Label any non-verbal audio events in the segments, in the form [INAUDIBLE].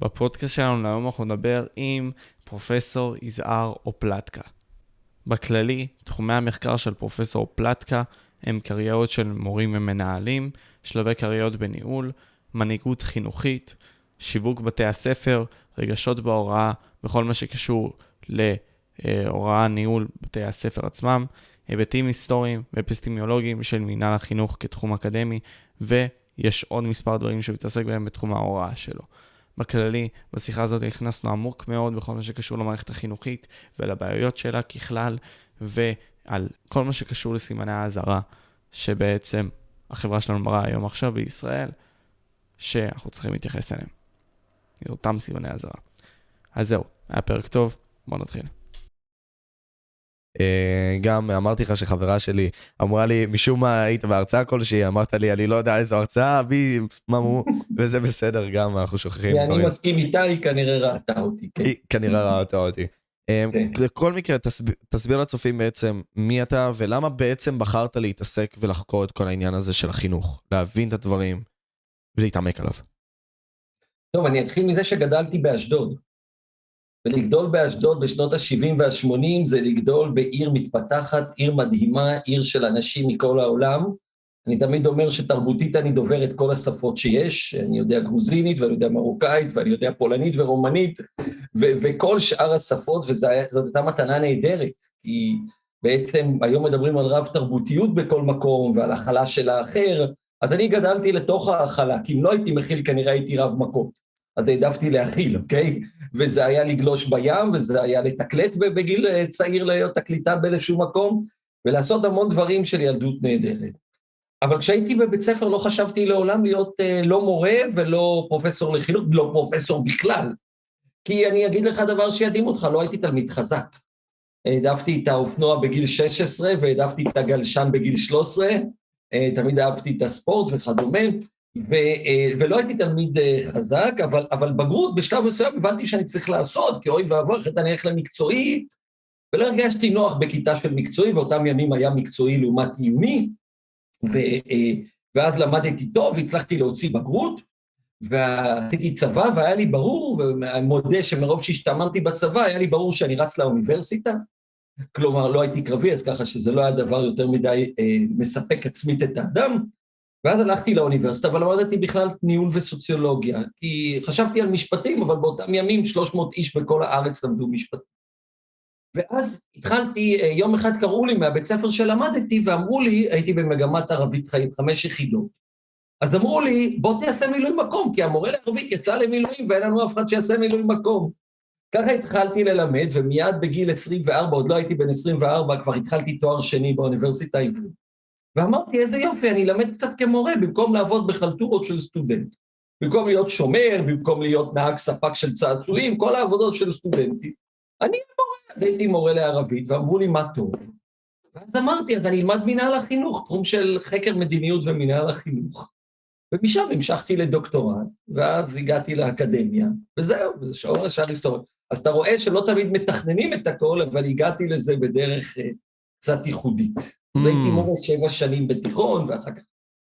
בפודקאסט שלנו היום אנחנו נדבר עם פרופסור יזהר אופלטקה. בכללי, תחומי המחקר של פרופסור אופלטקה הם קריירות של מורים ומנהלים, שלבי קריירות בניהול, מנהיגות חינוכית, שיווק בתי הספר, רגשות בהוראה, בכל מה שקשור להוראה, ניהול בתי הספר עצמם, היבטים היסטוריים ואפיסטמיולוגיים של מנהל החינוך כתחום אקדמי, ויש עוד מספר דברים שהוא מתעסק בהם בתחום ההוראה שלו. בכללי, בשיחה הזאת נכנסנו עמוק מאוד בכל מה שקשור למערכת החינוכית ולבעיות שלה ככלל, ועל כל מה שקשור לסימני האזהרה, שבעצם החברה שלנו מראה היום עכשיו בישראל, שאנחנו צריכים להתייחס אליהם. אותם סימני אזהרה. אז זהו, היה פרק טוב, בואו נתחיל. אה, גם אמרתי לך שחברה שלי אמרה לי, משום מה היית בהרצאה כלשהי, אמרת לי, אני לא יודע איזו הרצאה, בי, מה מו, [LAUGHS] וזה בסדר גם, אנחנו שוכחים. אני מסכים איתה, היא כנראה ראתה אותי. כן. היא כנראה ראתה אותי. בכל כן. מקרה, תסביר לצופים בעצם מי אתה ולמה בעצם בחרת להתעסק ולחקור את כל העניין הזה של החינוך, להבין את הדברים ולהתעמק עליו. טוב, אני אתחיל מזה שגדלתי באשדוד. ולגדול באשדוד בשנות ה-70 וה-80 זה לגדול בעיר מתפתחת, עיר מדהימה, עיר של אנשים מכל העולם. אני תמיד אומר שתרבותית אני דובר את כל השפות שיש, אני יודע גרוזינית ואני יודע מרוקאית ואני יודע פולנית ורומנית ו- וכל שאר השפות, וזאת הייתה מתנה נהדרת, כי בעצם היום מדברים על רב תרבותיות בכל מקום ועל הכלה של האחר, אז אני גדלתי לתוך ההכלה, כי אם לא הייתי מכיל כנראה הייתי רב מכות. אז העדפתי להכיל, אוקיי? וזה היה לגלוש בים, וזה היה לתקלט בגיל אה, צעיר להיות תקליטן באיזשהו מקום, ולעשות המון דברים של ילדות נהדרת. אבל כשהייתי בבית ספר לא חשבתי לעולם להיות אה, לא מורה ולא פרופסור לחינוך, לא פרופסור בכלל. כי אני אגיד לך דבר שידהים אותך, לא הייתי תלמיד חזק. העדפתי את האופנוע בגיל 16 והעדפתי את הגלשן בגיל 13, אה, תמיד אהבתי את הספורט וכדומה, ולא הייתי תלמיד אה, חזק, אבל, אבל בגרות בשלב מסוים הבנתי שאני צריך לעשות, כי אוי ואבוי, אחרת אני אלך למקצועי, ולא הרגשתי נוח בכיתה של מקצועי, באותם ימים היה מקצועי לעומת עיוני, ו, אה, ואז למדתי טוב, והצלחתי להוציא בגרות, ועשיתי צבא, והיה לי ברור, ואני מודה שמרוב שהשתמרתי בצבא, היה לי ברור שאני רץ לאוניברסיטה. כלומר, לא הייתי קרבי, אז ככה שזה לא היה דבר יותר מדי אה, מספק עצמית את האדם. ואז הלכתי לאוניברסיטה, אבל למדתי בכלל ניהול וסוציולוגיה, כי חשבתי על משפטים, אבל באותם ימים 300 איש בכל הארץ למדו משפטים. ואז התחלתי, אה, יום אחד קראו לי מהבית ספר שלמדתי, ואמרו לי, הייתי במגמת ערבית חיים, חמש יחידות. אז אמרו לי, בוא תעשה מילוי מקום, כי המורה לערבית יצא למילואים ואין לנו אף אחד שיעשה מילוי מקום. ככה התחלתי ללמד, ומיד בגיל 24, עוד לא הייתי בן 24, כבר התחלתי תואר שני באוניברסיטה העברית. ואמרתי, איזה יופי, אני אלמד קצת כמורה, במקום לעבוד בחלטורות של סטודנט. במקום להיות שומר, במקום להיות נהג ספק של צעצועים, כל העבודות של סטודנטים. אני מורה, הייתי מורה לערבית, ואמרו לי, מה טוב? ואז אמרתי, אז אני אלמד מנהל החינוך, תחום של חקר מדיניות ומנהל החינוך. ומשם המשכתי לדוקטורט, ואז הגעתי לאקדמיה, וזהו, וזה שעור השאר היסטוריה. אז אתה רואה שלא תמיד מתכננים את הכל, אבל הגעתי לזה בדרך אה, קצת ייחודית. אז mm. הייתי מורה שבע שנים בתיכון, ואחר כך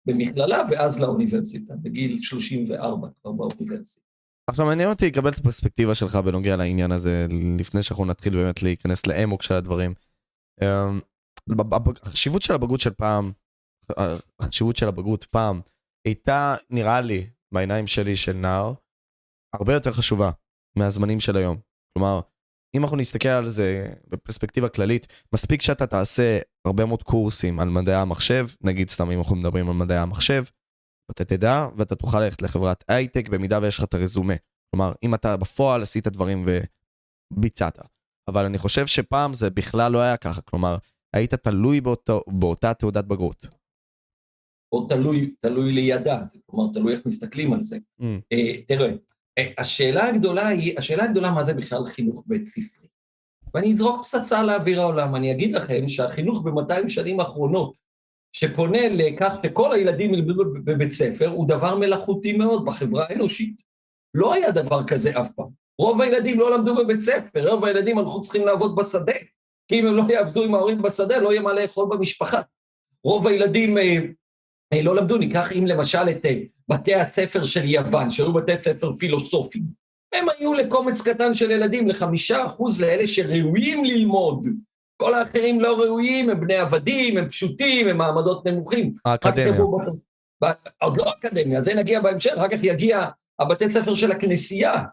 במכללה, ואז לאוניברסיטה, בגיל 34 כבר באוניברסיטה. עכשיו מעניין אותי לקבל את הפרספקטיבה שלך בנוגע לעניין הזה, לפני שאנחנו נתחיל באמת להיכנס לעמוק של הדברים. אמ, החשיבות של הבגרות של פעם, החשיבות של הבגרות פעם, הייתה, נראה לי, בעיניים שלי של נער, הרבה יותר חשובה מהזמנים של היום. כלומר, אם אנחנו נסתכל על זה בפרספקטיבה כללית, מספיק שאתה תעשה הרבה מאוד קורסים על מדעי המחשב, נגיד סתם אם אנחנו מדברים על מדעי המחשב, ואתה תדע ואתה תוכל ללכת לחברת הייטק במידה ויש לך את הרזומה. כלומר, אם אתה בפועל עשית דברים וביצעת. אבל אני חושב שפעם זה בכלל לא היה ככה, כלומר, היית תלוי באותו, באותה תעודת בגרות. או תלוי, תלוי לידה, כלומר, תלוי איך מסתכלים על זה. Mm. Uh, תראה, השאלה הגדולה היא, השאלה הגדולה מה זה בכלל חינוך בית ספרי. ואני אזרוק פצצה לאוויר העולם, אני אגיד לכם שהחינוך ב-200 שנים האחרונות, שפונה לכך שכל הילדים ילמדו בבית ספר, הוא דבר מלאכותי מאוד בחברה האנושית. לא היה דבר כזה אף פעם. רוב הילדים לא למדו בבית ספר, רוב הילדים הלכו צריכים לעבוד בשדה, כי אם הם לא יעבדו עם ההורים בשדה, לא יהיה מה לאכול במשפחה. רוב הילדים אה, אה, לא למדו, ניקח אם למשל את אה, בתי הספר של יוון, שהיו בתי ספר פילוסופיים. הם היו לקומץ קטן של ילדים, לחמישה אחוז לאלה שראויים ללמוד. כל האחרים לא ראויים, הם בני עבדים, הם פשוטים, הם מעמדות נמוכים. האקדמיה. עוד לא אקדמיה, זה נגיע בהמשך, אחר כך יגיע הבתי ספר של הכנסייה.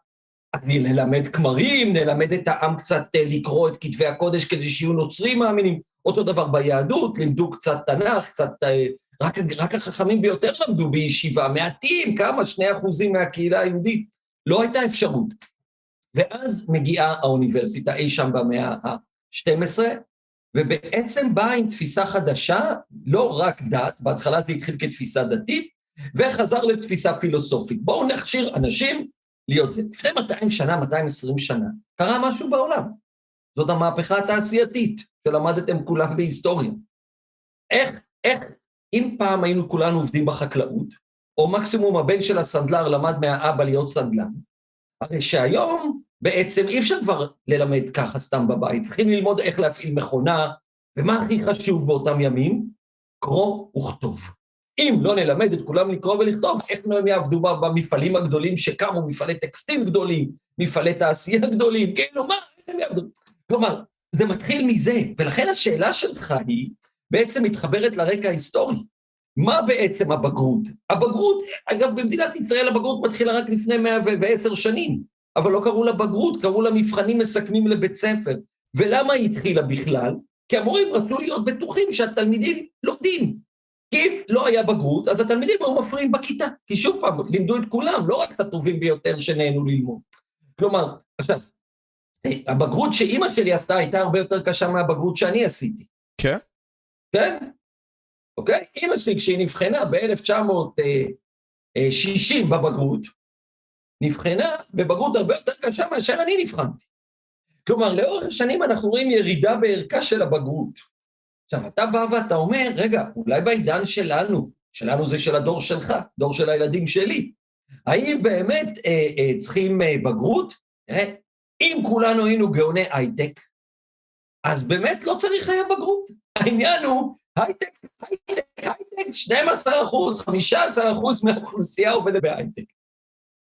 אז נלמד כמרים, נלמד את העם קצת אה, לקרוא את כתבי הקודש כדי שיהיו נוצרים מאמינים. אותו דבר ביהדות, לימדו קצת תנ"ך, קצת... רק, רק החכמים ביותר למדו בישיבה, מעטים, כמה? שני אחוזים מהקהילה היהודית. לא הייתה אפשרות. ואז מגיעה האוניברסיטה אי שם במאה ה-12, ובעצם באה עם תפיסה חדשה, לא רק דת, בהתחלה זה התחיל כתפיסה דתית, וחזר לתפיסה פילוסופית. בואו נכשיר אנשים להיות זה. לפני 200 שנה, 220 שנה, קרה משהו בעולם. זאת המהפכה התעשייתית, שלמדתם כולם בהיסטוריה. איך, איך, אם פעם היינו כולנו עובדים בחקלאות, או מקסימום הבן של הסנדלר למד מהאבא להיות סנדלר, הרי שהיום בעצם אי אפשר כבר ללמד ככה סתם בבית, צריכים ללמוד איך להפעיל מכונה, ומה הכי חשוב באותם ימים? קרוא וכתוב. אם לא נלמד את כולם לקרוא ולכתוב, איך הם יעבדו במפעלים הגדולים שקמו, מפעלי טקסטיל גדולים, מפעלי תעשייה גדולים, כאילו מה, איך הם יעבדו? כלומר, זה מתחיל מזה, ולכן השאלה שלך היא בעצם מתחברת לרקע ההיסטורי. מה בעצם הבגרות? הבגרות, אגב, במדינת ישראל הבגרות מתחילה רק לפני 110 שנים, אבל לא קראו לה בגרות, קראו לה מבחנים מסכמים לבית ספר. ולמה היא התחילה בכלל? כי המורים רצו להיות בטוחים שהתלמידים לומדים. כי אם לא היה בגרות, אז התלמידים היו מפריעים בכיתה. כי שוב פעם, לימדו את כולם, לא רק את הטובים ביותר שנהנו ללמוד. כלומר, עכשיו, הבגרות שאימא שלי עשתה הייתה הרבה יותר קשה מהבגרות שאני עשיתי. כן? כן, אוקיי? אימא שלי, כשהיא נבחנה ב-1960 בבגרות, נבחנה בבגרות הרבה יותר קשה מאשר אני נבחנתי. כלומר, לאורך השנים אנחנו רואים ירידה בערכה של הבגרות. עכשיו, אתה בא ואתה אומר, רגע, אולי בעידן שלנו, שלנו זה של הדור שלך, דור של הילדים שלי, האם באמת אה, אה, צריכים אה, בגרות? תראה, אם כולנו היינו גאוני הייטק, אז באמת לא צריך היה בגרות. העניין הוא, הייטק, הייטק, הייטק, 12 אחוז, 15 אחוז מהאוכלוסייה עובדת בהייטק.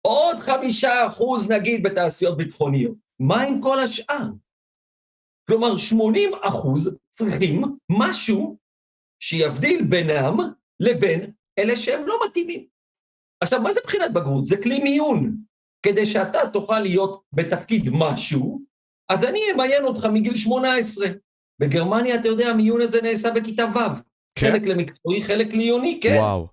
עוד 5 אחוז נגיד בתעשיות ביטחוניות. מה עם כל השאר? כלומר, 80 אחוז צריכים משהו שיבדיל בינם לבין אלה שהם לא מתאימים. עכשיו, מה זה בחינת בגרות? זה כלי מיון. כדי שאתה תוכל להיות בתפקיד משהו, אז אני אמיין אותך מגיל 18. בגרמניה, אתה יודע, המיון הזה נעשה בכיתה ו'. כן. חלק למקצועי, חלק לעיוני, כן. וואו.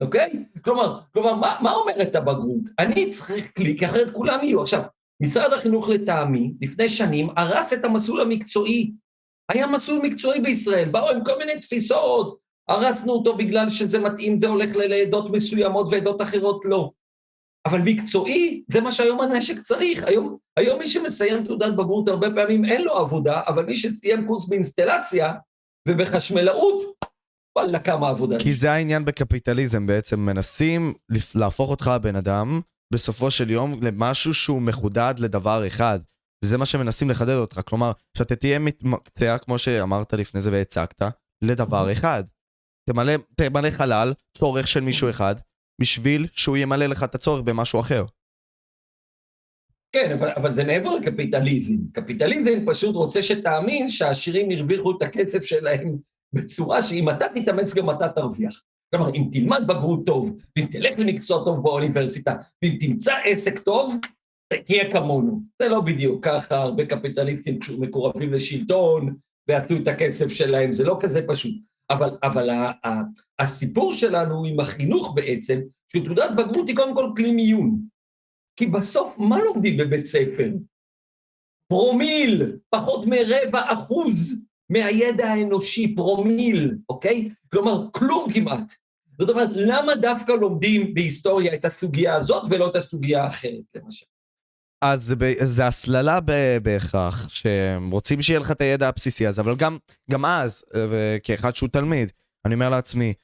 אוקיי? כלומר, כלומר מה, מה אומרת הבגרות? אני צריך כלי, כי אחרת כולם יהיו. עכשיו, משרד החינוך לטעמי, לפני שנים, הרס את המסלול המקצועי. היה מסלול מקצועי בישראל, באו עם כל מיני תפיסות, הרסנו אותו בגלל שזה מתאים, זה הולך לעדות מסוימות ועדות אחרות לא. אבל מקצועי, זה מה שהיום הנשק צריך. היום, היום מי שמסיים תעודת בגרות הרבה פעמים אין לו עבודה, אבל מי שסיים קורס באינסטלציה ובחשמלאות, וואלה, כמה עבודה. כי זה העניין בקפיטליזם, בעצם מנסים להפוך אותך בן אדם, בסופו של יום, למשהו שהוא מחודד לדבר אחד. וזה מה שמנסים לחדד אותך. כלומר, שאתה תהיה מתמקצע, כמו שאמרת לפני זה והצגת, לדבר אחד. תמלא, תמלא חלל, צורך של מישהו אחד, בשביל שהוא ימלא לך את הצורך במשהו אחר. כן, אבל, אבל זה מעבר לקפיטליזם. קפיטליזם פשוט רוצה שתאמין שהעשירים הרוויחו את הכסף שלהם בצורה שאם אתה תתאמץ גם אתה תרוויח. כלומר, אם תלמד בגרות טוב, ואם תלך למקצוע טוב באוניברסיטה, ואם תמצא עסק טוב, תהיה כמונו. זה לא בדיוק ככה, הרבה קפיטליסטים מקורבים לשלטון, ועשו את הכסף שלהם, זה לא כזה פשוט. אבל, אבל ה, ה, הסיפור שלנו עם החינוך בעצם, שתעודת בגרות היא קודם כל כלי מיון. כי בסוף, מה לומדים בבית ספר? פרומיל, פחות מרבע אחוז מהידע האנושי, פרומיל, אוקיי? כלומר, כלום כמעט. זאת אומרת, למה דווקא לומדים בהיסטוריה את הסוגיה הזאת ולא את הסוגיה האחרת, למשל? אז זה, הסללה בהכרח, שהם רוצים שיהיה לך את הידע הבסיסי הזה, אבל גם, גם אז, כאחד שהוא תלמיד, אני אומר לעצמי,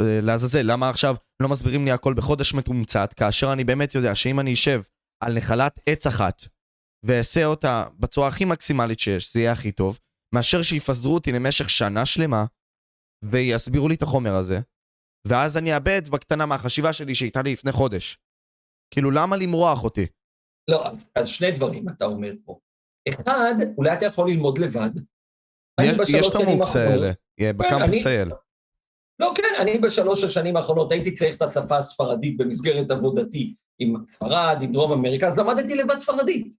לעזאזל, למה עכשיו לא מסבירים לי הכל בחודש מתומצת, כאשר אני באמת יודע שאם אני אשב על נחלת עץ אחת, ואעשה אותה בצורה הכי מקסימלית שיש, זה יהיה הכי טוב, מאשר שיפזרו אותי למשך שנה שלמה, ויסבירו לי את החומר הזה, ואז אני אאבד בקטנה מהחשיבה שלי שהייתה לי לפני חודש. כאילו, למה למרוח אותי? לא, אז שני דברים אתה אומר פה. אחד, אולי אתה יכול ללמוד לבד. יש- את המוקס האלה, אה, בקמפוס אייל. לא, כן, אני בשלוש השנים האחרונות הייתי צריך את השפה הספרדית במסגרת עבודתי עם ספרד, עם דרום אמריקה, אז למדתי לבד ספרדית.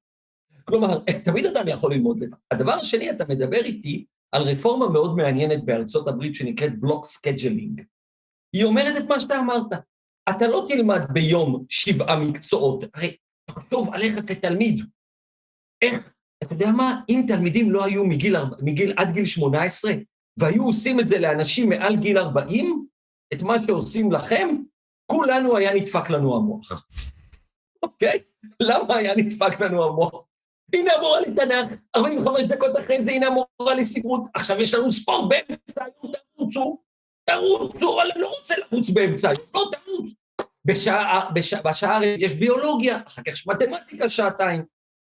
כלומר, תמיד אדם יכול ללמוד לבד. הדבר השני, אתה מדבר איתי על רפורמה מאוד מעניינת בארצות הברית שנקראת block scheduling. היא אומרת את מה שאתה אמרת. אתה לא תלמד ביום שבעה מקצועות, הרי תחשוב עליך כתלמיד. איך, אתה יודע מה, אם תלמידים לא היו מגיל, מגיל עד גיל 18, והיו עושים את זה לאנשים מעל גיל 40, את מה שעושים לכם, כולנו היה נדפק לנו המוח. אוקיי? למה היה נדפק לנו המוח? הנה המורה לתנ"ך, 45 דקות אחרי זה, הנה המורה לספרות, עכשיו יש לנו ספורט באמצע היום, תרוצו, תרוצו, אני לא רוצה לרוץ באמצע לא תרוץ. בשעה, בשעה, בשעה יש ביולוגיה, אחר כך יש מתמטיקה שעתיים,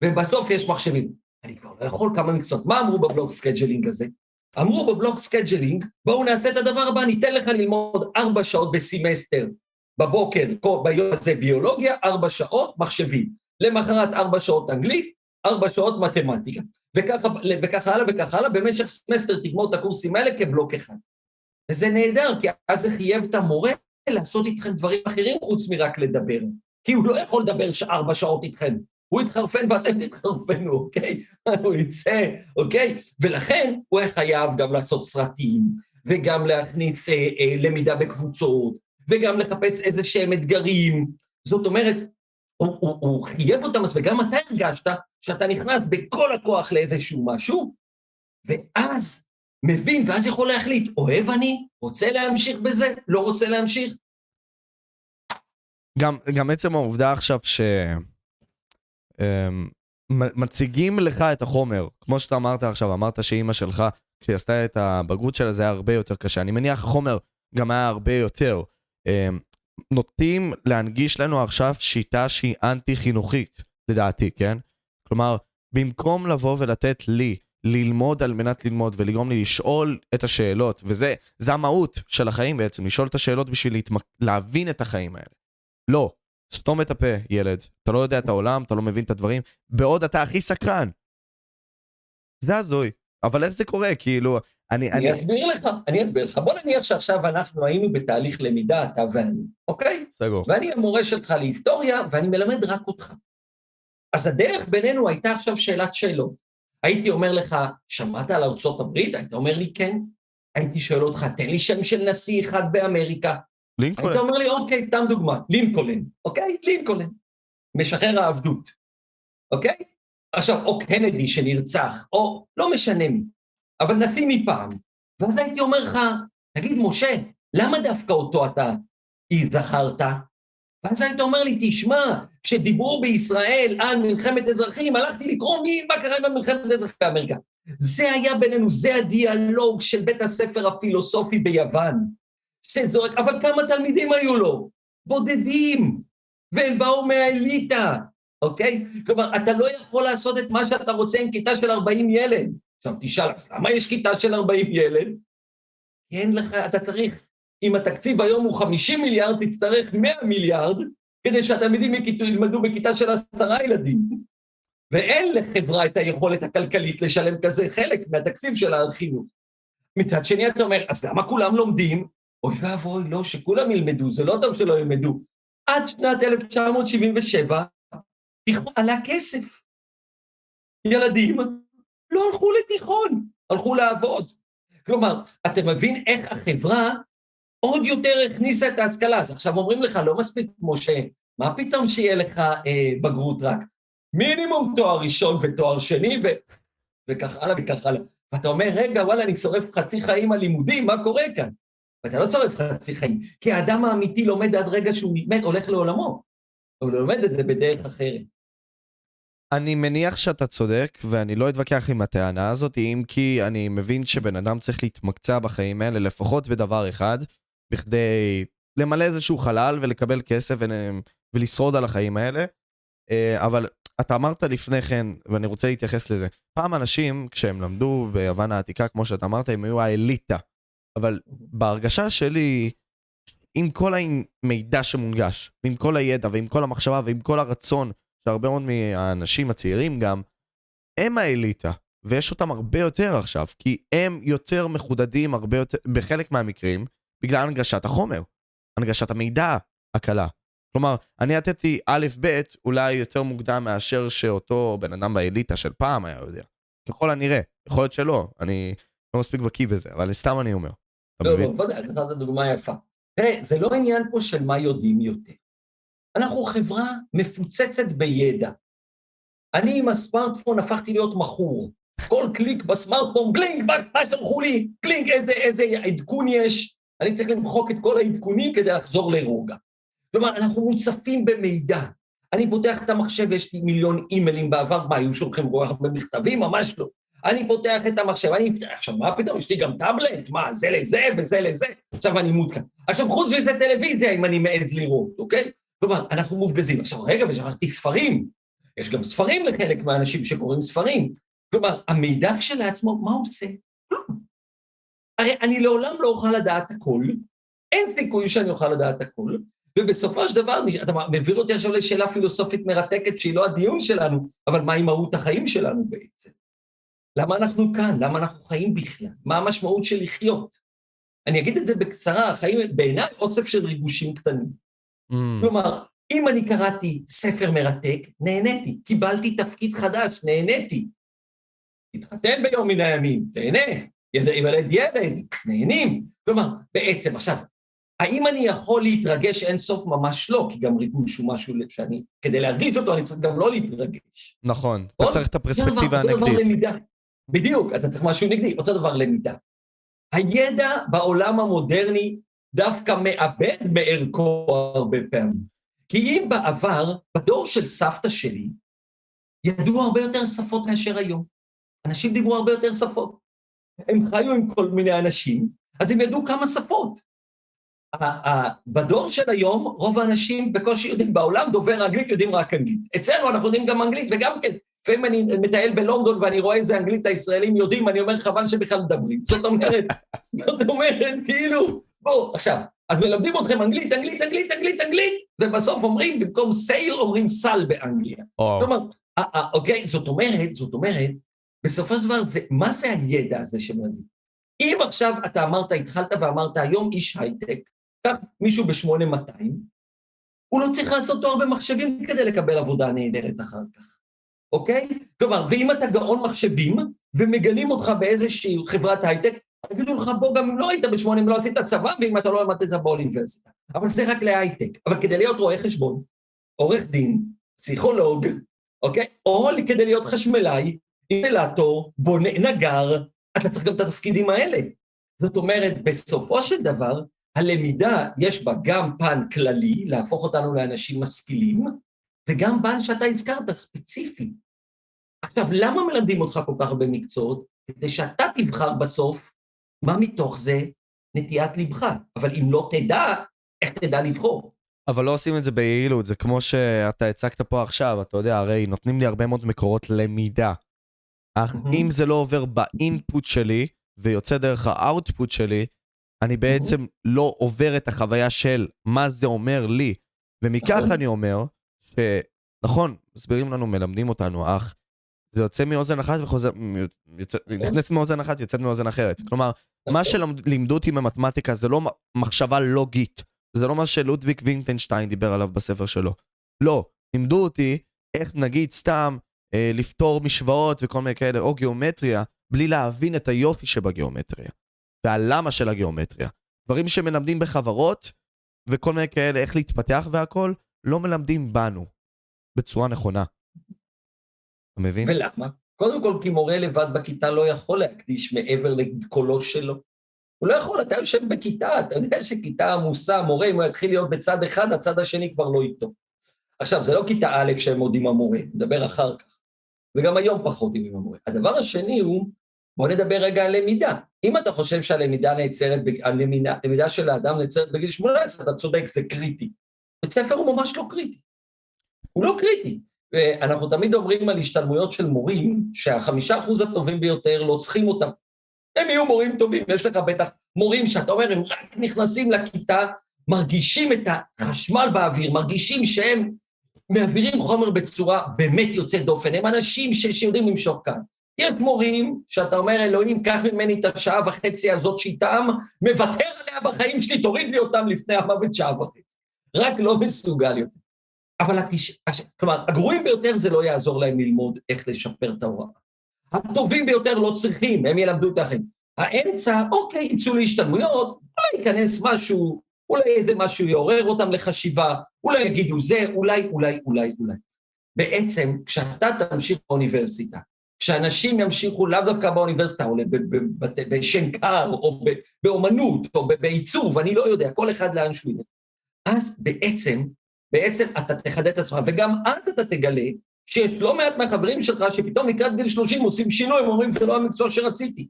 ובסוף יש מחשבים. אני כבר לא יכול כמה מקצועות. מה אמרו ב block scheduling הזה? אמרו ב block scheduling, בואו נעשה את הדבר הבא, ניתן לך ללמוד ארבע שעות בסמסטר, בבוקר, ביום הזה ביולוגיה, ארבע שעות מחשבים. למחרת ארבע שעות אנגלית, ארבע שעות מתמטיקה. וככה, וככה הלאה וככה הלאה, במשך סמסטר תגמור את הקורסים האלה כבלוק אחד. וזה נהדר, כי אז זה חייב את המורה לעשות איתכם דברים אחרים חוץ מרק לדבר. כי הוא לא יכול לדבר ארבע שעות איתכם. הוא יתחרפן ואתם תתחרפנו, אוקיי? [LAUGHS] הוא יצא, אוקיי? ולכן הוא היה חייב גם לעשות סרטים, וגם להכניס אה, אה, למידה בקבוצות, וגם לחפש איזה שהם אתגרים. זאת אומרת, הוא, הוא, הוא חייב אותם, וגם אתה הרגשת שאתה נכנס בכל הכוח לאיזשהו משהו, ואז מבין, ואז יכול להחליט, אוהב אני, רוצה להמשיך בזה, לא רוצה להמשיך. גם, גם עצם העובדה עכשיו ש... אמ, מציגים לך את החומר, כמו שאתה אמרת עכשיו, אמרת שאימא שלך, כשהיא עשתה את הבגרות שלה, זה היה הרבה יותר קשה. אני מניח החומר גם היה הרבה יותר. אמ, נוטים להנגיש לנו עכשיו שיטה שהיא אנטי-חינוכית, לדעתי, כן? כלומר, במקום לבוא ולתת לי ללמוד על מנת ללמוד ולגרום לי לשאול את השאלות, וזה זה המהות של החיים בעצם, לשאול את השאלות בשביל להתמק... להבין את החיים האלה. לא, סתום את הפה, ילד. אתה לא יודע את העולם, אתה לא מבין את הדברים, בעוד אתה הכי סקרן. זה הזוי. אבל איך זה קורה? כאילו, אני... אני אסביר לך, אני אסביר לך. בוא נניח שעכשיו אנחנו היינו בתהליך למידה, אתה ואני, אוקיי? סגור. ואני המורה שלך להיסטוריה, ואני מלמד רק אותך. אז הדרך בינינו הייתה עכשיו שאלת שאלות. הייתי אומר לך, שמעת על ארצות הברית? היית אומר לי, כן. הייתי שואל אותך, תן לי שם של נשיא אחד באמריקה. לינקולן. היית אומר לי, אוקיי, סתם דוגמה, לינקולן, אוקיי? לינקולן. משחרר העבדות, אוקיי? עכשיו, או קנדי שנרצח, או לא משנה מי, אבל נשיא מפעם. ואז הייתי אומר לך, תגיד, משה, למה דווקא אותו אתה זכרת? ואז היית אומר לי, תשמע, כשדיברו בישראל על מלחמת אזרחים, הלכתי לקרוא מי, מה קרה במלחמת אזרחים באמריקה. זה היה בינינו, זה הדיאלוג של בית הספר הפילוסופי ביוון. שזורק, אבל כמה תלמידים היו לו? בודדים, והם באו מהאליטה, אוקיי? כלומר, אתה לא יכול לעשות את מה שאתה רוצה עם כיתה של 40 ילד. עכשיו תשאל, אז למה יש כיתה של 40 ילד? אין לך, אתה צריך, אם התקציב היום הוא 50 מיליארד, תצטרך 100 מיליארד, כדי שהתלמידים ילמדו בכיתה של עשרה ילדים. ואין לחברה את היכולת הכלכלית לשלם כזה חלק מהתקציב של החינוך. מצד שני אתה אומר, אז למה כולם לומדים? אוי ואבוי, לא, שכולם ילמדו, זה לא טוב שלא ילמדו. עד שנת 1977, תיכון עלה כסף. ילדים לא הלכו לתיכון, הלכו לעבוד. כלומר, אתה מבין איך החברה עוד יותר הכניסה את ההשכלה. אז עכשיו אומרים לך, לא מספיק, משה, מה פתאום שיהיה לך אה, בגרות רק? מינימום תואר ראשון ותואר שני, ו... וכך הלאה וכך הלאה. ואתה אומר, רגע, וואלה, אני שורף חצי חיים על לימודים, מה קורה כאן? ואתה לא שורף חצי חיים, כי האדם האמיתי לומד עד רגע שהוא מת, הולך לעולמו. הוא לומד את זה בדרך אחרת. אני מניח שאתה צודק, ואני לא אתווכח עם הטענה הזאת, אם כי אני מבין שבן אדם צריך להתמקצע בחיים האלה, לפחות בדבר אחד, בכדי למלא איזשהו חלל ולקבל כסף ולשרוד על החיים האלה. אה, אבל אתה אמרת לפני כן, ואני רוצה להתייחס לזה, פעם אנשים, כשהם למדו ביוון העתיקה, כמו שאתה אמרת, הם היו האליטה. אבל בהרגשה שלי, עם כל המידע שמונגש, ועם כל הידע, ועם כל המחשבה, ועם כל הרצון שהרבה מאוד מהאנשים הצעירים גם, הם האליטה, ויש אותם הרבה יותר עכשיו, כי הם יותר מחודדים הרבה יותר, בחלק מהמקרים, בגלל הנגשת החומר, הנגשת המידע הקלה. כלומר, אני נתתי א', ב', אולי יותר מוקדם מאשר שאותו בן אדם באליטה של פעם היה יודע. ככל הנראה, יכול להיות שלא, אני לא מספיק בקיא בזה, אבל סתם אני אומר. אתה לא, מבין? לא, ודאי, נתת דוגמה יפה. תראה, זה לא עניין פה של מה יודעים יותר. אנחנו חברה מפוצצת בידע. אני עם הסמארטפון הפכתי להיות מכור. כל קליק בסמארטפון, קלינק, מה, שלחו לי? קלינק, איזה, איזה עדכון יש? אני צריך למחוק את כל העדכונים כדי לחזור לרוגע. כלומר, אנחנו מוצפים במידע. אני פותח את המחשב, יש לי מיליון אימיילים בעבר, מה, היו שולחים כל כך הרבה מכתבים? ממש לא. אני פותח את המחשב, אני עכשיו, מה פתאום, יש לי גם טאבלט? מה, זה לזה וזה לזה? עכשיו אני מותקן. עכשיו, חוץ מזה טלוויזיה, אם אני מעז לראות, אוקיי? כלומר, אנחנו מופגזים. עכשיו, רגע, ושכחתי ספרים. יש גם ספרים לחלק מהאנשים שקוראים ספרים. כלומר, המידע כשלעצמו, מה הוא עושה? הרי אני לעולם לא אוכל לדעת הכל, אין סיכוי שאני אוכל לדעת הכל, ובסופו של דבר, אתה מביא אותי עכשיו לשאלה פילוסופית מרתקת שהיא לא הדיון שלנו, אבל מהי מהות החיים שלנו בעצם? למה אנחנו כאן? למה אנחנו חיים בכלל? מה המשמעות של לחיות? אני אגיד את זה בקצרה, החיים בעיניי אוסף של ריגושים קטנים. Mm, כלומר, אם אני קראתי ספר מרתק, נהניתי, קיבלתי תפקיד חדש, נהניתי. התחתן ביום מן הימים, תהנה, ילד ילד, נהנים. כלומר, בעצם, עכשיו, האם אני יכול להתרגש אין סוף? ממש לא, כי גם ריגוש הוא משהו שאני, כדי להרגיש אותו, אני צריך גם לא להתרגש. נכון, אתה נכון? צריך את הפרספקטיבה הנגדית. בדיוק, אתה צריך משהו נגדי, אותו דבר למידה. הידע בעולם המודרני דווקא מאבד מערכו הרבה פעמים. כי אם בעבר, בדור של סבתא שלי, ידעו הרבה יותר שפות מאשר היום. אנשים דיברו הרבה יותר שפות. הם חיו עם כל מיני אנשים, אז הם ידעו כמה שפות. בדור של היום, רוב האנשים בקושי יודעים, בעולם דובר אנגלית יודעים רק אנגלית. אצלנו אנחנו יודעים גם אנגלית, וגם כן, לפעמים אני מטייל בלונדון ואני רואה איזה אנגלית הישראלים יודעים, אני אומר חבל שבכלל מדברים. זאת אומרת, זאת אומרת, כאילו, בואו, עכשיו, אז מלמדים אתכם אנגלית, אנגלית, אנגלית, אנגלית, אנגלית, ובסוף אומרים, במקום סייל אומרים סל באנגליה. או, כלומר, אה, אה, אוקיי, זאת אומרת, זאת אומרת, בסופו של דבר, זה, מה זה הידע הזה שמדהים? אם עכשיו אתה אמרת, התחלת ואמרת, היום איש הייטק, קח מישהו ב-8200, הוא לא צריך לעשות תואר במחשבים כדי לקבל עבודה נהדרת אחר כך, אוקיי? כלומר, ואם אתה גאון מחשבים, ומגלים אותך באיזושהי חברת הייטק, יגידו לך, בוא, גם אם לא היית ב-80 לא עשית צבא, ואם אתה לא למדת באוניברסיטה. אבל זה רק להייטק. אבל כדי להיות רואה חשבון, עורך דין, פסיכולוג, אוקיי? או כדי להיות חשמלאי, אינסטלטור, בונה, נגר, אתה צריך גם את התפקידים האלה. זאת אומרת, בסופו של דבר, הלמידה, יש בה גם פן כללי, להפוך אותנו לאנשים משכילים, וגם פן שאתה הזכרת, ספציפי. עכשיו, למה מלמדים אותך כל כך הרבה מקצועות? כדי שאתה תבחר בסוף מה מתוך זה נטיית ליבך. אבל אם לא תדע, איך תדע לבחור? אבל לא עושים את זה ביעילות, זה כמו שאתה הצגת פה עכשיו, אתה יודע, הרי נותנים לי הרבה מאוד מקורות למידה. אך מהמם. אם זה לא עובר באינפוט שלי, ויוצא דרך האאוטפוט שלי, אני בעצם לא עובר את החוויה של מה זה אומר לי. ומכך נכון. אני אומר, שנכון, מסבירים לנו, מלמדים אותנו, אך זה יוצא מאוזן אחת וחוזר, יוצא, נכנס מאוזן אחת, יוצאת מאוזן אחרת. כלומר, מה שלימדו אותי במתמטיקה זה לא מחשבה לוגית. זה לא מה שלודוויג וינטנשטיין דיבר עליו בספר שלו. לא, לימדו אותי איך נגיד סתם אה, לפתור משוואות וכל מיני כאלה, או גיאומטריה, בלי להבין את היופי שבגיאומטריה, והלמה של הגיאומטריה. דברים שמלמדים בחברות, וכל מיני כאלה, איך להתפתח והכל, לא מלמדים בנו, בצורה נכונה. אתה מבין? ולמה? קודם כל, כי מורה לבד בכיתה לא יכול להקדיש מעבר לקולו שלו. הוא לא יכול, אתה יושב בכיתה, אתה יודע שכיתה עמוסה, מורה, אם הוא יתחיל להיות בצד אחד, הצד השני כבר לא איתו. עכשיו, זה לא כיתה א' שהם עוד עם המורה, נדבר אחר כך. וגם היום פחות עם המורה. הדבר השני הוא, בוא נדבר רגע על למידה. אם אתה חושב שהלמידה נעצרת, הלמידה, הלמידה של האדם נעצרת בגיל 18, אתה צודק, זה קריטי. בית ספר הוא ממש לא קריטי. הוא לא קריטי. ואנחנו תמיד אומרים על השתלמויות של מורים, שהחמישה אחוז הטובים ביותר לא צריכים אותם. הם יהיו מורים טובים, יש לך בטח מורים שאתה אומר, הם רק נכנסים לכיתה, מרגישים את החשמל באוויר, מרגישים שהם מעבירים חומר בצורה באמת יוצאת דופן, הם אנשים שיודעים למשוך כאן. יש מורים שאתה אומר, אלוהים, קח ממני את השעה וחצי הזאת שאיתם, מוותר עליה בחיים שלי, תוריד לי אותם לפני המוות שעה וחצי. רק לא מסוגל יותר. אבל התש... כלומר, הגרועים ביותר זה לא יעזור להם ללמוד איך לשפר את ההוראה. הטובים ביותר לא צריכים, הם ילמדו את האחרים. האמצע, אוקיי, יצאו להשתלמויות, אולי ייכנס משהו, אולי איזה משהו יעורר אותם לחשיבה, אולי יגידו זה, אולי, אולי, אולי, אולי. בעצם, כשאתה תמשיך באוניברסיטה, כשאנשים ימשיכו לאו דווקא באוניברסיטה, או בשנקר, או באומנות, או בעיצוב, אני לא יודע, כל אחד לאן שהוא ילך. אז בעצם, בעצם אתה תחדד את עצמך, וגם אז אתה תגלה שיש לא מעט מהחברים שלך שפתאום לקראת גיל 30 עושים שינוי, הם אומרים, זה לא המקצוע שרציתי.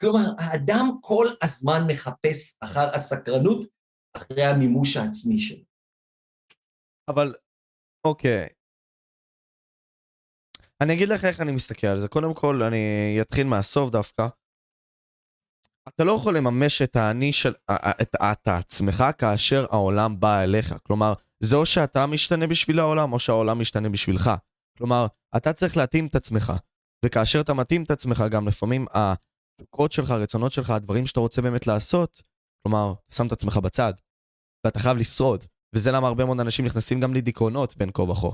כלומר, האדם כל הזמן מחפש אחר הסקרנות, אחרי המימוש העצמי שלו. אבל, אוקיי. אני אגיד לך איך אני מסתכל על זה. קודם כל, אני אתחיל מהסוף דווקא. אתה לא יכול לממש את האני של... את, את עצמך כאשר העולם בא אליך. כלומר, זה או שאתה משתנה בשביל העולם, או שהעולם משתנה בשבילך. כלומר, אתה צריך להתאים את עצמך. וכאשר אתה מתאים את עצמך, גם לפעמים התשוקות שלך, הרצונות שלך, הדברים שאתה רוצה באמת לעשות, כלומר, שם את עצמך בצד. ואתה חייב לשרוד. וזה למה הרבה מאוד אנשים נכנסים גם לדיכאונות בין כה וכה.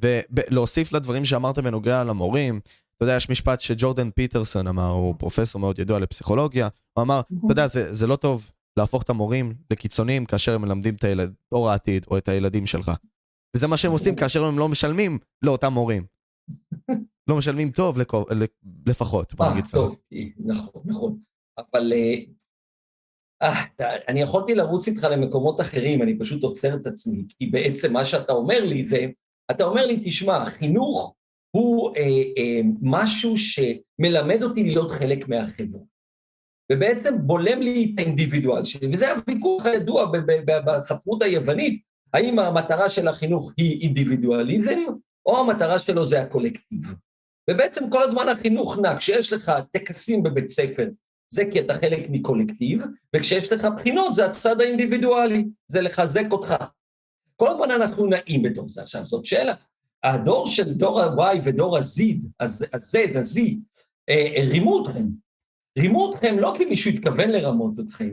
ולהוסיף לדברים שאמרת בנוגע למורים, אתה יודע, יש משפט שג'ורדן פיטרסון אמר, הוא פרופסור מאוד ידוע לפסיכולוגיה, הוא אמר, אתה יודע, זה, זה לא טוב להפוך את המורים לקיצוניים כאשר הם מלמדים את הילד, דור העתיד או את הילדים שלך. וזה מה שהם עושים כאשר הם לא משלמים לאותם מורים. לא משלמים טוב לפחות, בוא נגיד ככה. נכון, נכון. אבל אה, אני יכולתי לרוץ איתך למקומות אחרים, אני פשוט עוצר את עצמי, כי בעצם מה שאתה אומר לי זה, אתה אומר לי, תשמע, חינוך הוא אה, אה, משהו שמלמד אותי להיות חלק מהחברה. ובעצם בולם לי את האינדיבידואל שלי, וזה הוויכוח הידוע בספרות היוונית, האם המטרה של החינוך היא אינדיבידואליזם, או המטרה שלו זה הקולקטיב. ובעצם כל הזמן החינוך נע, כשיש לך טקסים בבית ספר, זה כי אתה חלק מקולקטיב, וכשיש לך בחינות זה הצד האינדיבידואלי, זה לחזק אותך. כל הזמן אנחנו נעים בתוך זה. עכשיו, זאת שאלה. הדור של דור ה-Y ודור ה-Z, ה-Z, ה-Z, רימו אתכם. רימו אתכם לא כי מישהו התכוון לרמות אתכם,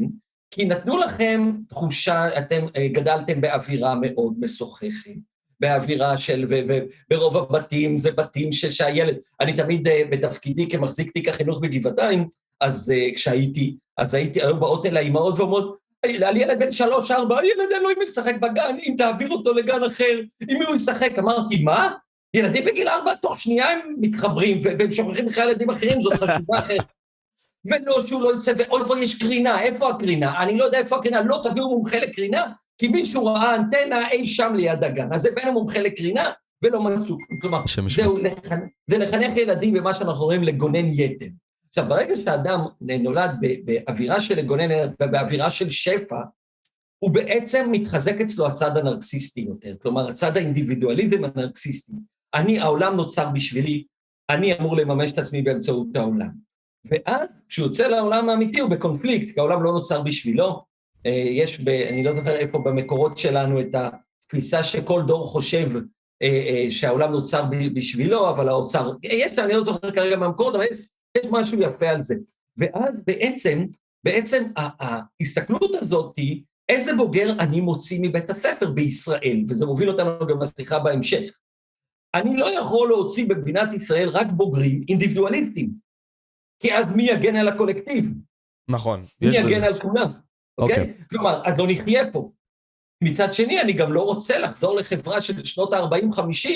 כי נתנו לכם תחושה, אתם אה, גדלתם באווירה מאוד משוחחת, באווירה של, וברוב הבתים זה בתים שהילד, אני תמיד אה, בתפקידי כמחזיק תיק החינוך בגבעתיים, אז כשהייתי, אז הייתי, היו באות אל האימהות ואומרות, על ילד בן שלוש, ארבע, ילד אין לו אם לשחק בגן, אם תעביר אותו לגן אחר, עם מי הוא ישחק? אמרתי, מה? ילדים בגיל ארבע, תוך שנייה הם מתחברים, והם שוכחים בכלל ילדים אחרים, זאת חשובה אחרת. ולא שהוא לא יצא, ואוי יש קרינה, איפה הקרינה? אני לא יודע איפה הקרינה, לא תביאו מומחה לקרינה, כי מישהו ראה אנטנה אי שם ליד הגן, אז הבאנו מומחה לקרינה, ולא מצאו. כלומר, זהו, זה לחנך ילדים במה שאנחנו רואים לגונן יתר. עכשיו, ברגע שאדם נולד באווירה של לגונן, באווירה של שפע, הוא בעצם מתחזק אצלו הצד הנרקסיסטי יותר, כלומר, הצד האינדיבידואליזם הנרקסיסטי. אני, העולם נוצר בשבילי, אני אמור לממש את עצמי באמצעות העולם. ואז, כשהוא יוצא לעולם האמיתי, הוא בקונפליקט, כי העולם לא נוצר בשבילו. אה, יש, ב, אני לא זוכר איפה במקורות שלנו את התפיסה שכל דור חושב אה, אה, שהעולם נוצר בשבילו, אבל האוצר, יש, אני לא זוכר כרגע מהמקורות, אבל יש משהו יפה על זה. ואז בעצם, בעצם ההסתכלות הזאת היא, איזה בוגר אני מוציא מבית הספר בישראל, וזה מוביל אותנו גם לשיחה בהמשך. אני לא יכול להוציא במדינת ישראל רק בוגרים אינדיבידואליסטים, כי אז מי יגן על הקולקטיב? נכון. מי יגן בזה... על כולם, אוקיי? Okay. Okay? כלומר, אז לא נחיה פה. מצד שני, אני גם לא רוצה לחזור לחברה של שנות ה-40-50,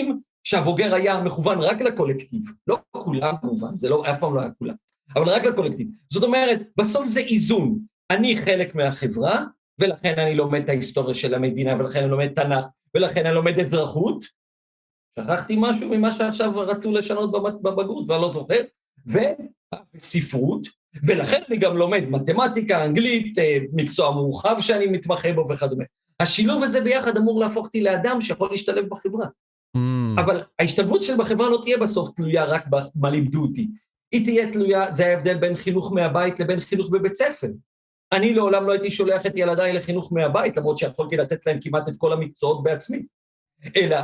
שהבוגר היה מכוון רק לקולקטיב. לא כולם כמובן, זה לא, אף פעם לא היה כולם, אבל רק לקולקטיב. זאת אומרת, בסוף זה איזון. אני חלק מהחברה, ולכן אני לומד את ההיסטוריה של המדינה, ולכן אני לומד תנ"ך, ולכן אני לומד אזרחות. שכחתי משהו ממה שעכשיו רצו לשנות בבגרות, ואני לא זוכר, וספרות, ולכן אני גם לומד מתמטיקה, אנגלית, אה, מקצוע מורחב שאני מתמחה בו וכדומה. השילוב הזה ביחד אמור להפוך אותי לאדם שיכול להשתלב בחברה. Mm. אבל ההשתלבות שלי בחברה לא תהיה בסוף תלויה רק במה לימדו אותי. היא תהיה תלויה, זה ההבדל בין חינוך מהבית לבין חינוך בבית ספר. אני לעולם לא הייתי שולח את ילדיי לחינוך מהבית, למרות שיכולתי לתת להם כמעט את כל המקצועות בעצמי. אלא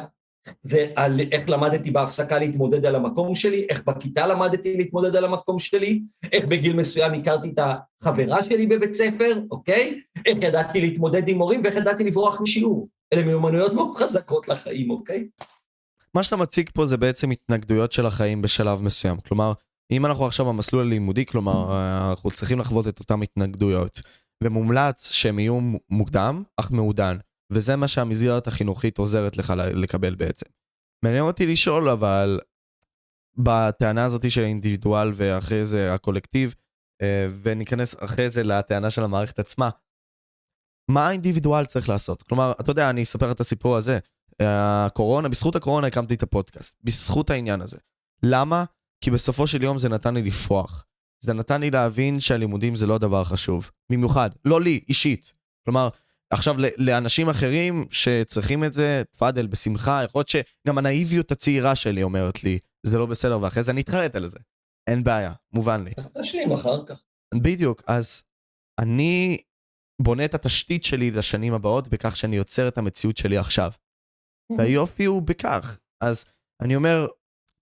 זה על איך למדתי בהפסקה להתמודד על המקום שלי, איך בכיתה למדתי להתמודד על המקום שלי, איך בגיל מסוים הכרתי את החברה שלי בבית ספר, אוקיי? איך ידעתי להתמודד עם מורים ואיך ידעתי לברוח משיעור. אלה מיומנויות מאוד חזקות לחיים, אוקיי? מה שאתה מציג פה זה בעצם התנגדויות של החיים בשלב מסוים. כלומר, אם אנחנו עכשיו במסלול הלימודי, כלומר, אנחנו צריכים לחוות את אותן התנגדויות. ומומלץ שהם יהיו מוקדם, אך מעודן. וזה מה שהמסגרת החינוכית עוזרת לך לקבל בעצם. מעניין אותי לשאול, אבל בטענה הזאת של האינדיבידואל ואחרי זה הקולקטיב, אה, וניכנס אחרי זה לטענה של המערכת עצמה, מה האינדיבידואל צריך לעשות? כלומר, אתה יודע, אני אספר את הסיפור הזה. הקורונה, בזכות הקורונה הקמתי את הפודקאסט, בזכות העניין הזה. למה? כי בסופו של יום זה נתן לי לפרוח. זה נתן לי להבין שהלימודים זה לא דבר חשוב. במיוחד, לא לי, אישית. כלומר, עכשיו, לאנשים אחרים שצריכים את זה, תפאדל, בשמחה, יכול להיות שגם הנאיביות הצעירה שלי אומרת לי, זה לא בסדר, ואחרי זה אני אתחרט על זה. אין בעיה, מובן לי. תשלים אחר כך. בדיוק, אז אני בונה את התשתית שלי לשנים הבאות בכך שאני יוצר את המציאות שלי עכשיו. Mm-hmm. והיופי הוא בכך. אז אני אומר,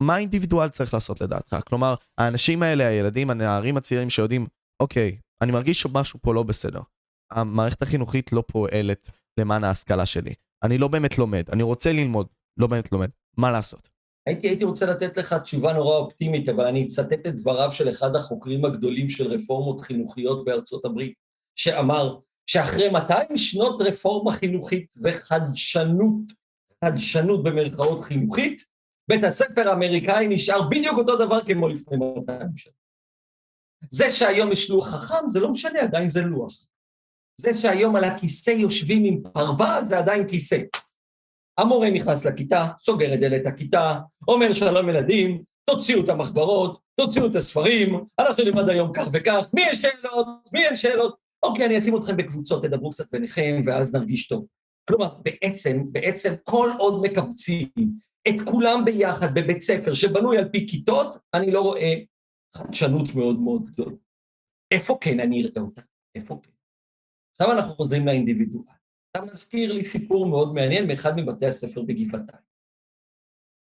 מה האינדיבידואל צריך לעשות לדעתך? כלומר, האנשים האלה, הילדים, הנערים הצעירים שיודעים, אוקיי, אני מרגיש שמשהו פה לא בסדר. המערכת החינוכית לא פועלת למען ההשכלה שלי. אני לא באמת לומד, אני רוצה ללמוד, לא באמת לומד. מה לעשות? הייתי, הייתי רוצה לתת לך תשובה נורא אופטימית, אבל אני אצטט את דבריו של אחד החוקרים הגדולים של רפורמות חינוכיות בארצות הברית, שאמר שאחרי 200 שנות רפורמה חינוכית וחדשנות, חדשנות במרכאות חינוכית, בית הספר האמריקאי נשאר בדיוק אותו דבר כמו לפני 200 שנה. זה שהיום יש לוח חכם, זה לא משנה, עדיין זה לוח. זה שהיום על הכיסא יושבים עם פרווה, זה עדיין כיסא. המורה נכנס לכיתה, סוגר את דלת הכיתה, אומר שלום ילדים, תוציאו את המחברות, תוציאו את הספרים, אנחנו נלמד היום כך וכך, מי יש שאלות? מי אין שאלות? אוקיי, אני אשים אתכם בקבוצות, תדברו קצת ביניכם, ואז נרגיש טוב. כלומר, בעצם, בעצם כל עוד מקבצים את כולם ביחד בבית ספר שבנוי על פי כיתות, אני לא רואה חדשנות מאוד מאוד גדולה. איפה כן אני אראה אותה? איפה כן? עכשיו אנחנו חוזרים לאינדיבידואל. אתה מזכיר לי סיפור מאוד מעניין מאחד מבתי הספר בגבעתיים.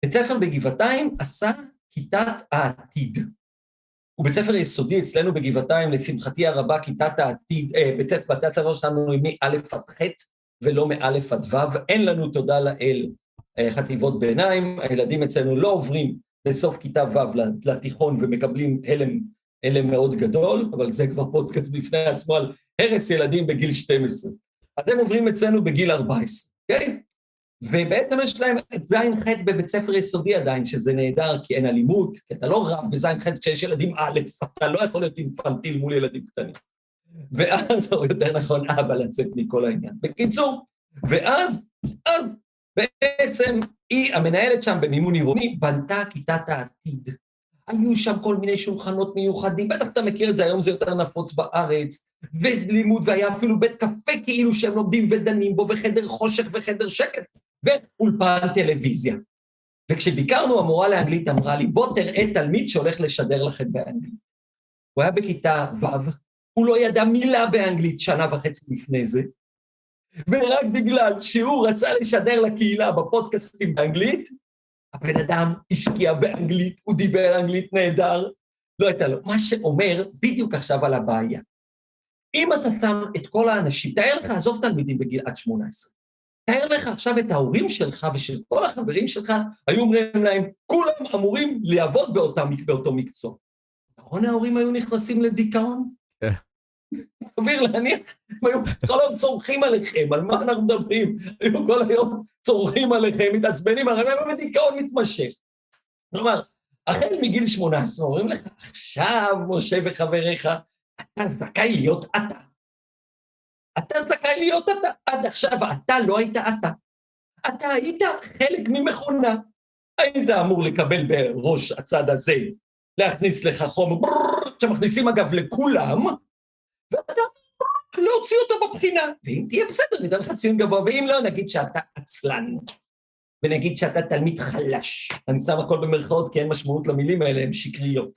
בית ספר בגבעתיים עשה כיתת העתיד. הוא בית ספר יסודי אצלנו בגבעתיים, לשמחתי הרבה, כיתת העתיד, אה, בית ספר, בתי הספר שלנו היא מא' עד ח' ולא מא' עד ו', אין לנו תודה לאל אה, חטיבות ביניים, הילדים אצלנו לא עוברים בסוף כיתה ו' לתיכון ומקבלים הלם, הלם מאוד גדול, אבל זה כבר פודקאסט בפני עצמו על הרס ילדים בגיל 12. אז הם עוברים אצלנו בגיל 14, אוקיי? ובעצם יש להם את ז'-ח' בבית ספר יסודי עדיין, שזה נהדר, כי אין אלימות, כי אתה לא רב בז'-ח' כשיש ילדים א', אתה לא יכול להיות אינפנטיל מול ילדים קטנים. ואז, או יותר נכון, אבא לצאת מכל העניין. בקיצור, ואז, אז בעצם היא, המנהלת שם במימון עירוני, בנתה כיתת העתיד. היו שם כל מיני שולחנות מיוחדים, בטח אתה מכיר את זה, היום זה יותר נפוץ בארץ, ולימוד, והיה אפילו בית קפה כאילו שהם לומדים ודנים בו, וחדר חושך וחדר שקט, ואולפן טלוויזיה. וכשביקרנו, המורה לאנגלית אמרה לי, בוא תראה תלמיד שהולך לשדר לכם באנגלית. הוא היה בכיתה ו', הוא לא ידע מילה באנגלית שנה וחצי לפני זה, ורק בגלל שהוא רצה לשדר לקהילה בפודקאסטים באנגלית, הבן אדם השקיע באנגלית, הוא דיבר אנגלית נהדר, לא הייתה לו. מה שאומר בדיוק עכשיו על הבעיה. אם אתה שם את כל האנשים, תאר לך, עזוב תלמידים בגיל עד 18, תאר לך עכשיו את ההורים שלך ושל כל החברים שלך, היו אומרים להם, כולם אמורים לעבוד באותה, באותו מקצוע. נכון ההורים היו נכנסים לדיכאון? כן. [LAUGHS] סביר להניח, הם היו כל היום צורכים עליכם, על מה אנחנו מדברים? היו כל היום צורכים עליכם, מתעצבנים, הרי הם בדיכאון מתמשך. כלומר, החל מגיל 18 אומרים לך, עכשיו, משה וחבריך, אתה זכאי להיות אתה. אתה זכאי להיות אתה. עד עכשיו אתה לא היית אתה. אתה היית חלק ממכונה. היית אמור לקבל בראש הצד הזה, להכניס לך חום, שמכניסים אגב לכולם, ואתה להוציא אותו בבחינה. ואם תהיה בסדר, ניתן לך ציון גבוה, ואם לא, נגיד שאתה עצלן. ונגיד שאתה תלמיד חלש. אני שם הכל במרכאות, כי אין משמעות למילים האלה, הן שקריות.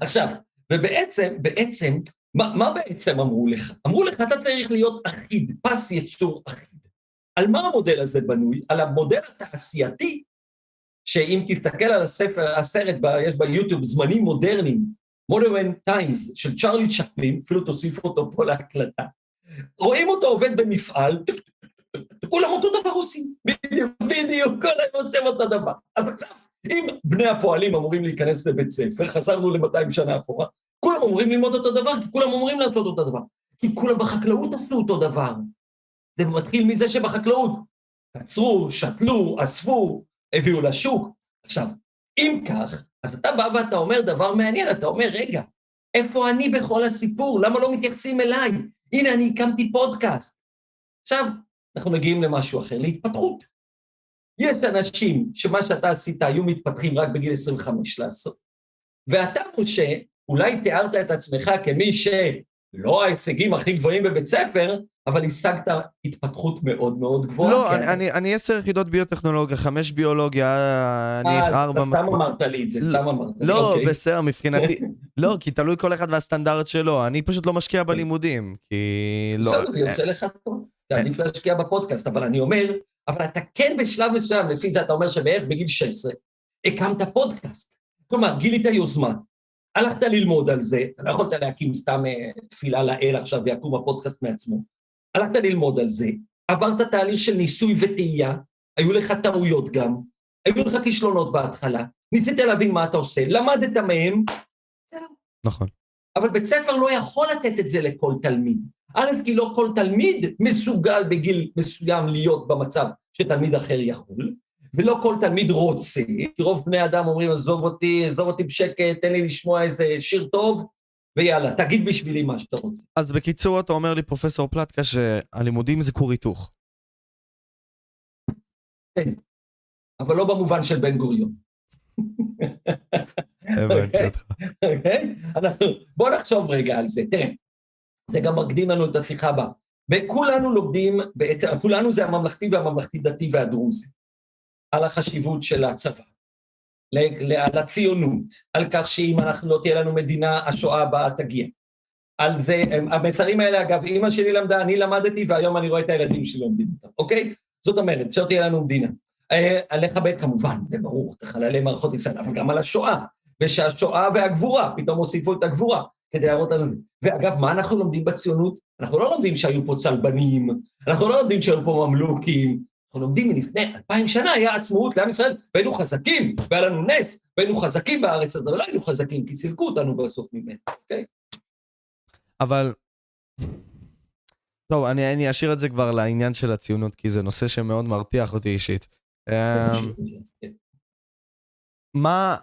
עכשיו, ובעצם, בעצם, מה, מה בעצם אמרו לך? אמרו לך, אתה צריך להיות אחיד, פס יצור אחיד. על מה המודל הזה בנוי? על המודל התעשייתי, שאם תסתכל על הספר, הסרט, יש ביוטיוב זמנים מודרניים, modern times של צ'רלי צ'פלין, אפילו תוסיפו אותו פה להקלטה, רואים אותו עובד במפעל, כולם אותו דבר עושים, בדיוק, בדיוק, כל היום עושים אותו דבר. אז עכשיו, אם בני הפועלים אמורים להיכנס לבית ספר, חזרנו ל-200 שנה אחורה, כולם אמורים ללמוד אותו דבר, כי כולם אמורים לעשות אותו דבר. כי כולם בחקלאות עשו אותו דבר. זה מתחיל מזה שבחקלאות עצרו, שתלו, אספו, הביאו לשוק. עכשיו, אם כך, אז אתה בא ואתה אומר דבר מעניין, אתה אומר, רגע, איפה אני בכל הסיפור? למה לא מתייחסים אליי? הנה, אני הקמתי פודקאסט. עכשיו, אנחנו מגיעים למשהו אחר, להתפתחות. יש אנשים שמה שאתה עשית היו מתפתחים רק בגיל 25 לעשות. ואתה, משה, אולי תיארת את עצמך כמי שלא ההישגים הכי גבוהים בבית ספר, אבל השגת התפתחות מאוד מאוד גבוהה. לא, אני, אני, אני עשר יחידות ביוטכנולוגיה, חמש ביולוגיה, אני ארבע... אז אתה סתם אמרת לי את זה, סתם אמרת לי, לא, אוקיי. בסדר, מבחינתי, [LAUGHS] לא, כי תלוי כל אחד והסטנדרט שלו, אני פשוט לא משקיע כן. בלימודים, כי לא... בסדר, זה יוצא לך טוב, זה עדיף להשקיע בפודקאסט, אבל אני אומר, אבל אתה כן בשלב מסוים, לפי זה אתה אומר שבערך בגיל 16, הקמת פודקאסט. כלומר, גילית יוזמה, הלכת ללמוד על זה, אתה לא יכולת להקים סתם אה, תפילה לאל עכשיו ויקום הפודקאסט מעצמו. הלכת ללמוד על זה, עברת תהליך של ניסוי וטעייה, היו לך טעויות גם, היו לך כישלונות בהתחלה, ניסית להבין מה אתה עושה, למדת מהם, נכון. אבל בית ספר לא יכול לתת את זה לכל תלמיד. א', כי לא כל תלמיד מסוגל בגיל מסוים להיות במצב שתלמיד אחר יכול, ולא כל תלמיד רוצה, כי רוב בני אדם אומרים, עזוב אותי, עזוב אותי בשקט, תן לי לשמוע איזה שיר טוב, ויאללה, תגיד בשבילי מה שאתה רוצה. אז בקיצור, אתה אומר לי, פרופסור פלטקה, שהלימודים זה כור היתוך. כן, אבל לא במובן של בן גוריון. הבנתי אותך. אוקיי? אנחנו, בוא נחשוב רגע על זה. תראה, זה גם מקדים לנו את השיחה הבאה. וכולנו לומדים, בעצם, כולנו זה הממלכתי והממלכתי-דתי והדרוזי, על החשיבות של הצבא, על הציונות, על כך שאם אנחנו לא תהיה לנו מדינה, השואה הבאה תגיע. על זה, הם- המסרים האלה, אגב, אימא שלי למדה, אני למדתי, והיום אני רואה את הילדים שלי לומדים אותם, אוקיי? זאת אומרת, שלא תהיה לנו מדינה. אה, על לכבד כמובן, זה ברור, את חללי מערכות ישראל, אבל גם על השואה, ושהשואה והגבורה, פתאום הוסיפו את הגבורה, כדי להראות לנו. ואגב, מה אנחנו לומדים בציונות? אנחנו לא לומדים שהיו פה צלבנים, אנחנו לא לומדים שהיו פה ממלוכים, אנחנו לומדים מלפני אלפיים שנה, היה עצמאות לעם ישראל, והיינו חזקים, והיה לנו נס, והיינו חזקים בארץ הזאת, אבל לא היינו חזקים, כי סילקו אותנו בסוף ממנו, אוקיי? אבל... טוב, אני, אני אשאיר את זה כבר לעניין של הציונות, כי זה נושא שמאוד מרתיח אותי אישית. אמ, מה...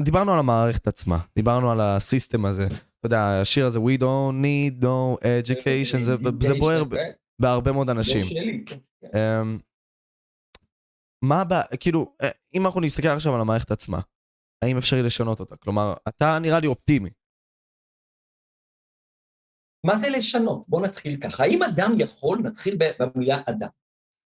דיברנו על המערכת עצמה, דיברנו על הסיסטם הזה. אתה יודע, השיר הזה, We don't need no education, זה, זה בוער ב- בהרבה מאוד אנשים. מה הבעיה, כאילו, אה, אם אנחנו נסתכל עכשיו על המערכת עצמה, האם אפשרי לשנות אותה? כלומר, אתה נראה לי אופטימי. מה זה לשנות? בואו נתחיל ככה. האם אדם יכול, נתחיל במילה אדם.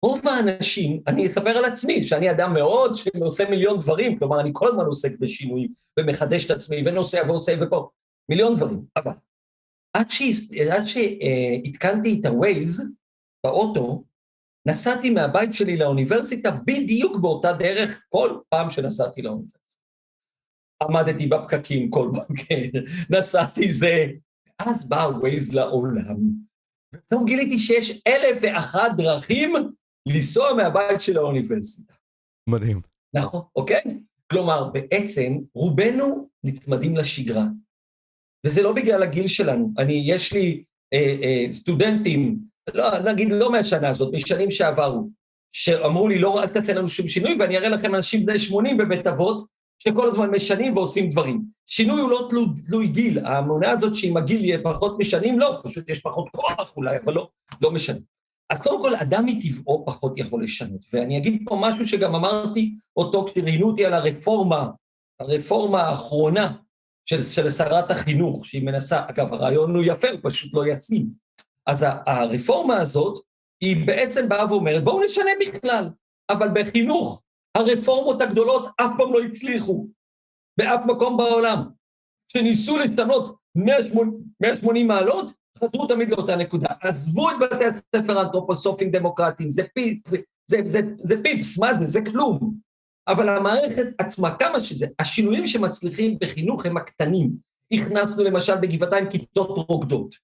רוב האנשים, אני אספר על עצמי, שאני אדם מאוד שעושה מיליון דברים, כלומר, אני כל הזמן עוסק בשינויים, ומחדש את עצמי, ונוסע ועושה ופה, מיליון דברים. אבל. עד שהתקנתי את ה-Waze באוטו, נסעתי מהבית שלי לאוניברסיטה בדיוק באותה דרך כל פעם שנסעתי לאוניברסיטה. עמדתי בפקקים כל בוקר, נסעתי זה, אז בא ווייז לעולם, ופתאום גיליתי שיש אלף ואחת דרכים לנסוע מהבית של האוניברסיטה. מדהים. נכון, אוקיי? כלומר, בעצם רובנו נצמדים לשגרה, וזה לא בגלל הגיל שלנו. אני, יש לי אה, אה, סטודנטים, לא, נגיד לא מהשנה הזאת, משנים שעברו, שאמרו לי, לא, אל תעשה לנו שום שינוי, ואני אראה לכם אנשים בני 80 בבית אבות, שכל הזמן משנים ועושים דברים. שינוי הוא לא תלוי, תלוי גיל, האמונה הזאת שעם הגיל יהיה פחות משנים, לא, פשוט יש פחות כוח אולי, אבל לא, לא משנים. אז קודם כל, אדם מטבעו פחות יכול לשנות. ואני אגיד פה משהו שגם אמרתי אותו כשראיינו אותי על הרפורמה, הרפורמה האחרונה של, של שרת החינוך, שהיא מנסה, אגב, הרעיון הוא יפה, הוא פשוט לא ישים. אז הרפורמה הזאת, היא בעצם באה ואומרת, בואו נשנה בכלל, אבל בחינוך, הרפורמות הגדולות אף פעם לא הצליחו, באף מקום בעולם. כשניסו לשנות 180, 180 מעלות, חזרו תמיד לאותה נקודה. עזבו את בתי הספר האנתרופוסופיים דמוקרטיים, זה פיפס, זה, זה, זה פיפס, מה זה? זה כלום. אבל המערכת עצמה, כמה שזה, השינויים שמצליחים בחינוך הם הקטנים. הכנסנו למשל בגבעתיים כיתות רוקדות,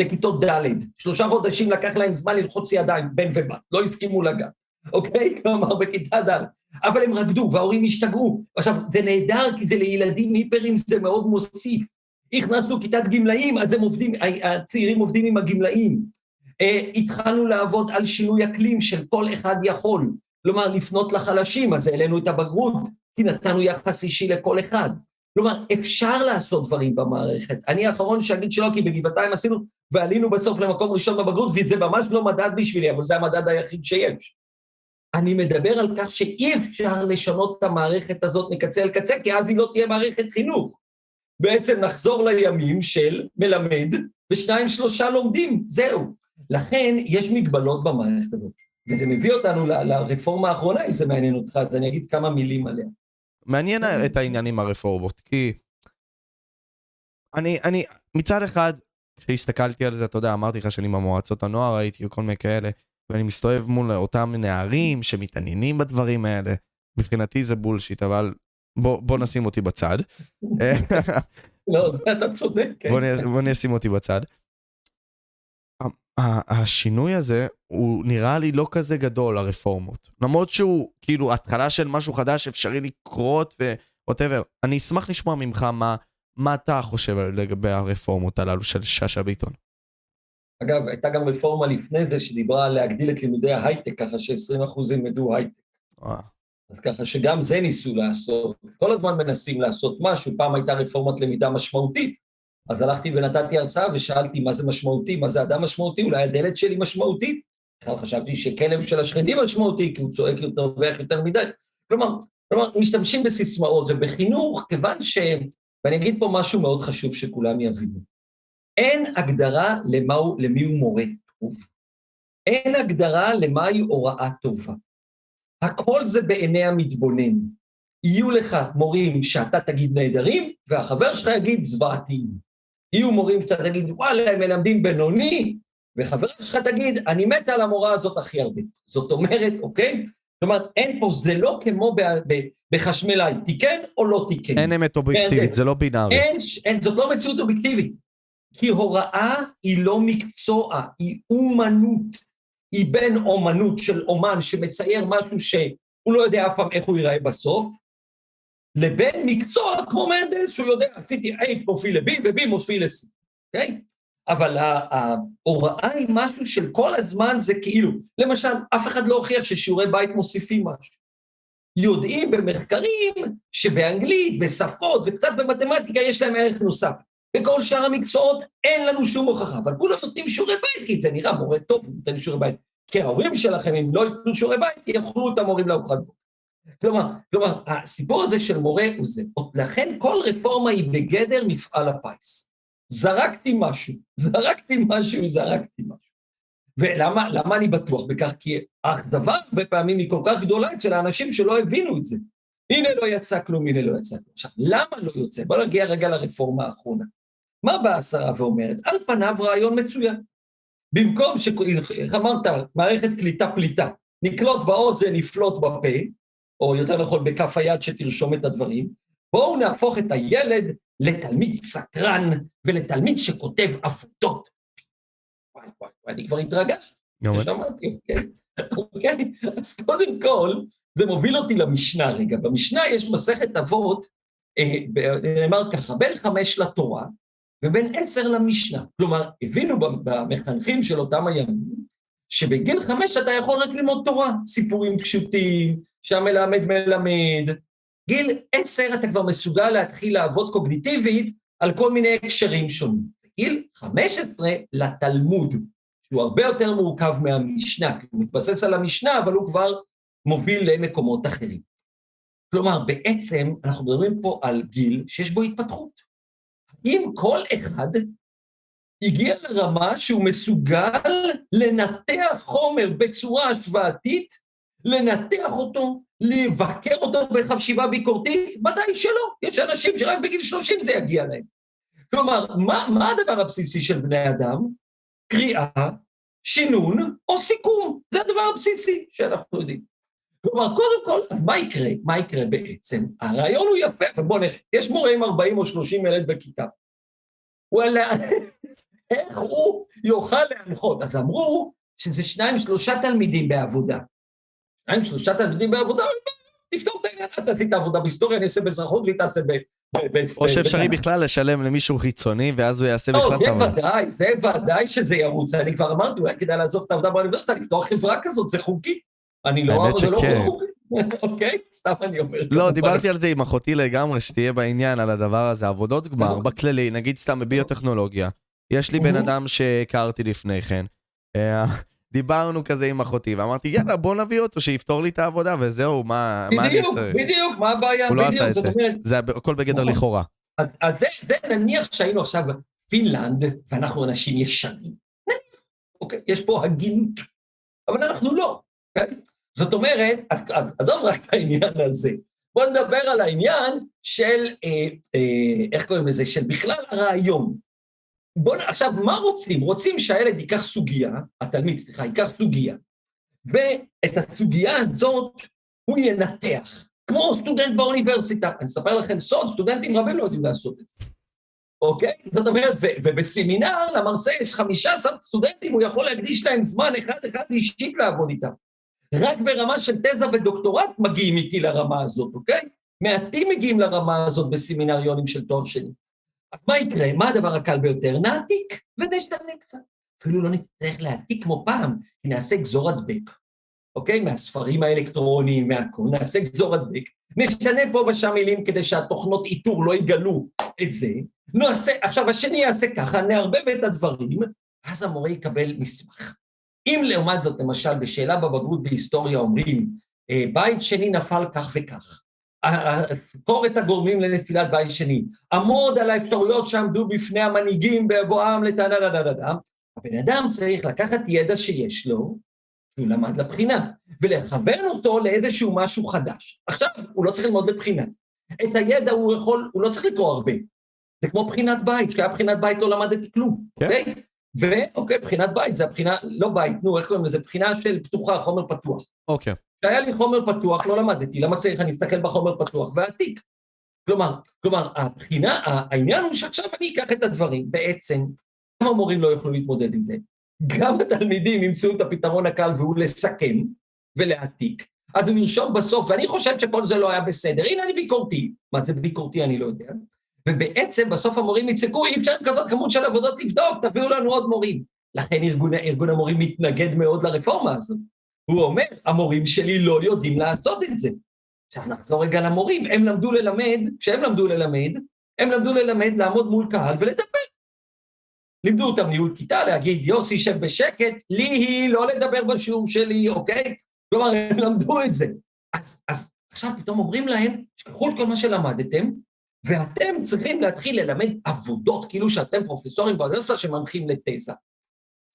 לכיתות ד', שלושה חודשים לקח להם זמן ללחוץ ידיים, בן ובת, לא הסכימו לגעת, אוקיי? [LAUGHS] כלומר, בכיתה ד', אבל הם רקדו וההורים השתגעו. עכשיו, זה נהדר כי זה לילדים היפרים זה מאוד מוסיף. הכנסנו כיתת גמלאים, אז הם עובדים, הצעירים עובדים עם הגמלאים. אה, התחלנו לעבוד על שינוי אקלים של כל אחד יכול. כלומר, לפנות לחלשים, אז העלינו את הבגרות, כי נתנו יחס אישי לכל אחד. כלומר, אפשר לעשות דברים במערכת. אני האחרון שאגיד שלא, כי בגבעתיים עשינו, ועלינו בסוף למקום ראשון בבגרות, וזה ממש לא מדד בשבילי, אבל זה המדד היחיד שיש. אני מדבר על כך שאי אפשר לשנות את המערכת הזאת מקצה אל קצה, כי אז היא לא תהיה מערכת חינוך. בעצם נחזור לימים של מלמד, ושניים שלושה לומדים, זהו. לכן יש מגבלות במערכת הזאת. וזה מביא אותנו לרפורמה האחרונה, אם זה מעניין אותך, אז אני אגיד כמה מילים עליה. מעניין את העניין עם הרפורמות, כי אני, אני, מצד אחד, כשהסתכלתי על זה, אתה יודע, אמרתי לך שאני במועצות הנוער, הייתי וכל מיני כאלה, ואני מסתובב מול אותם נערים שמתעניינים בדברים האלה. מבחינתי זה בולשיט, אבל בוא, בוא נשים אותי בצד. [LAUGHS] לא, אתה צודק. כן. בוא, בוא נשים אותי בצד. השינוי הזה הוא נראה לי לא כזה גדול, הרפורמות. למרות שהוא כאילו התחלה של משהו חדש אפשרי לקרות ו whatever. אני אשמח לשמוע ממך מה, מה אתה חושב לגבי הרפורמות הללו של שאשא ביטון. אגב, הייתה גם רפורמה לפני זה שדיברה על להגדיל את לימודי ההייטק, ככה ש-20% ילמדו הייטק. אז ככה שגם זה ניסו לעשות. כל הזמן מנסים לעשות משהו. פעם הייתה רפורמת למידה משמעותית, אז הלכתי ונתתי הרצאה ושאלתי מה זה משמעותי, מה זה אדם משמעותי, אולי הדלת שלי משמעותית. בכלל חשבתי שכלב של השכנים משמעותי, כי הוא צועק יותר ויותר מדי. כלומר, כלומר, משתמשים בסיסמאות, ובחינוך, כיוון ש... ואני אגיד פה משהו מאוד חשוב שכולם יבינו. אין הגדרה למהו, למי הוא מורה טוב. אין הגדרה למהי הוראה טובה. הכל זה בעיני המתבונן. יהיו לך מורים שאתה תגיד נהדרים, והחבר שלך יגיד זוועתיים. יהיו מורים שאתה תגיד, וואלה, הם מלמדים בינוני, וחבר שלך תגיד, אני מת על המורה הזאת הכי הרבה. זאת אומרת, אוקיי? כלומר, אין פה, זה לא כמו בחשמלאי, תיקן או לא תיקן. אין אמת אובייקטיבית, זה לא בינארי. אין, אין, זאת לא מציאות אובייקטיבית. כי הוראה היא לא מקצוע, היא אומנות. היא בין אומנות של אומן שמצייר משהו שהוא לא יודע אף פעם איך הוא ייראה בסוף, לבין מקצוע כמו מהנדס, שהוא יודע, עשיתי A מופיע ל-B ו-B מופיע ל-C, אוקיי? אבל ההוראה היא משהו של כל הזמן זה כאילו, למשל, אף אחד לא הוכיח ששיעורי בית מוסיפים משהו. יודעים במחקרים שבאנגלית, בשפות וקצת במתמטיקה יש להם ערך נוסף. בכל שאר המקצועות אין לנו שום הוכחה, אבל כולם נותנים שיעורי בית, כי זה נראה מורה טוב, נותן שיעורי בית. כי ההורים שלכם, אם לא ייתנו שיעורי בית, יאכלו את המורים לארוחת בוקר. כלומר, כלומר, הסיפור הזה של מורה הוא זה. לכן כל רפורמה היא בגדר מפעל הפיס. זרקתי משהו, זרקתי משהו, זרקתי משהו. ולמה אני בטוח בכך? כי האכזבה הרבה פעמים היא כל כך גדולה אצל האנשים שלא הבינו את זה. הנה לא יצא כלום, הנה לא יצא כלום. עכשיו, למה לא יוצא? בוא נגיע רגע לרפורמה האחרונה. מה באה השרה ואומרת? על פניו רעיון מצוין. במקום ש... איך אמרת? מערכת קליטה פליטה. נקלוט באוזן, נפלוט בפה, או יותר נכון בכף היד שתרשום את הדברים, בואו נהפוך את הילד לתלמיד סקרן ולתלמיד שכותב עבודות. וואי וואי, אני כבר התרגשתי, שמעתי, כן. אוקיי? אז קודם כל, זה מוביל אותי למשנה רגע. במשנה יש מסכת אבות, אה, נאמר ככה, בין חמש לתורה ובין עשר למשנה. כלומר, הבינו במחנכים של אותם הימים, שבגיל חמש אתה יכול רק ללמוד תורה, סיפורים פשוטים, שהמלמד מלמד. גיל עשר אתה כבר מסוגל להתחיל לעבוד קוגניטיבית על כל מיני הקשרים שונים. גיל חמש עשרה לתלמוד, שהוא הרבה יותר מורכב מהמשנה, כי הוא מתבסס על המשנה, אבל הוא כבר מוביל למקומות אחרים. כלומר, בעצם אנחנו מדברים פה על גיל שיש בו התפתחות. אם כל אחד הגיע לרמה שהוא מסוגל לנתח חומר בצורה השוואתית, לנתח אותו, לבקר אותו בחשיבה ביקורתית, ודאי שלא. יש אנשים שרק בגיל 30 זה יגיע להם. כלומר, מה, מה הדבר הבסיסי של בני אדם? קריאה, שינון או סיכום. זה הדבר הבסיסי שאנחנו יודעים. כלומר, קודם כל, מה יקרה? מה יקרה בעצם? הרעיון הוא יפה, ובואו נראה, יש מורה עם 40 או 30 ילד בכיתה. וואלה, איך הוא יוכל להנחות? אז אמרו שזה שניים, שלושה תלמידים בעבודה. שניים, שלושה תלמידים בעבודה, נפתור את העניין, אתה תעשי את העבודה בהיסטוריה, אני אעשה באזרחות והיא תעשה ב... או שאפשרי בכלל לשלם למישהו חיצוני, ואז הוא יעשה בכלל את העבודה. זה ודאי, זה ודאי שזה ירוץ. אני כבר אמרתי, אולי כדאי לעזוב את העבודה באוניברסיטה, לפתוח חברה כזאת, זה חוקי. אני לא... האמת שכן. אוקיי? סתם אני אומר. לא, דיברתי על זה עם אחותי לגמרי, שתהיה בעניין על הדבר הזה. עבודות גמר, בכללי, נגיד סתם בביוטכנולוגיה. יש לי בן אדם שהכרתי לפני כן. דיברנו כזה עם אחותי, ואמרתי, יאללה, בוא נביא אותו, שיפתור לי את העבודה, וזהו, מה, מה אני צריך? בדיוק, בדיוק, מה הבעיה? הוא לא עשה את זה, זה הכל בגדר נכון. לכאורה. אז זה נניח שהיינו עכשיו בפינלנד, ואנחנו אנשים ישרים. אוקיי, יש פה הגינות, אבל אנחנו לא. אוקיי? זאת אומרת, עזוב רק את העניין הזה. בוא נדבר על העניין של, אה, אה, איך קוראים לזה, של בכלל הרעיון. בוא, עכשיו, מה רוצים? רוצים שהילד ייקח סוגיה, התלמיד, סליחה, ייקח סוגיה, ואת הסוגיה הזאת הוא ינתח, כמו סטודנט באוניברסיטה. אני אספר לכם סוד, סטודנטים רבים לא יודעים לעשות את זה. אוקיי? זאת אומרת, ובסמינר למרצה יש 15 סטודנטים, הוא יכול להקדיש להם זמן אחד-אחד אישית לעבוד איתם. רק ברמה של תזה ודוקטורט מגיעים איתי לרמה הזאת, אוקיי? מעטים מגיעים לרמה הזאת בסמינריונים של תואר שני. אז מה יקרה? מה הדבר הקל ביותר? נעתיק ונשתנה קצת. אפילו לא נצטרך להעתיק כמו פעם, כי נעשה גזור הדבק, אוקיי? מהספרים האלקטרוניים, מהכול, נעשה גזור הדבק. נשנה פה ושם מילים כדי שהתוכנות איתור לא יגלו את זה. נעשה, עכשיו השני יעשה ככה, נערבב את הדברים, אז המורה יקבל מסמך. אם לעומת זאת, למשל, בשאלה בבגרות בהיסטוריה אומרים, אה, בית שני נפל כך וכך, ספור את הגורמים לנפילת בית שני, עמוד על האפשרויות שעמדו בפני המנהיגים בבואם לטענה דה דה דה דה, הבן אדם צריך לקחת ידע שיש לו, הוא למד לבחינה, ולכוון אותו לאיזשהו משהו חדש. עכשיו, הוא לא צריך ללמוד לבחינה. את הידע הוא יכול, הוא לא צריך לקרוא הרבה. זה כמו בחינת בית, כשהיה בחינת בית לא למדתי כלום, כן. אוקיי? Okay? ואוקיי, בחינת בית, זה הבחינה, לא בית, נו, איך קוראים לזה? בחינה של פתוחה, חומר פתוח. אוקיי. כשהיה לי חומר פתוח, לא למדתי, למה צריך? אני אסתכל בחומר פתוח ועתיק? כלומר, כלומר, הבחינה, העניין הוא שעכשיו אני אקח את הדברים, בעצם, גם המורים לא יוכלו להתמודד עם זה, גם התלמידים ימצאו את הפתרון הקל והוא לסכם ולהעתיק, אז הוא נרשום בסוף, ואני חושב שכל זה לא היה בסדר, הנה אני ביקורתי, מה זה ביקורתי? אני לא יודע, ובעצם בסוף המורים יצעקו, אי אפשר כזאת כמות של עבודות לבדוק, תביאו לנו עוד מורים. לכן ארגון, ארגון המורים מתנגד מאוד לרפורמה הזאת. הוא אומר, המורים שלי לא יודעים לעשות את זה. עכשיו נחזור רגע למורים, הם למדו ללמד, כשהם למדו ללמד, הם למדו ללמד לעמוד מול קהל ולדבר. לימדו אותם ניהול כיתה, להגיד, יוסי, שב בשקט, לי היא לא לדבר בשיעור שלי, אוקיי? כלומר, הם למדו את זה. אז, אז עכשיו פתאום אומרים להם, תשכחו את כל מה שלמדתם, ואתם צריכים להתחיל ללמד עבודות, כאילו שאתם פרופסורים באוניברסיטה שמנחים לתזה.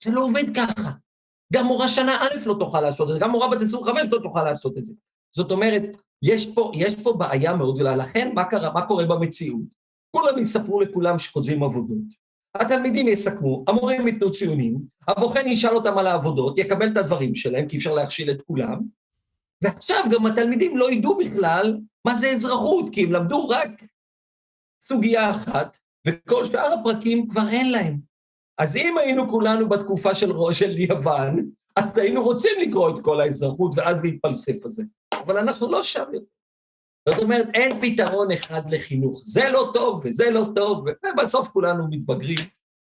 זה לא עובד ככה. גם מורה שנה א' לא תוכל לעשות את זה, גם מורה בת 25 לא תוכל לעשות את זה. זאת אומרת, יש פה, יש פה בעיה מאוד גדולה. לכן, מה קרה, מה קורה במציאות? כולם יספרו לכולם שכותבים עבודות. התלמידים יסכמו, המורים ייתנו ציונים, הבוחן ישאל אותם על העבודות, יקבל את הדברים שלהם, כי אפשר להכשיל את כולם, ועכשיו גם התלמידים לא ידעו בכלל מה זה אזרחות, כי הם למדו רק סוגיה אחת, וכל שאר הפרקים כבר אין להם. אז אם היינו כולנו בתקופה של של יוון, אז היינו רוצים לקרוא את כל האזרחות ואז להתפלסף על זה. אבל אנחנו לא שם יותר. זאת אומרת, אין פתרון אחד לחינוך. זה לא טוב וזה לא טוב, ובסוף כולנו מתבגרים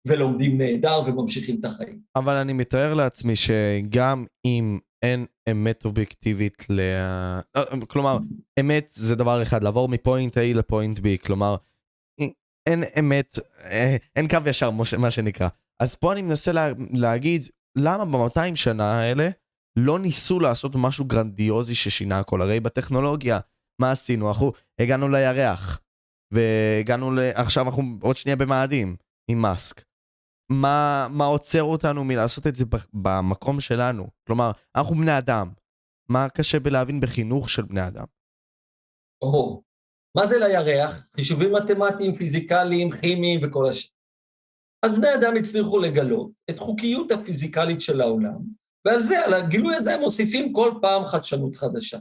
ולומדים נהדר וממשיכים את החיים. אבל אני מתאר לעצמי שגם אם אין אמת אובייקטיבית ל... אה, כלומר, אמת זה דבר אחד, לעבור מפוינט A לפוינט B, כלומר, אין אמת, אה, אין קו ישר, מה שנקרא. אז פה אני מנסה לה, להגיד, למה ב-200 שנה האלה לא ניסו לעשות משהו גרנדיוזי ששינה הכל? הרי בטכנולוגיה, מה עשינו? אנחנו הגענו לירח, והגענו ל... עכשיו אנחנו עוד שנייה במאדים, עם מאסק. מה, מה עוצר אותנו מלעשות את זה במקום שלנו? כלומר, אנחנו בני אדם. מה קשה בלהבין בחינוך של בני אדם? או, מה זה לירח? חישובים מתמטיים, פיזיקליים, כימיים וכל השאר. אז בני אדם הצליחו לגלות את חוקיות הפיזיקלית של העולם, ועל זה, על הגילוי הזה, הם מוסיפים כל פעם חדשנות חדשה.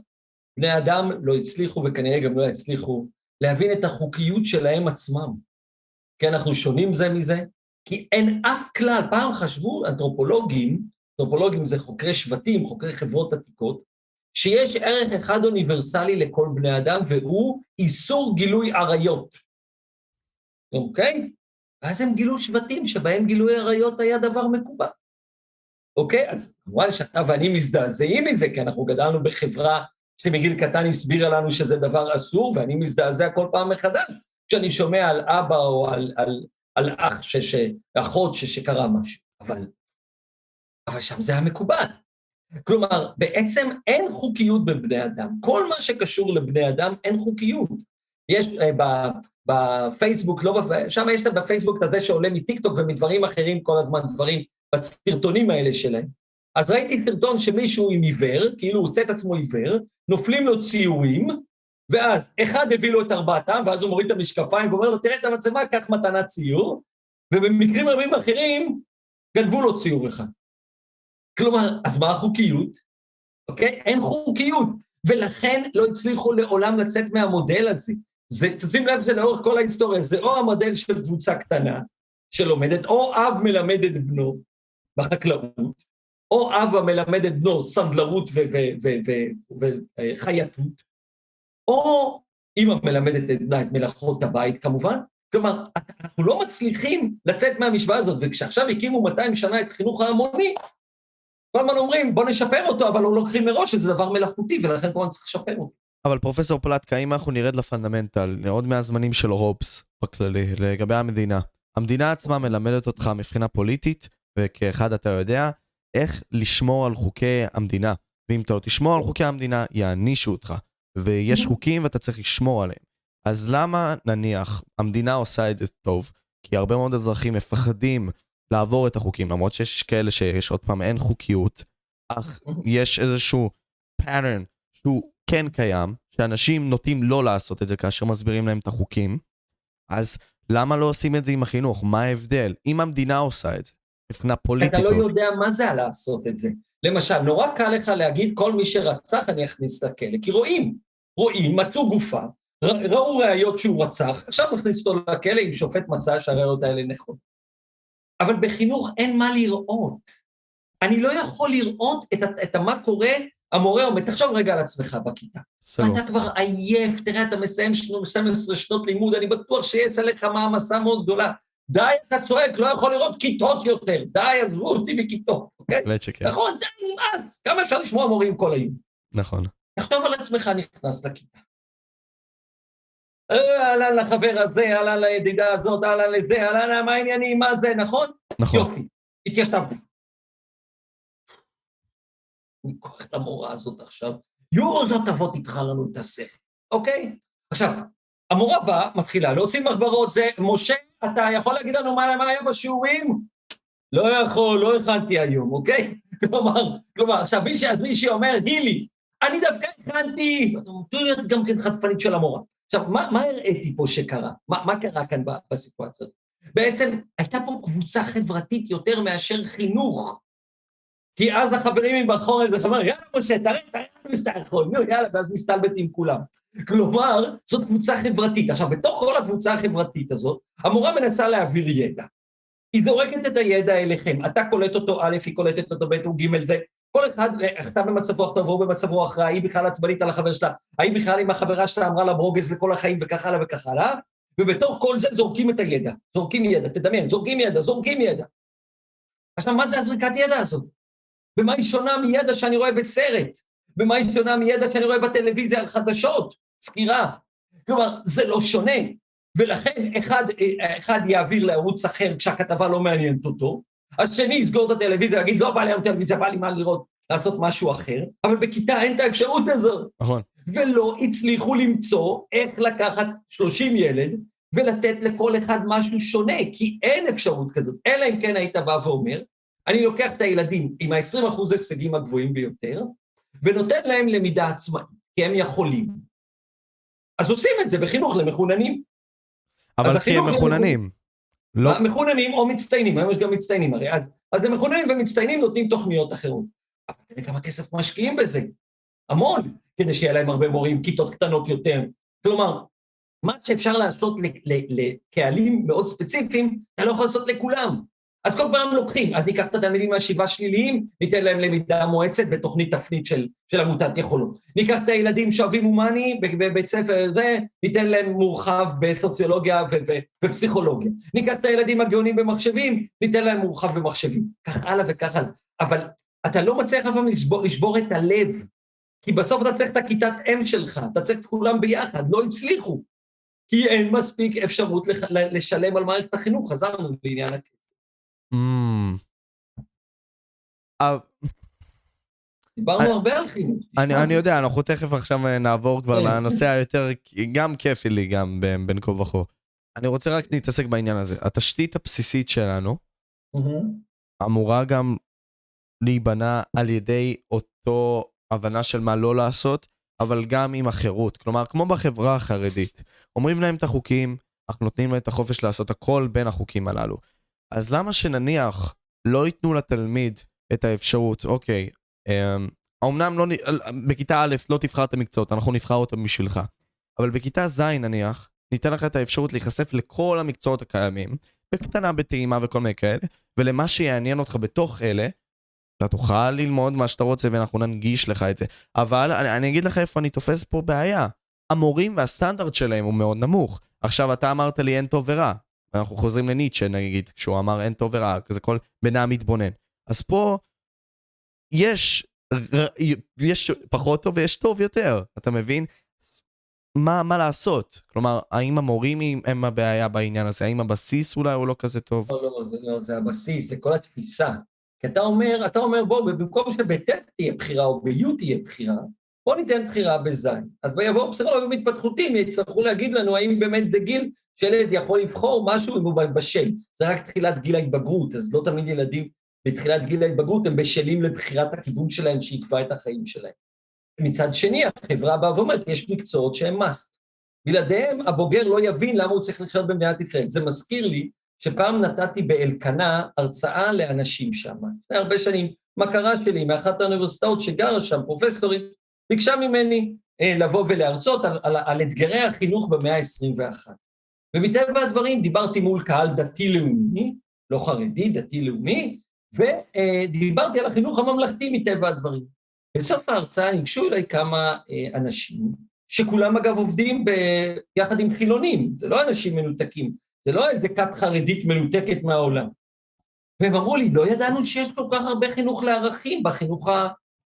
בני אדם לא הצליחו, וכנראה גם לא יצליחו, להבין את החוקיות שלהם עצמם. כי אנחנו שונים זה מזה, כי אין אף כלל, פעם חשבו אנתרופולוגים, אנתרופולוגים זה חוקרי שבטים, חוקרי חברות עתיקות, שיש ערך אחד אוניברסלי לכל בני אדם, והוא איסור גילוי עריות. אוקיי? ואז הם גילו שבטים שבהם גילוי עריות היה דבר מקובל. אוקיי? אז כמובן שאתה ואני מזדעזעים מזה, כי אנחנו גדלנו בחברה שמגיל קטן הסבירה לנו שזה דבר אסור, ואני מזדעזע כל פעם מחדש כשאני שומע על אבא או על, על, על אח, ש, אחות ש, שקרה משהו. אבל, אבל שם זה היה מקובל. כלומר, בעצם אין חוקיות בבני אדם. כל מה שקשור לבני אדם, אין חוקיות. יש uh, בפייסבוק, לא, שם יש את בפייסבוק את הזה שעולה מטיקטוק ומדברים אחרים כל הזמן, דברים בסרטונים האלה שלהם. אז ראיתי סרטון שמישהו עם עיוור, כאילו הוא עושה את עצמו עיוור, נופלים לו ציורים, ואז אחד הביא לו את ארבעתם, ואז הוא מוריד את המשקפיים ואומר לו, תראה את המצלמה, קח מתנת ציור, ובמקרים רבים אחרים גנבו לו ציור אחד. כלומר, אז מה החוקיות? אוקיי? אין חוקיות, ולכן לא הצליחו לעולם לצאת מהמודל הזה. זה, תשים לב שלאורך כל ההיסטוריה, זה או המודל של קבוצה קטנה שלומדת, או אב מלמד את בנו בחקלאות, או אבא מלמד את בנו סנדלרות וחייטות, או אימא מלמדת את בנה את מלאכות הבית כמובן. כלומר, אנחנו לא מצליחים לצאת מהמשוואה הזאת, וכשעכשיו הקימו 200 שנה את חינוך ההמוני, כל הזמן אומרים, בוא נשפר אותו, אבל לא לוקחים מראש שזה דבר מלאכותי, ולכן כמובן צריך לשפר אותו. אבל פרופסור פלטקה, אם אנחנו נרד לפונדמנטל, עוד מהזמנים של רובס בכללי, לגבי המדינה. המדינה עצמה מלמדת אותך מבחינה פוליטית, וכאחד אתה יודע, איך לשמור על חוקי המדינה. ואם אתה לא תשמור על חוקי המדינה, יענישו אותך. ויש mm-hmm. חוקים ואתה צריך לשמור עליהם. אז למה, נניח, המדינה עושה את זה טוב? כי הרבה מאוד אזרחים מפחדים לעבור את החוקים, למרות שיש כאלה שיש, עוד פעם, אין חוקיות, אך mm-hmm. יש איזשהו pattern שהוא כן קיים, שאנשים נוטים לא לעשות את זה כאשר מסבירים להם את החוקים, אז למה לא עושים את זה עם החינוך? מה ההבדל? אם המדינה עושה את זה, מבחינה פוליטית... אתה לא יודע מה זה לעשות את זה. למשל, נורא קל לך להגיד, כל מי שרצח אני אכניס לכלא, כי רואים, רואים, מצאו גופה, ראו ראיות שהוא רצח, עכשיו נכניס אותו לכלא אם שופט מצא שהראיות האלה נכונות. אבל בחינוך אין מה לראות. אני לא יכול לראות את, את מה קורה המורה אומר, תחשוב רגע על עצמך בכיתה. אתה כבר עייף, תראה, אתה מסיים 12 שנות לימוד, אני בטוח שיש עליך מעמסה מאוד גדולה. די, אתה צועק, לא יכול לראות כיתות יותר. די, עזבו אותי מכיתות, אוקיי? באמת שכן. נכון, די, נמאס. כמה אפשר לשמוע מורים כל היום? נכון. תחשוב על עצמך נכנס לכיתה. אה, אהלן לחבר הזה, אהלן לידידה הזאת, אהלן לזה, אהלן, מה העניינים, מה זה, נכון? נכון. יופי, התיישבת. אני כוח למורה הזאת עכשיו, יורו זאת תבוא תקרא לנו את השכל, אוקיי? עכשיו, המורה באה, מתחילה להוציא מחברות, זה, משה, אתה יכול להגיד לנו מה, מה היה בשיעורים? לא יכול, לא הכנתי היום, אוקיי? [LAUGHS] כלומר, כלומר, עכשיו מישהי, אז מישהי אומר, הילי, אני דווקא הכנתי, ואתה אומר, גם כן חטפנית של המורה. עכשיו, מה, מה הראיתי פה שקרה? מה, מה קרה כאן בסיטואציה הזאת? בעצם הייתה פה קבוצה חברתית יותר מאשר חינוך. כי אז החברים מבחור איזה חבר, יאללה משה, תראה, תראה לנו שאתה יכול, נו יאללה, ואז מסתלבט עם כולם. כלומר, זאת קבוצה חברתית. עכשיו, בתוך כל הקבוצה החברתית הזאת, המורה מנסה להעביר ידע. היא זורקת את הידע אליכם, אתה קולט אותו א', היא קולטת אותו ב' או ג', זה כל אחד, אתה במצב רוח טוב, הוא במצב רוח רע, היא בכלל עצבנית על החבר שלה, האם בכלל עם החברה שלה אמרה לה ברוגז לכל החיים וכך הלאה וכך הלאה, ובתוך כל זה זורקים את הידע, זורקים ידע, תדמיין, זורקים ידע, זורקים ידע. עכשיו, מה זה הזריקת ידע הזאת? במה היא שונה מידע שאני רואה בסרט? במה היא שונה מידע שאני רואה בטלוויזיה על חדשות, סקירה? כלומר, זה לא שונה. ולכן אחד, אחד יעביר לערוץ אחר כשהכתבה לא מעניינת אותו, אז שני יסגור את הטלוויזיה ויגיד, לא בא לי היום טלוויזיה, בא לי מה לראות, לעשות משהו אחר, אבל בכיתה אין את האפשרות הזאת. נכון. ולא הצליחו למצוא איך לקחת 30 ילד ולתת לכל אחד משהו שונה, כי אין אפשרות כזאת, אלא אם כן היית בא ואומר, אני לוקח את הילדים עם ה-20 אחוז הישגים הגבוהים ביותר, ונותן להם למידה עצמאית, כי הם יכולים. אז עושים את זה בחינוך למחוננים. אבל כי הם מחוננים. לא, מחוננים או מצטיינים, היום יש גם מצטיינים הרי, אז, אז למחוננים ומצטיינים נותנים תוכניות אחרות. אבל תראה כמה כסף משקיעים בזה, המון, כדי שיהיה להם הרבה מורים, כיתות קטנות יותר. כלומר, מה שאפשר לעשות לקהלים מאוד ספציפיים, אתה לא יכול לעשות לכולם. אז כל פעם לוקחים, אז ניקח את התלמידים מהשבעה שליליים, ניתן להם למידה מואצת בתוכנית תפנית של, של עמותת יכולות. ניקח את הילדים שאוהבים הומני בבית ספר זה, ניתן להם מורחב בסוציולוגיה ופסיכולוגיה. ניקח את הילדים הגאונים במחשבים, ניתן להם מורחב במחשבים. כך הלאה וכך הלאה. אבל אתה לא מצליח אף פעם לשבור, לשבור את הלב, כי בסוף אתה צריך את הכיתת אם שלך, אתה צריך את כולם ביחד, לא הצליחו. כי אין מספיק אפשרות לשלם על מערכת החינוך, חזרנו לעניין הכסף. אמ, אה, דיברנו אני- הרבה על חינוך. אני, אני יודע, אנחנו תכף עכשיו אה, נעבור כבר כן. לנושא היותר, גם כיפי לי גם בין בין כה וכה. אני רוצה רק להתעסק בעניין הזה. התשתית הבסיסית שלנו. אמורה גם להיבנה על ידי אותו הבנה של מה לא לעשות, אבל גם עם החירות. כלומר, כמו בחברה החרדית, אומרים להם את החוקים, אנחנו נותנים להם את החופש לעשות הכל בין החוקים הללו. אז למה שנניח לא ייתנו לתלמיד את האפשרות, אוקיי, אמ, אמנם לא, נ- בכיתה א' לא תבחר את המקצועות, אנחנו נבחר אותם בשבילך. אבל בכיתה ז' נניח, ניתן לך את האפשרות להיחשף לכל המקצועות הקיימים, בקטנה, בטעימה וכל מיני כאלה, ולמה שיעניין אותך בתוך אלה, אתה תוכל ללמוד מה שאתה רוצה ואנחנו ננגיש לך את זה. אבל אני, אני אגיד לך איפה אני תופס פה בעיה. המורים והסטנדרט שלהם הוא מאוד נמוך. עכשיו אתה אמרת לי אין טוב ורע. אנחנו חוזרים לניטשה נגיד, כשהוא אמר אין טוב ורע, כזה כל אדם מתבונן. אז פה יש, יש פחות טוב ויש טוב יותר, אתה מבין? מה, מה לעשות? כלומר, האם המורים הם- הבעיה בעניין הזה? האם הבסיס אולי הוא לא כזה טוב? לא, לא, זה לא, זה הבסיס, זה כל התפיסה. כי אתה אומר, אתה אומר, בוא, במקום שב-ט' תהיה בחירה או ב-י' תהיה בחירה, בוא ניתן בחירה בז'. אז יבואו פסיכולוגים התפתחותיים, יצטרכו להגיד לנו האם באמת זה גיל שילד יכול לבחור משהו אם הוא בשל. זה רק תחילת גיל ההתבגרות, אז לא תמיד ילדים בתחילת גיל ההתבגרות הם בשלים לבחירת הכיוון שלהם שיקבע את החיים שלהם. מצד שני, החברה באה ואומרת, יש מקצועות שהם must. בלעדיהם הבוגר לא יבין למה הוא צריך לחיות במדינת ישראל. זה מזכיר לי שפעם נתתי באלקנה הרצאה לאנשים שם. לפני הרבה שנים, מכרה שלי מאחת האוניברסיטאות שגרה שם, פרופסורית, ביקשה ממני אה, לבוא ולהרצות על, על, על אתגרי החינוך במאה ה-21. ומטבע הדברים דיברתי מול קהל דתי-לאומי, לא חרדי, דתי-לאומי, ודיברתי על החינוך הממלכתי מטבע הדברים. בסוף ההרצאה ניגשו אליי כמה אה, אנשים, שכולם אגב עובדים ב- יחד עם חילונים, זה לא אנשים מנותקים, זה לא איזה כת חרדית מנותקת מהעולם. והם אמרו לי, לא ידענו שיש כל כך הרבה חינוך לערכים בחינוך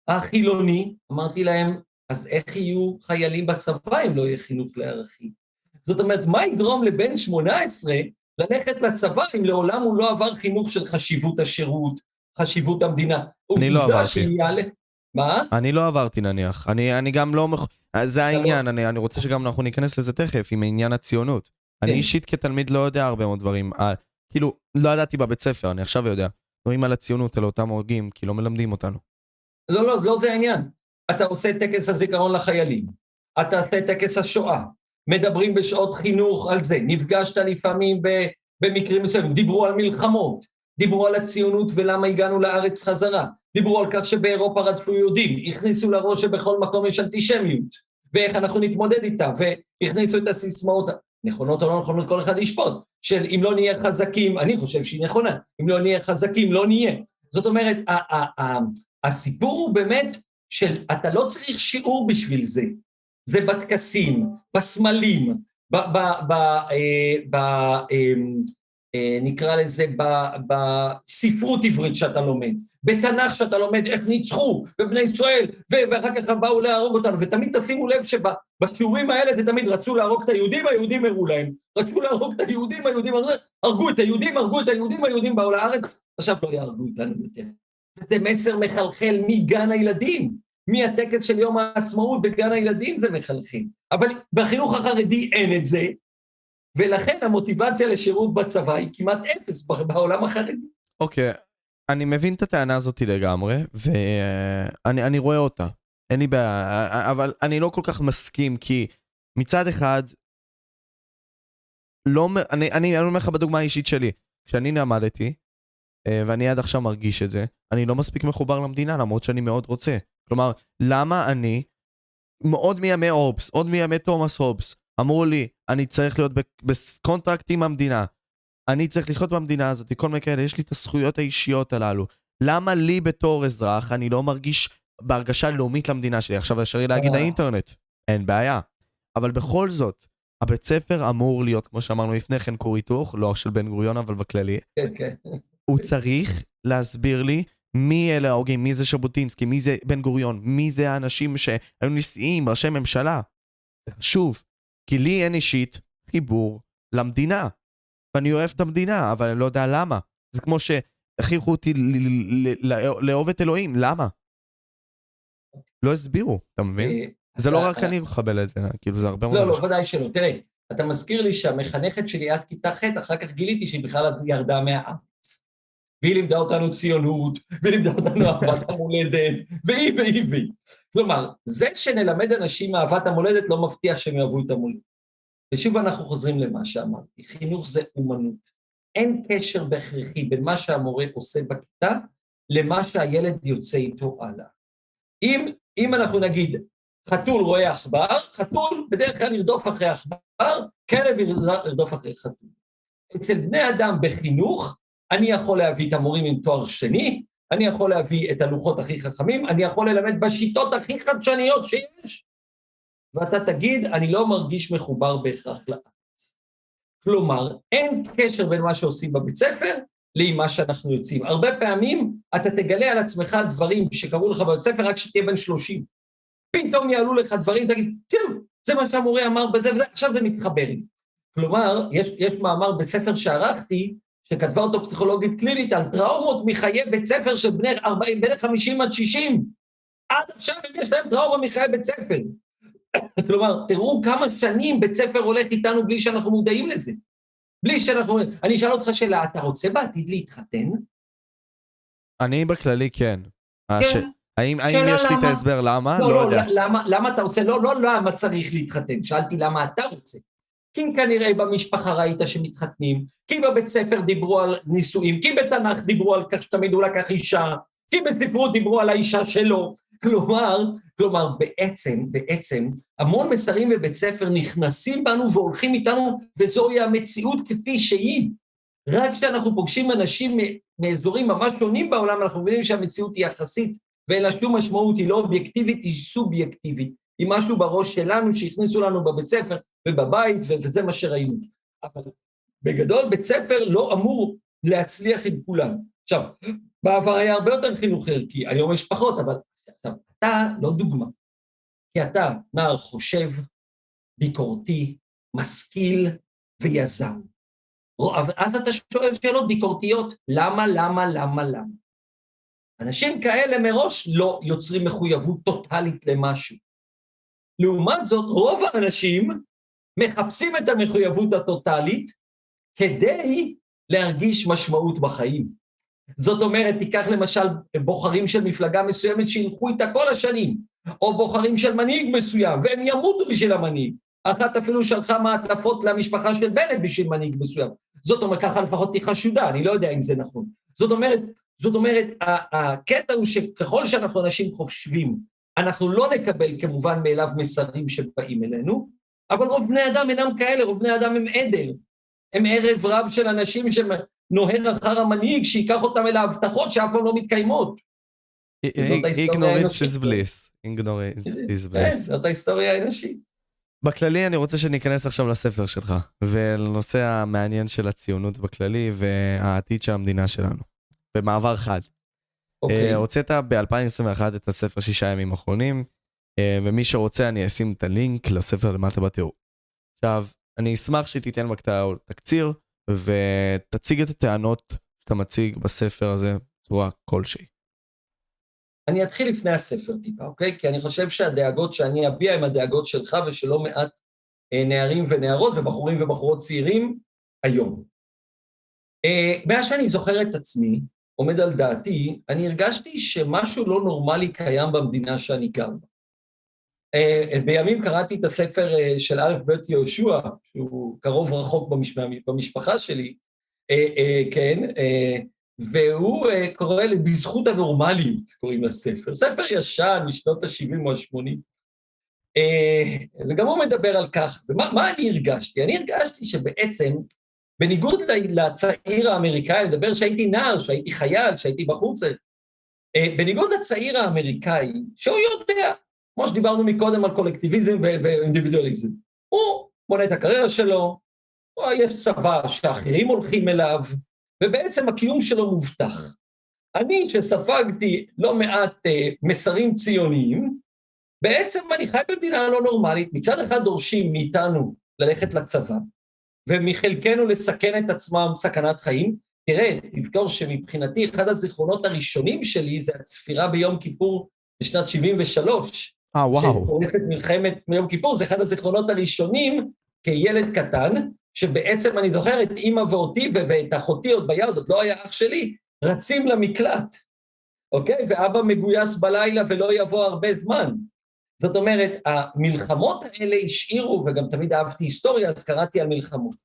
החילוני. אמרתי להם, אז איך יהיו חיילים בצבא אם לא יהיה חינוך לערכים? זאת אומרת, מה יגרום לבן 18 ללכת לצבא אם לעולם הוא לא עבר חינוך של חשיבות השירות, חשיבות המדינה? אני לא עברתי. יעלה... מה? אני לא עברתי נניח, אני, אני גם לא... מח... זה העניין, אני, אני רוצה שגם אנחנו ניכנס לזה תכף, עם עניין הציונות. אני כן. אישית כתלמיד לא יודע הרבה מאוד דברים. אה, כאילו, לא ידעתי בבית ספר, אני עכשיו יודע. דברים על הציונות, על אותם הוגים, כי לא מלמדים אותנו. לא, לא, לא זה העניין. אתה עושה טקס הזיכרון לחיילים, אתה עושה טקס השואה, מדברים בשעות חינוך על זה, נפגשת לפעמים במקרים מסוימים, דיברו על מלחמות, דיברו על הציונות ולמה הגענו לארץ חזרה, דיברו על כך שבאירופה רדפו יהודים, הכניסו לראש שבכל מקום יש אנטישמיות, ואיך אנחנו נתמודד איתה, והכניסו את הסיסמאות, נכונות או לא נכונות, כל אחד ישפוט, של אם לא נהיה חזקים, אני חושב שהיא נכונה, אם לא נהיה חזקים, לא נהיה. זאת אומרת, הסיפור הוא באמת של אתה לא צריך שיעור בשביל זה. זה בטקסים, בסמלים, ב... ב, ב, אה, ב אה, אה, נקרא לזה ב- בספרות עברית שאתה לומד, בתנ"ך שאתה לומד איך ניצחו בבני ישראל, ואחר כך באו להרוג אותנו, ותמיד תשימו לב שבשיעורים האלה זה תמיד רצו להרוג את היהודים, היהודים הראו להם. רצו להרוג את היהודים, היהודים הרגו את היהודים, הרגו את היהודים, היהודים באו לארץ, עכשיו לא יהרגו אותנו יותר. זה מסר מחלחל מגן הילדים, מהטקס של יום העצמאות בגן הילדים זה מחלחל. אבל בחינוך החרדי אין את זה, ולכן המוטיבציה לשירות בצבא היא כמעט אפס בעולם החרדי. אוקיי, אני מבין את הטענה הזאת לגמרי, ואני אני רואה אותה. אין לי בעיה, אבל אני לא כל כך מסכים, כי מצד אחד, לא, אני, אני, אני אומר לך בדוגמה האישית שלי, כשאני למדתי, אה, ואני עד עכשיו מרגיש את זה, אני לא מספיק מחובר למדינה, למרות שאני מאוד רוצה. כלומר, למה אני, עוד מימי הובס, עוד מימי תומאס הובס, אמרו לי, אני צריך להיות ב contract עם המדינה, אני צריך לחיות במדינה הזאת, כל מיני כאלה, יש לי את הזכויות האישיות הללו. למה לי בתור אזרח אני לא מרגיש בהרגשה לאומית למדינה שלי? עכשיו אפשרי להגיד אה. האינטרנט, אין בעיה. אבל בכל זאת, הבית ספר אמור להיות, כמו שאמרנו לפני כן, כור היתוך, לא של בן גוריון, אבל בכללי. כן, כן. הוא צריך להסביר לי מי אלה ההוגים, מי זה ז'בוטינסקי, מי זה בן גוריון, מי זה האנשים שהיו נשיאים, ראשי ממשלה. זה חשוב, כי לי אין אישית חיבור למדינה. ואני אוהב את המדינה, אבל אני לא יודע למה. זה כמו שהכריחו אותי לאהוב את אלוהים, למה? לא הסבירו, אתה מבין? אה, זה לא אתה- רק אני מקבל את זה, כאילו זה הרבה מאוד לא, לא. ודאי שלא. תראה, אתה מזכיר לי שהמחנכת שלי עד כיתה ח', אחר כך גיליתי שהיא בכלל ירדה מהארץ. והיא לימדה אותנו ציונות, והיא לימדה אותנו [LAUGHS] אהבת המולדת, והיא והיא והיא. כלומר, זה שנלמד אנשים אהבת המולדת לא מבטיח שהם יאהבו את המולדת. ושוב אנחנו חוזרים למה שאמרתי, חינוך זה אומנות. אין קשר בהכרחי בין מה שהמורה עושה בכיתה למה שהילד יוצא איתו הלאה. אם, אם אנחנו נגיד, חתול רואה עכבר, חתול בדרך כלל ירדוף אחרי עכבר, כלב ירד- ירדוף אחרי חתול. אצל בני אדם בחינוך, אני יכול להביא את המורים עם תואר שני, אני יכול להביא את הלוחות הכי חכמים, אני יכול ללמד בשיטות הכי חדשניות שיש, ואתה תגיד, אני לא מרגיש מחובר בהכרח לארץ. כלומר, אין קשר בין מה שעושים בבית ספר למה שאנחנו יוצאים. הרבה פעמים אתה תגלה על עצמך דברים שקרו לך בבית ספר רק כשתהיה בן 30. פתאום יעלו לך דברים, תגיד, תראו, זה מה שהמורה אמר בזה וזה, עכשיו זה מתחבר. כלומר, יש, יש מאמר בספר שערכתי, שכתבה אותו פסיכולוגית קלינית על טראומות מחיי בית ספר של בני 40, בין 50 עד 60. עד עכשיו יש להם טראומה מחיי בית ספר. [COUGHS] כלומר, תראו כמה שנים בית ספר הולך איתנו בלי שאנחנו מודעים לזה. בלי שאנחנו... אני אשאל אותך שאלה, אתה רוצה בעתיד להתחתן? אני בכללי כן. הש- כן. האם האם שאלה יש לי את למה? ההסבר למה? לא, לא לא, יודע. למה, למה אתה רוצה? לא, לא למה צריך להתחתן, שאלתי למה אתה רוצה. כי כנראה במשפחה ראית שמתחתנים, כי בבית ספר דיברו על נישואים, כי בתנ"ך דיברו על כך שתמיד הוא לקח אישה, כי בספרות דיברו על האישה שלו. כלומר, כלומר, בעצם, בעצם, המון מסרים בבית ספר נכנסים בנו והולכים איתנו, וזוהי המציאות כפי שהיא. רק כשאנחנו פוגשים אנשים מאזורים ממש שונים בעולם, אנחנו מבינים שהמציאות היא יחסית ואין לה שום משמעות, היא לא אובייקטיבית, היא סובייקטיבית. היא משהו בראש שלנו שהכניסו לנו בבית ספר ובבית, וזה מה שראינו. אבל בגדול, בית ספר לא אמור להצליח עם כולם. עכשיו, בעבר היה הרבה יותר חינוך ערכי, היום יש פחות, אבל עכשיו, אתה לא דוגמה. כי אתה נער חושב, ביקורתי, משכיל ויזם. אז אתה שואל שאלות ביקורתיות, למה, למה, למה, למה? אנשים כאלה מראש לא יוצרים מחויבות טוטאלית למשהו. לעומת זאת, רוב האנשים מחפשים את המחויבות הטוטאלית כדי להרגיש משמעות בחיים. זאת אומרת, תיקח למשל בוחרים של מפלגה מסוימת שילכו איתה כל השנים, או בוחרים של מנהיג מסוים, והם ימותו בשביל המנהיג. אחת אפילו שלחה מעטפות למשפחה של בנט בשביל מנהיג מסוים. זאת אומרת, ככה לפחות היא חשודה, אני לא יודע אם זה נכון. זאת אומרת, זאת אומרת, הקטע הוא שככל שאנחנו אנשים חושבים, אנחנו לא נקבל כמובן מאליו מסרים שבאים אלינו, אבל רוב בני אדם אינם כאלה, רוב בני אדם הם עדר. הם ערב רב של אנשים שנוהר אחר המנהיג, שייקח אותם אל ההבטחות שאף פעם לא מתקיימות. זאת ההיסטוריה ignorance האנושית. is bliss. ignorance is כן, bliss. זאת ההיסטוריה האנושית. בכללי אני רוצה שניכנס עכשיו לספר שלך, ולנושא המעניין של הציונות בכללי והעתיד של המדינה שלנו. במעבר חד. אוקיי. אה, הוצאת ב-2021 את הספר שישה ימים אחרונים, אה, ומי שרוצה אני אשים את הלינק לספר למטה בתיאור. עכשיו, אני אשמח שתיתן בקטע תקציר, ותציג את הטענות שאתה מציג בספר הזה בצורה כלשהי. אני אתחיל לפני הספר טיפה, אוקיי? כי אני חושב שהדאגות שאני אביע הן הדאגות שלך ושל לא מעט אה, נערים ונערות ובחורים ובחורות צעירים היום. מאז שאני זוכר את עצמי, עומד על דעתי, אני הרגשתי שמשהו לא נורמלי קיים במדינה שאני גר בה. אה, בימים קראתי את הספר אה, של א' ב' יהושע, שהוא קרוב רחוק במש... במשפחה שלי, כן, והוא קורא ל"בזכות הנורמליות", קוראים לספר. ספר ישן משנות ה-70 או ה-80. וגם הוא מדבר על כך. ומה אני הרגשתי? אני הרגשתי שבעצם, בניגוד לצעיר האמריקאי, אני מדבר שהייתי נער, שהייתי חייל, שהייתי בחוץ, בניגוד לצעיר האמריקאי, שהוא יודע, כמו שדיברנו מקודם על קולקטיביזם ואינדיבידואליזם. הוא בונה את הקריירה שלו, יש צבא שאחרים הולכים אליו, ובעצם הקיום שלו מובטח. אני, שספגתי לא מעט אה, מסרים ציוניים, בעצם אני חי במדינה לא נורמלית. מצד אחד דורשים מאיתנו ללכת לצבא, ומחלקנו לסכן את עצמם סכנת חיים. תראה, תזכור שמבחינתי אחד הזיכרונות הראשונים שלי זה הצפירה ביום כיפור בשנת 73. אה, וואו. שפורצת מלחמת יום כיפור, זה אחד הזיכרונות הראשונים כילד קטן, שבעצם אני זוכר את אימא ואותי ואת אחותי עוד ביד, עוד לא היה אח שלי, רצים למקלט, אוקיי? ואבא מגויס בלילה ולא יבוא הרבה זמן. זאת אומרת, המלחמות האלה השאירו, וגם תמיד אהבתי היסטוריה, אז קראתי על מלחמות.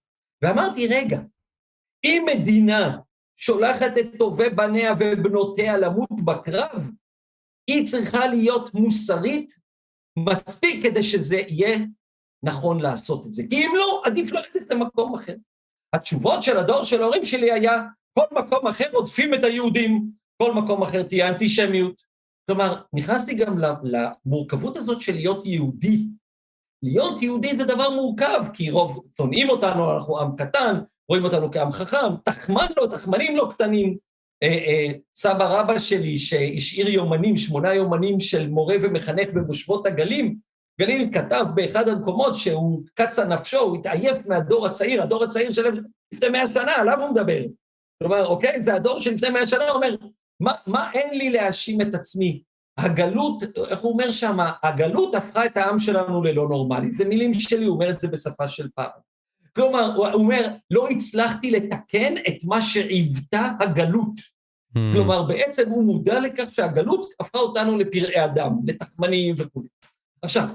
ואמרתי, רגע, אם מדינה שולחת את טובי בניה ובנותיה למות בקרב, היא צריכה להיות מוסרית מספיק כדי שזה יהיה נכון לעשות את זה. כי אם לא, עדיף לרדת למקום אחר. התשובות של הדור של ההורים שלי היה, כל מקום אחר עודפים את היהודים, כל מקום אחר תהיה אנטישמיות. כלומר, נכנסתי גם למורכבות הזאת של להיות יהודי. להיות יהודי זה דבר מורכב, כי רוב שונאים אותנו, אנחנו עם קטן, רואים אותנו כעם חכם, תחמן לא, תחמנים לא קטנים. אה, אה, סבא רבא שלי שהשאיר יומנים, שמונה יומנים של מורה ומחנך במושבות הגלים, גליל כתב באחד המקומות שהוא קצה נפשו, הוא התעייף מהדור הצעיר, הדור הצעיר של לפני מאה שנה, עליו הוא מדבר. כלומר, אוקיי, זה הדור של לפני מאה שנה, הוא אומר, מה, מה אין לי להאשים את עצמי? הגלות, איך הוא אומר שם? הגלות הפכה את העם שלנו ללא נורמלי. זה מילים שלי, הוא אומר את זה בשפה של פעם. כלומר, הוא אומר, לא הצלחתי לתקן את מה שעיוותה הגלות. Hmm. כלומר, בעצם הוא מודע לכך שהגלות הפכה אותנו לפראי אדם, לתחמנים וכו'. עכשיו,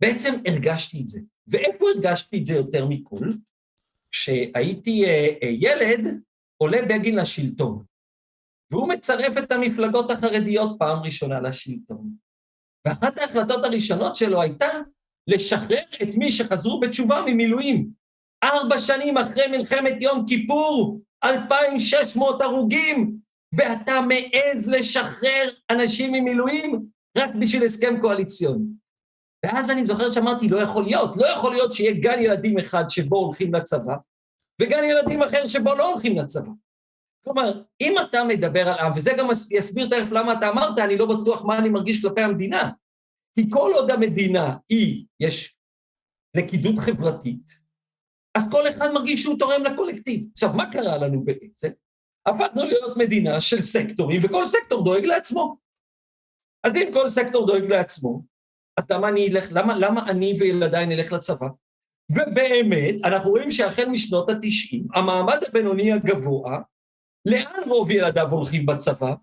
בעצם הרגשתי את זה. ואיפה הרגשתי את זה יותר מכל? כשהייתי אה, אה, ילד, עולה בגין לשלטון, והוא מצרף את המפלגות החרדיות פעם ראשונה לשלטון. ואחת ההחלטות הראשונות שלו הייתה לשחרר את מי שחזרו בתשובה ממילואים. ארבע שנים אחרי מלחמת יום כיפור, 2,600 הרוגים, ואתה מעז לשחרר אנשים ממילואים רק בשביל הסכם קואליציוני. ואז אני זוכר שאמרתי, לא יכול להיות, לא יכול להיות שיהיה גן ילדים אחד שבו הולכים לצבא, וגן ילדים אחר שבו לא הולכים לצבא. כלומר, אם אתה מדבר על עם, וזה גם יסביר תכף למה אתה אמרת, אני לא בטוח מה אני מרגיש כלפי המדינה. כי כל עוד המדינה היא, יש לכידות חברתית, אז כל אחד מרגיש שהוא תורם לקולקטיב. עכשיו, מה קרה לנו בעצם? הפכנו להיות מדינה של סקטורים, וכל סקטור דואג לעצמו. אז אם כל סקטור דואג לעצמו, אז למה אני אלך, למה, למה אני וילדיי נלך לצבא? ובאמת, אנחנו רואים שהחל משנות התשעים, המעמד הבינוני הגבוה, לאן רוב ילדיו הולכים בצבא?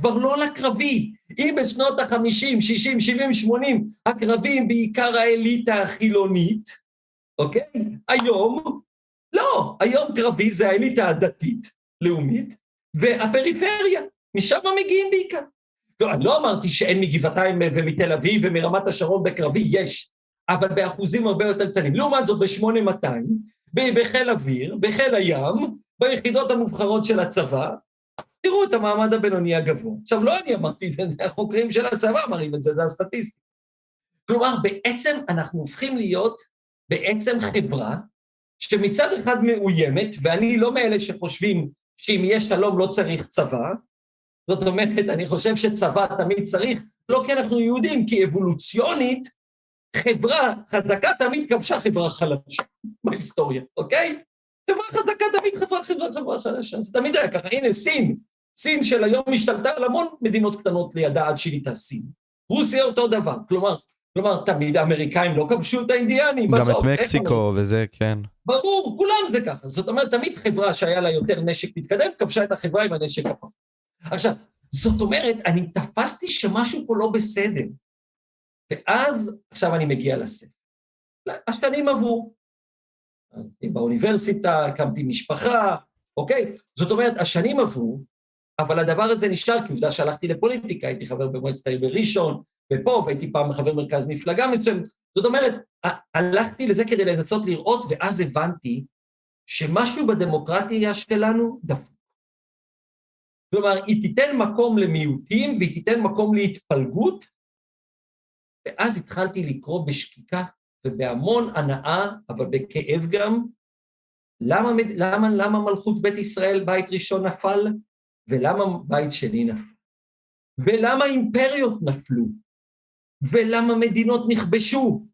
כבר לא לקרבי. אם בשנות ה-50, 60, 70, 80, הקרבים בעיקר האליטה החילונית, אוקיי? היום, לא, היום קרבי זה האליטה הדתית, לאומית, והפריפריה, משם מגיעים בעיקר. לא, אני לא אמרתי שאין מגבעתיים ומתל אביב ומרמת השרון בקרבי, יש, אבל באחוזים הרבה יותר קטנים. לעומת זאת, ב-8200, בחיל אוויר, בחיל הים, ביחידות המובחרות של הצבא, תראו את המעמד הבינוני הגבוה. עכשיו, לא אני אמרתי את זה, זה החוקרים של הצבא מראים את זה, זה הסטטיסטיקה. כלומר, בעצם אנחנו הופכים להיות בעצם חברה שמצד אחד מאוימת, ואני לא מאלה שחושבים שאם יש שלום לא צריך צבא, זאת אומרת, אני חושב שצבא תמיד צריך, לא כי אנחנו יהודים, כי אבולוציונית, חברה חזקה תמיד כבשה חברה חלשה בהיסטוריה, אוקיי? חברה חזקה תמיד חברה חברה חלשה, זה תמיד היה ככה. הנה, סין, סין של היום השתלטה על המון מדינות קטנות לידה עד שהיא סין. רוסיה אותו דבר, כלומר, כלומר, תמיד האמריקאים לא כבשו את האינדיאנים, בסוף. גם את מקסיקו וזה, כן. ברור, כולם זה ככה. זאת אומרת, תמיד חברה שהיה לה יותר נשק מתקדם, כבשה את החברה עם הנשק הפעם. עכשיו, זאת אומרת, אני תפסתי שמשהו פה לא בסדר. ואז, עכשיו אני מגיע לספר. השנים עברו. באוניברסיטה, הקמתי משפחה, אוקיי? זאת אומרת, השנים עברו, אבל הדבר הזה נשאר, כי עובדה שהלכתי לפוליטיקה, הייתי חבר במועצת העיר בראשון, ופה, והייתי פעם חבר מרכז מפלגה מסוימת. זאת אומרת, הלכתי לזה כדי לנסות לראות, ואז הבנתי שמשהו בדמוקרטיה שלנו דפוק. כלומר, היא תיתן מקום למיעוטים והיא תיתן מקום להתפלגות, ואז התחלתי לקרוא בשקיקה ובהמון הנאה, אבל בכאב גם, למה, למה, למה מלכות בית ישראל, בית ראשון נפל, ולמה בית שני נפל, ולמה אימפריות נפלו, ולמה מדינות נכבשו,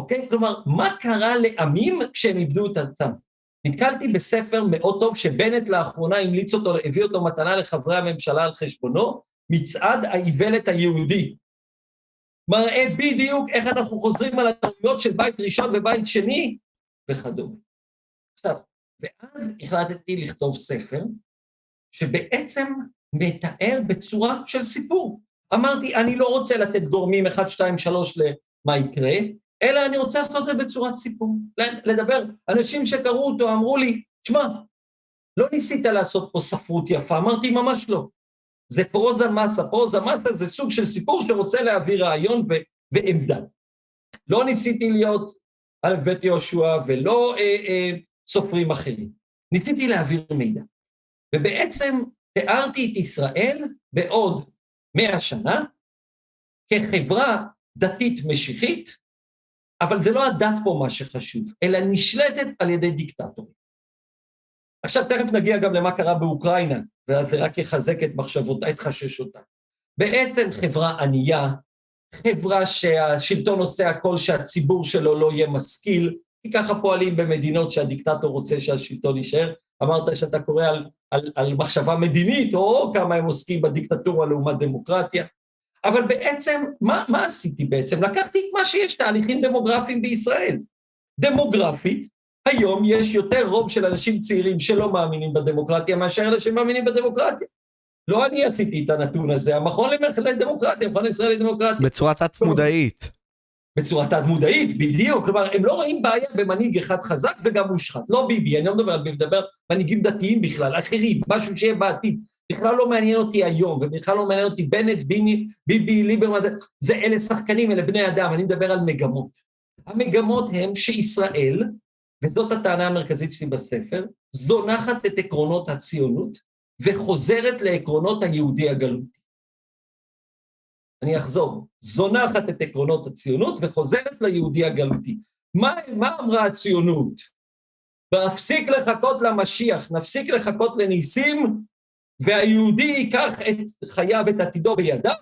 אוקיי? כלומר, מה קרה לעמים כשהם איבדו את ארצם? נתקלתי בספר מאוד טוב שבנט לאחרונה המליץ אותו, הביא אותו מתנה לחברי הממשלה על חשבונו, מצעד האיוולת היהודי. מראה בדיוק איך אנחנו חוזרים על הטעויות של בית ראשון ובית שני וכדומה. עכשיו, ואז החלטתי לכתוב ספר שבעצם מתאר בצורה של סיפור. אמרתי, אני לא רוצה לתת גורמים 1, 2, 3 למה יקרה, אלא אני רוצה לעשות את זה בצורת סיפור. לדבר, אנשים שקראו אותו אמרו לי, תשמע, לא ניסית לעשות פה ספרות יפה, אמרתי, ממש לא. זה פרוזה מסה, פרוזה מסה זה סוג של סיפור שרוצה להביא רעיון ו- ועמדה. לא ניסיתי להיות א' ב' יהושע ולא אה, אה, סופרים אחרים. ניסיתי להעביר מידע. ובעצם תיארתי את ישראל בעוד מאה שנה כחברה דתית משיחית, אבל זה לא הדת פה מה שחשוב, אלא נשלטת על ידי דיקטטורים. עכשיו תכף נגיע גם למה קרה באוקראינה, ואז זה רק יחזק את מחשבותיי, את חששותיי. בעצם חברה ענייה, חברה שהשלטון עושה הכל שהציבור שלו לא יהיה משכיל, כי ככה פועלים במדינות שהדיקטטור רוצה שהשלטון יישאר. אמרת שאתה קורא על, על, על מחשבה מדינית, או כמה הם עוסקים בדיקטטורה לעומת דמוקרטיה. אבל בעצם, מה, מה עשיתי בעצם? לקחתי את מה שיש, תהליכים דמוגרפיים בישראל. דמוגרפית, היום יש יותר רוב של אנשים צעירים שלא מאמינים בדמוקרטיה מאשר אלה שמאמינים בדמוקרטיה. לא אני עשיתי את הנתון הזה, המכון לדמוקרטיה, המכון הישראלי לדמוקרטיה. בצורה תת-מודעית. בצורה תת-מודעית, בדיוק. כלומר, הם לא רואים בעיה במנהיג אחד חזק וגם מושחת. לא ביבי, אני לא מדבר על ביבי, מדבר מנהיגים דתיים בכלל, אחרים, משהו שיהיה בעתיד. בכלל לא מעניין אותי היום, ובכלל לא מעניין אותי בנט, ביבי, ביבי, ליברמן, זה, זה אלה שחקנים, אלה בני אדם, אני מדבר על מגמות. המגמות הן שישראל, וזאת הטענה המרכזית שלי בספר, זונחת את עקרונות הציונות וחוזרת לעקרונות היהודי הגלותי. אני אחזור, זונחת את עקרונות הציונות וחוזרת ליהודי הגלותי. מה, מה אמרה הציונות? נפסיק לחכות למשיח, נפסיק לחכות לניסים, והיהודי ייקח את חייו, את עתידו בידיו,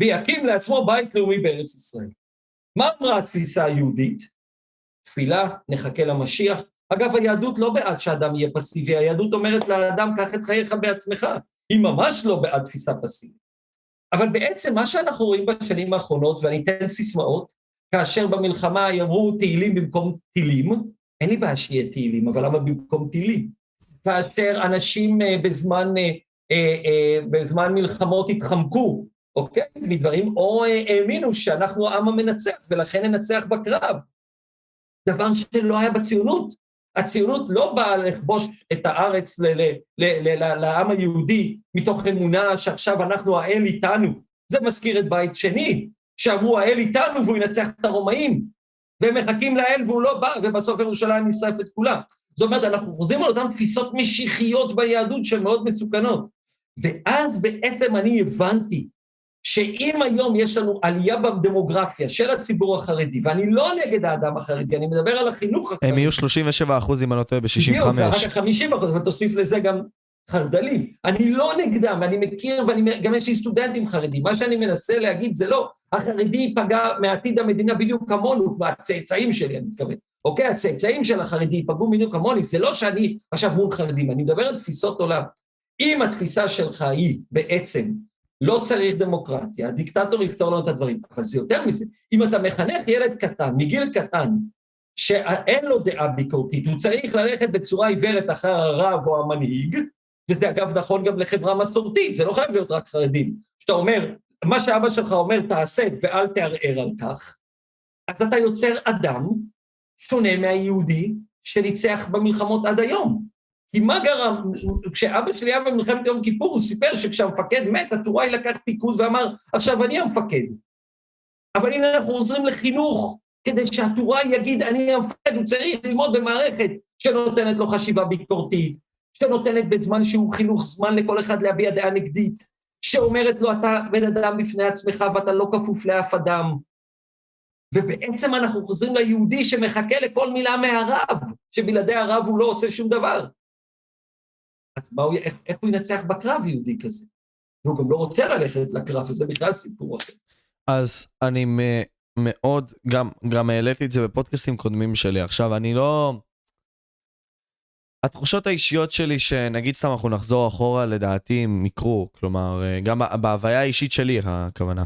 ויקים לעצמו בית לאומי בארץ ישראל. מה אמרה התפיסה היהודית? תפילה, נחכה למשיח. אגב, היהדות לא בעד שאדם יהיה פסיבי, היהדות אומרת לאדם, קח את חייך בעצמך. היא ממש לא בעד תפיסה פסיבית. אבל בעצם מה שאנחנו רואים בשנים האחרונות, ואני אתן סיסמאות, כאשר במלחמה יאמרו תהילים במקום טילים, אין לי בעיה שיהיה תהילים, אבל למה במקום טילים? כאשר אנשים אה, בזמן אה, אה, בזמן מלחמות התחמקו, אוקיי? מדברים, או האמינו שאנחנו העם המנצח ולכן ננצח בקרב. דבר שלא היה בציונות. הציונות לא באה לכבוש את הארץ לעם היהודי מתוך אמונה שעכשיו אנחנו האל איתנו. זה מזכיר את בית שני, שאמרו האל איתנו והוא ינצח את הרומאים, והם מחכים לאל והוא לא בא, ובסוף ירושלים נשרפת כולה. זאת אומרת, אנחנו חוזרים על אותן תפיסות משיחיות ביהדות שהן מאוד מסוכנות. ואז בעצם אני הבנתי שאם היום יש לנו עלייה בדמוגרפיה של הציבור החרדי, ואני לא נגד האדם החרדי, אני מדבר על החינוך החרדי. הם יהיו 37 אחוז אם אני לא טועה ב-65. בדיוק, ואחר כך 50 אחוז, ותוסיף לזה גם חרדלים. אני לא נגדם, ואני מכיר, וגם יש לי סטודנטים חרדים. מה שאני מנסה להגיד זה לא, החרדי ייפגע מעתיד המדינה בדיוק כמונו, מהצאצאים שלי, אני מתכוון. אוקיי, הצאצאים של החרדי ייפגעו בדיוק כמוני, זה לא שאני עכשיו מול חרדים, אני מדבר על תפיסות עולם. אם התפיסה שלך היא בעצם לא צריך דמוקרטיה, הדיקטטור יפתור לנו את הדברים, אבל זה יותר מזה. אם אתה מחנך ילד קטן, מגיל קטן, שאין לו דעה ביקורתית, הוא צריך ללכת בצורה עיוורת אחר הרב או המנהיג, וזה אגב נכון גם לחברה מסורתית, זה לא חייב להיות רק חרדים. כשאתה אומר, מה שאבא שלך אומר תעשה ואל תערער על כך, אז אתה יוצר אדם שונה מהיהודי שניצח במלחמות עד היום. כי מה גרם, כשאבא שלי היה במלחמת יום כיפור, הוא סיפר שכשהמפקד מת, הטוראי לקח פיקוד ואמר, עכשיו אני המפקד. אבל הנה אנחנו עוזרים לחינוך, כדי שהטוראי יגיד, אני המפקד, הוא צריך ללמוד במערכת שנותנת לו חשיבה ביקורתית, שנותנת בזמן שהוא חינוך זמן לכל אחד להביע דעה נגדית, שאומרת לו, אתה בן אדם בפני עצמך ואתה לא כפוף לאף אדם. ובעצם אנחנו חוזרים ליהודי שמחכה לכל מילה מהרב, שבלעדי הרב הוא לא עושה שום דבר. אז הוא, איך, הוא ינצח בקרב יהודי כזה? והוא גם לא רוצה ללכת לקרב, וזה בכלל סיפור אחר. אז אני מאוד, גם, גם העליתי את זה בפודקאסטים קודמים שלי. עכשיו, אני לא... התחושות האישיות שלי, שנגיד סתם אנחנו נחזור אחורה, לדעתי הם יקרו. כלומר, גם בהוויה האישית שלי, הכוונה.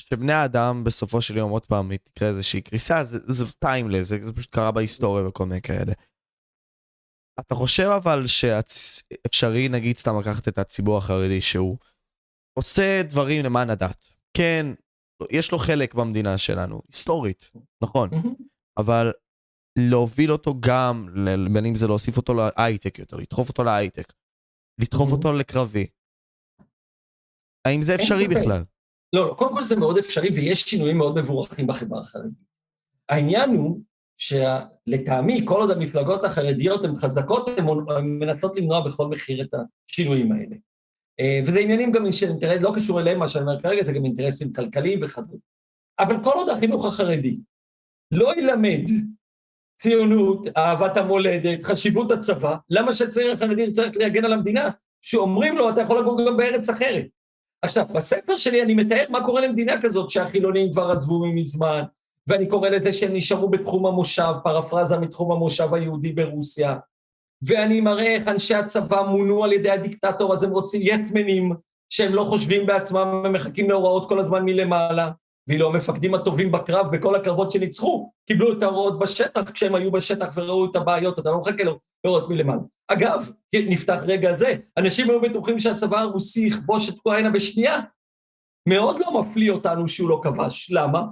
שבני האדם בסופו של יום עוד פעם תקרה איזושהי קריסה, זה טיימלס, זה, זה פשוט קרה בהיסטוריה וכל מיני כאלה. אתה חושב אבל שאפשרי נגיד סתם לקחת את הציבור החרדי שהוא עושה דברים למען הדת. כן, יש לו חלק במדינה שלנו, היסטורית, נכון, אבל להוביל אותו גם, בין אם זה להוסיף אותו להייטק יותר, לדחוף אותו להייטק, לדחוף אותו לקרבי. האם זה אפשרי בכלל? לא, לא, קודם כל זה מאוד אפשרי ויש שינויים מאוד מבורכים בחברה החרדית. העניין הוא שלטעמי, כל עוד המפלגות החרדיות הן חזקות, הן מנסות למנוע בכל מחיר את השינויים האלה. אה, וזה עניינים גם של אינטרס, לא קשור אליהם מה שאני אומר כרגע, זה גם אינטרסים כלכליים וכדומה. אבל כל עוד החינוך החרדי לא ילמד ציונות, אהבת המולדת, חשיבות הצבא, למה שהצעיר החרדי צריך להגן על המדינה? שאומרים לו, אתה יכול לגור גם בארץ אחרת. עכשיו, בספר שלי אני מתאר מה קורה למדינה כזאת שהחילונים כבר עזבו מזמן, ואני קורא לזה שהם נשארו בתחום המושב, פרפרזה מתחום המושב היהודי ברוסיה, ואני מראה איך אנשי הצבא מונו על ידי הדיקטטור, אז הם רוצים יסמנים, שהם לא חושבים בעצמם, הם מחכים להוראות כל הזמן מלמעלה, ואילו המפקדים הטובים בקרב, בכל הקרבות שניצחו, קיבלו את ההוראות בשטח, כשהם היו בשטח וראו את הבעיות, אתה לא מחכה להוראות מלמעלה. אגב, נפתח רגע זה, אנשים היו בטוחים שהצבא הרוסי יכבוש את אוקראינה בשנייה, מאוד לא מפליא אותנו שהוא לא כבש. למה?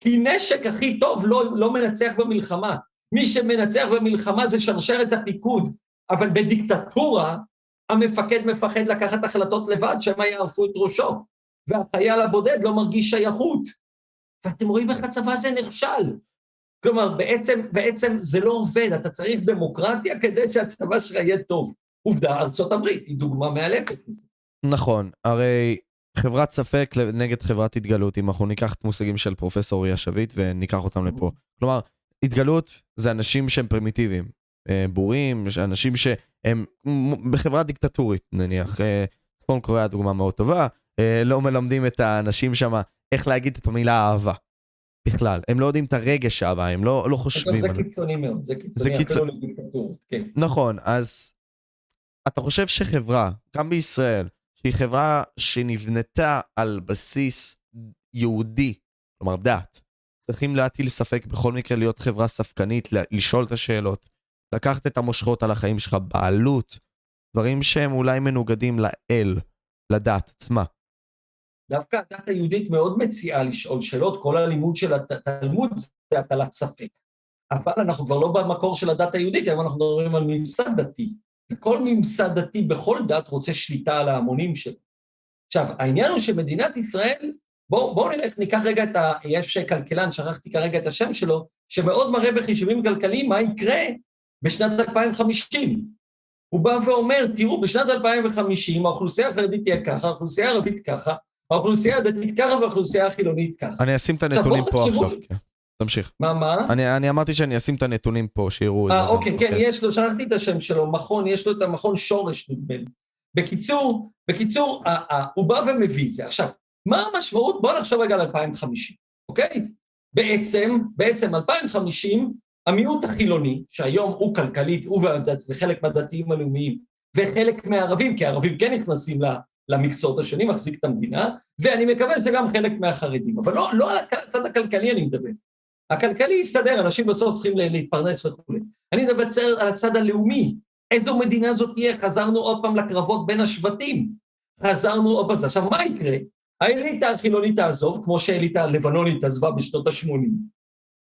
כי נשק הכי טוב לא, לא מנצח במלחמה. מי שמנצח במלחמה זה שרשרת הפיקוד, אבל בדיקטטורה המפקד מפחד לקחת החלטות לבד, שמא יערפו את ראשו, והחייל הבודד לא מרגיש שייכות. ואתם רואים איך הצבא הזה נכשל. כלומר, בעצם, בעצם זה לא עובד, אתה צריך דמוקרטיה כדי שהצבא שלך יהיה טוב. עובדה, ארצות הברית היא דוגמה מאלפת לזה. נכון, הרי חברת ספק נגד חברת התגלות, אם אנחנו ניקח את המושגים של פרופסור אוריה שביט וניקח אותם לפה. כלומר, התגלות זה אנשים שהם פרימיטיביים, אה, בורים, אנשים שהם בחברה דיקטטורית נניח, אה, צפון קוריאה דוגמה מאוד טובה, אה, לא מלמדים את האנשים שם איך להגיד את המילה אהבה. בכלל, הם לא יודעים את הרגש אהבה, הם לא, לא חושבים. זה קיצוני מאוד, זה קיצוני זה אפילו לדיקטטורות, כן. נכון, אז אתה חושב שחברה, גם בישראל, שהיא חברה שנבנתה על בסיס יהודי, כלומר דת, צריכים להטיל ספק בכל מקרה להיות חברה ספקנית, לשאול את השאלות, לקחת את המושכות על החיים שלך, בעלות, דברים שהם אולי מנוגדים לאל, לדת עצמה. דווקא הדת היהודית מאוד מציעה לשאול שאלות, כל הלימוד של התלמוד זה הטלת ספק. אבל אנחנו כבר לא במקור של הדת היהודית, היום אנחנו מדברים על ממסד דתי. וכל ממסד דתי בכל דת רוצה שליטה על ההמונים שלו. עכשיו, העניין הוא שמדינת ישראל, בואו בוא נלך, ניקח רגע את ה... יש כלכלן, שכחתי כרגע את השם שלו, שמאוד מראה בחישובים כלכליים מה יקרה בשנת 2050. הוא בא ואומר, תראו, בשנת 2050 האוכלוסייה החרדית תהיה ככה, האוכלוסייה הערבית ככה, האוכלוסייה הדתית ככה והאוכלוסייה החילונית ככה. אני אשים את הנתונים פה עכשיו, כן. תמשיך. מה, מה? אני, אני אמרתי שאני אשים את הנתונים פה, שיראו את זה. אה, אוקיי, כן, אוקיי. יש לו, שכחתי את השם שלו, מכון, יש לו את המכון שורש, נדמה לי. בקיצור, בקיצור, הוא בא ומביא את זה. עכשיו, מה המשמעות? בואו נחשוב רגע על 2050, אוקיי? בעצם, בעצם 2050, המיעוט החילוני, שהיום הוא כלכלית, הוא וחלק מהדתיים הלאומיים, וחלק מהערבים, כי הערבים כן נכנסים למקצועות השונים, מחזיק את המדינה, ואני מקווה שגם חלק מהחרדים. אבל לא, לא על הצד הכלכלי אני מדבר. הכלכלי יסתדר, אנשים בסוף צריכים להתפרנס וכולי. אני מדבר על הצד הלאומי. איזו מדינה זאת תהיה? חזרנו עוד פעם לקרבות בין השבטים. חזרנו עוד פעם. עכשיו, מה יקרה? האליטה החילונית תעזוב, כמו שהאליטה הלבנונית עזבה בשנות ה-80.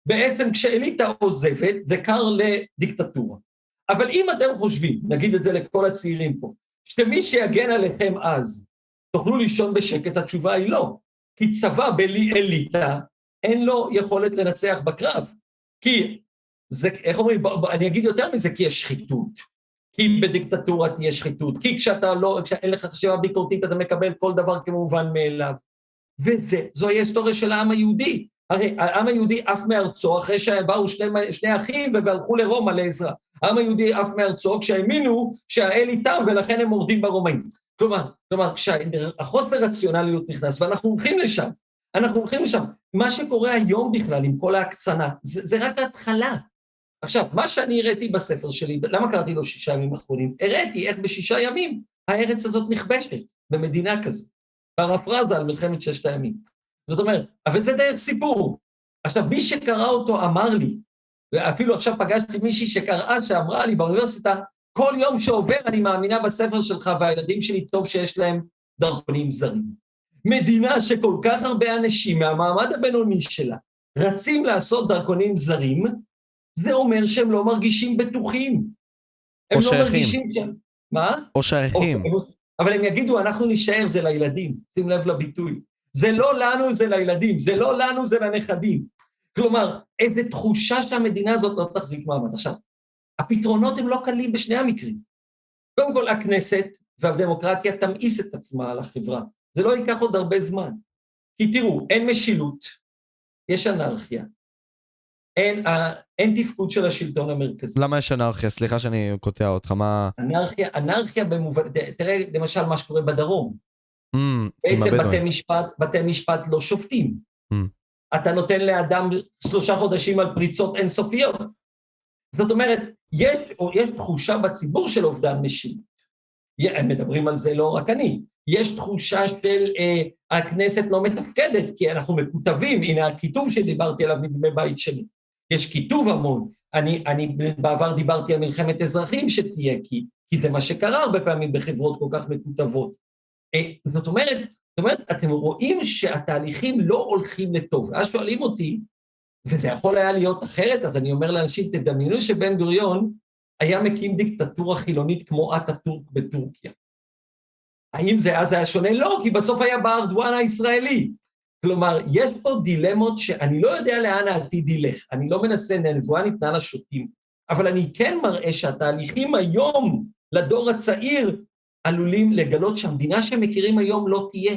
בעצם כשאליטה עוזבת, זה קר לדיקטטורה. אבל אם אתם חושבים, נגיד את זה לכל הצעירים פה, שמי שיגן עליכם אז, תוכלו לישון בשקט, התשובה היא לא. כי צבא בלי אליטה, אין לו יכולת לנצח בקרב. כי, זה, איך אומרים, אני אגיד יותר מזה, כי יש שחיתות. כי בדיקטטורה תהיה שחיתות, כי כשאתה לא, כשאין לך חשיבה ביקורתית אתה מקבל כל דבר כמובן מאליו. וזו ההיסטוריה של העם היהודי. הרי העם היהודי עף מארצו אחרי שבאו שני, שני אחים והלכו לרומא לעזרה. העם היהודי עף מארצו כשהאמינו שהאל איתם ולכן הם מורדים ברומאים. כלומר, כלומר, כשהחוסר רציונליות נכנס ואנחנו הולכים לשם, אנחנו הולכים לשם. מה שקורה היום בכלל עם כל ההקצנה, זה, זה רק ההתחלה. עכשיו, מה שאני הראיתי בספר שלי, למה קראתי לו שישה ימים אחרונים? הראיתי איך בשישה ימים הארץ הזאת נכבשת במדינה כזאת. פרפרזה על מלחמת ששת הימים. זאת אומרת, אבל זה דרך סיפור. עכשיו, מי שקרא אותו אמר לי, ואפילו עכשיו פגשתי מישהי שקראה שאמרה לי באוניברסיטה, כל יום שעובר אני מאמינה בספר שלך והילדים שלי טוב שיש להם דרכונים זרים. מדינה שכל כך הרבה אנשים מהמעמד הבינוני שלה רצים לעשות דרכונים זרים, זה אומר שהם לא מרגישים בטוחים. הם לא מרגישים שהם... מה? או שייכים. אבל הם יגידו, אנחנו נישאר, זה לילדים. שים לב לביטוי. זה לא לנו, זה לילדים. זה לא לנו, זה לנכדים. כלומר, איזו תחושה שהמדינה הזאת לא תחזיק מעמד. עכשיו, הפתרונות הם לא קלים בשני המקרים. קודם כל, הכנסת והדמוקרטיה תמאיס את עצמה על החברה. זה לא ייקח עוד הרבה זמן. כי תראו, אין משילות, יש אנרכיה, אין, אין תפקוד של השלטון המרכזי. למה יש אנרכיה? סליחה שאני קוטע אותך, מה... אנרכיה, אנרכיה במובן, תראה למשל מה שקורה בדרום. Mm, בעצם בתי משפט, בתי משפט לא שופטים. Mm. אתה נותן לאדם שלושה חודשים על פריצות אינסופיות. זאת אומרת, יש, יש תחושה בציבור של אובדן משילות. הם מדברים על זה לא רק אני. יש תחושה של אה, הכנסת לא מתפקדת, כי אנחנו מקוטבים, הנה הכיתוב שדיברתי עליו מדמי בית שלי. יש כיתוב המון. אני, אני בעבר דיברתי על מלחמת אזרחים שתהיה, כי, כי זה מה שקרה הרבה פעמים בחברות כל כך מקוטבות. אה, זאת אומרת, זאת אומרת, אתם רואים שהתהליכים לא הולכים לטוב. ואז שואלים אותי, וזה יכול היה להיות אחרת, אז אני אומר לאנשים, תדמיינו שבן גוריון היה מקים דיקטטורה חילונית כמו אטאטורק בטורקיה. האם זה אז היה שונה? לא, כי בסוף היה בארדואן הישראלי. כלומר, יש פה דילמות שאני לא יודע לאן העתיד ילך. אני לא מנסה, נבואה ניתנה לשוטים. אבל אני כן מראה שהתהליכים היום לדור הצעיר עלולים לגלות שהמדינה שהם מכירים היום לא תהיה.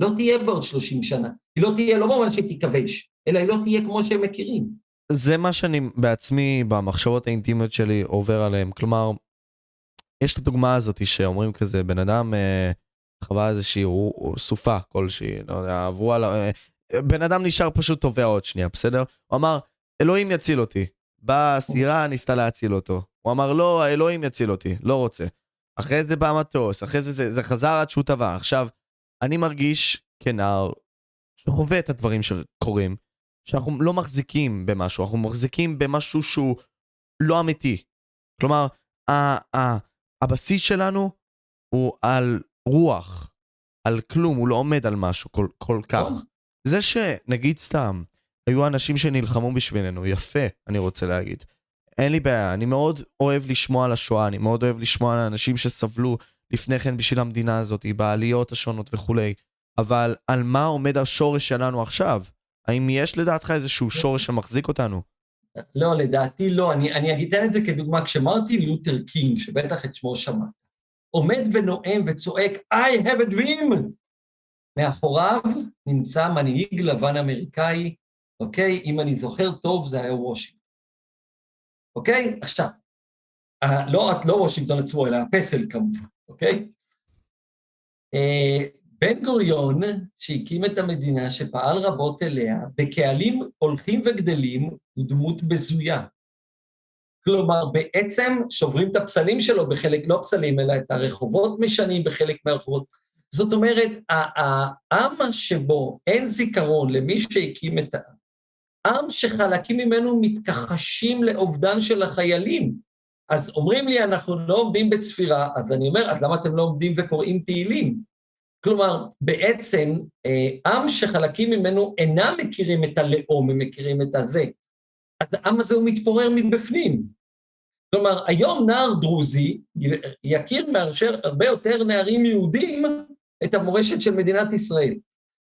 לא תהיה בעוד 30 שנה. היא לא תהיה, לא במובן שהיא תיכבש, אלא היא לא תהיה כמו שהם מכירים. זה מה שאני בעצמי, במחשבות האינטימיות שלי, עובר עליהם. כלומר, יש את הדוגמה הזאת שאומרים כזה, בן אדם אה, חווה איזושהי סופה כלשהי, לא יודע, עברו על... אה, בן אדם נשאר פשוט טובע עוד שנייה, בסדר? הוא אמר, אלוהים יציל אותי. באה סירה, ניסתה להציל אותו. הוא אמר, לא, האלוהים יציל אותי, לא רוצה. אחרי זה בא מטוס, אחרי זה זה, זה חזר עד שהוא טבע. עכשיו, אני מרגיש כנער שחווה את הדברים שקורים, שאנחנו לא מחזיקים במשהו, אנחנו מחזיקים במשהו שהוא לא אמיתי. כלומר, ה- ה- הבסיס שלנו הוא על רוח, על כלום, הוא לא עומד על משהו כל, כל כך. נכון. זה שנגיד סתם, היו אנשים שנלחמו בשבילנו, יפה, אני רוצה להגיד. אין לי בעיה, אני מאוד אוהב לשמוע על השואה, אני מאוד אוהב לשמוע על אנשים שסבלו לפני כן בשביל המדינה הזאת, בעליות השונות וכולי, אבל על מה עומד השורש שלנו עכשיו? האם יש לדעתך איזשהו שורש שמחזיק אותנו? לא, לדעתי לא. אני, אני אתן את זה כדוגמה. כשמרטין לותר קינג, שבטח את שמו שמעת, עומד ונואם וצועק, I have a dream! מאחוריו נמצא מנהיג לבן אמריקאי, אוקיי? אם אני זוכר טוב, זה היה וושינגטון. אוקיי? עכשיו, לא, לא וושינגטון עצמו, אלא הפסל כמובן, אוקיי? אה, בן גוריון, שהקים את המדינה, שפעל רבות אליה, בקהלים הולכים וגדלים, הוא דמות בזויה. כלומר, בעצם שוברים את הפסלים שלו בחלק, לא פסלים, אלא את הרחובות משנים בחלק מהרחובות. זאת אומרת, העם שבו אין זיכרון למי שהקים את העם, עם שחלקים ממנו מתכחשים לאובדן של החיילים. אז אומרים לי, אנחנו לא עומדים בצפירה, אז אני אומר, אז למה אתם לא עומדים וקוראים תהילים? כלומר, בעצם אה, עם שחלקים ממנו אינם מכירים את הלאום, הם מכירים את הזה. אז העם הזה הוא מתפורר מבפנים. כלומר, היום נער דרוזי יכיר מאשר הרבה יותר נערים יהודים את המורשת של מדינת ישראל.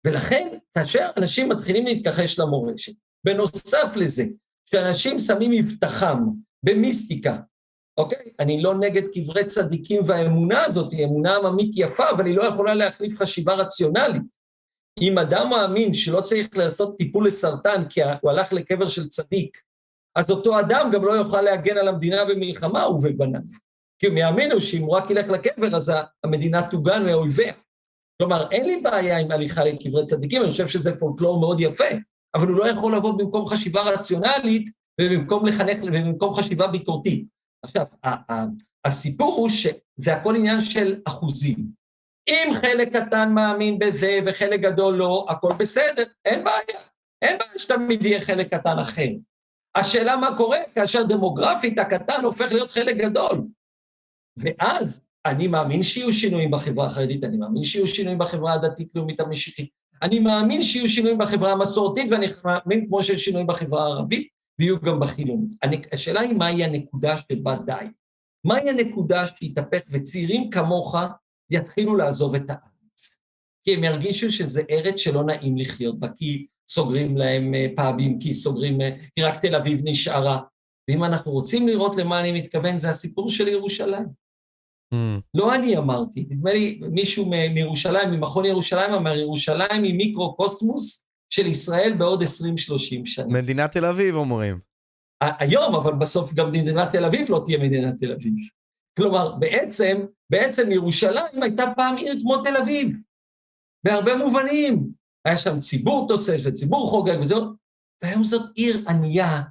ולכן, כאשר אנשים מתחילים להתכחש למורשת, בנוסף לזה, שאנשים שמים מבטחם במיסטיקה, אוקיי? אני לא נגד קברי צדיקים והאמונה הזאת, היא אמונה עממית יפה, אבל היא לא יכולה להחליף חשיבה רציונלית. אם אדם מאמין שלא צריך לעשות טיפול לסרטן כי הוא הלך לקבר של צדיק, אז אותו אדם גם לא יוכל להגן על המדינה במלחמה ובבניו. כי הם יאמינו שאם הוא רק ילך לקבר, אז המדינה תוגן מאויביה. כלומר, אין לי בעיה עם הליכה לקברי צדיקים, אני חושב שזה פולקלור מאוד יפה, אבל הוא לא יכול לבוא במקום חשיבה רציונלית ובמקום לחנך ובמקום חשיבה ביקורתית. עכשיו, הסיפור הוא שזה הכל עניין של אחוזים. אם חלק קטן מאמין בזה וחלק גדול לא, הכל בסדר, אין בעיה. אין בעיה שתמיד יהיה חלק קטן אחר. השאלה מה קורה כאשר דמוגרפית הקטן הופך להיות חלק גדול. ואז אני מאמין שיהיו שינויים בחברה החרדית, אני מאמין שיהיו שינויים בחברה הדתית-לאומית המשיחית, אני מאמין שיהיו שינויים בחברה המסורתית, ואני מאמין כמו שיש שינויים בחברה הערבית, ויהיו גם בחילונית. השאלה היא מהי הנקודה שבה די. מהי הנקודה שיתהפך וצעירים כמוך יתחילו לעזוב את הארץ? כי הם ירגישו שזה ארץ שלא נעים לחיות בה, כי סוגרים להם אה, פאבים, כי סוגרים, אה, כי רק תל אביב נשארה. ואם אנחנו רוצים לראות למה אני מתכוון, זה הסיפור של ירושלים. Mm. לא אני אמרתי, נדמה לי מישהו מירושלים, ממכון ירושלים אמר, ירושלים היא מיקרו-קוסמוס של ישראל בעוד 20-30 שנה. מדינת תל אביב אומרים. היום, אבל בסוף גם מדינת תל אביב לא תהיה מדינת תל אביב. כלומר, בעצם, בעצם ירושלים הייתה פעם עיר כמו תל אביב, בהרבה מובנים. היה שם ציבור תוסס וציבור חוגג וזהו, והיום זאת עיר ענייה,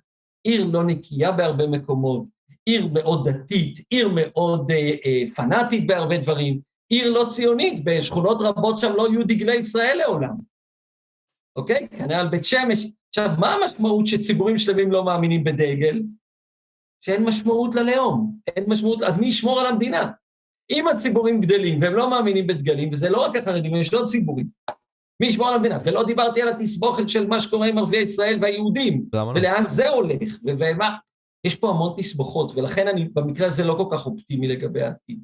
עיר לא נקייה בהרבה מקומות, עיר מאוד דתית, עיר מאוד אה, אה, פנאטית בהרבה דברים, עיר לא ציונית, בשכונות רבות שם לא יהיו דגלי ישראל לעולם. אוקיי? כנראה על בית שמש. עכשיו, מה המשמעות שציבורים שלמים לא מאמינים בדגל? שאין משמעות ללאום, אין משמעות, אז מי ישמור על המדינה? אם הציבורים גדלים והם לא מאמינים בדגלים, וזה לא רק החרדים, יש עוד ציבורים, מי ישמור על המדינה? ולא דיברתי על התסבוכת של מה שקורה עם ערביי ישראל והיהודים, לא? ולאן זה הולך, ומה... יש פה המון תסבוכות, ולכן אני במקרה הזה לא כל כך אופטימי לגבי העתיד.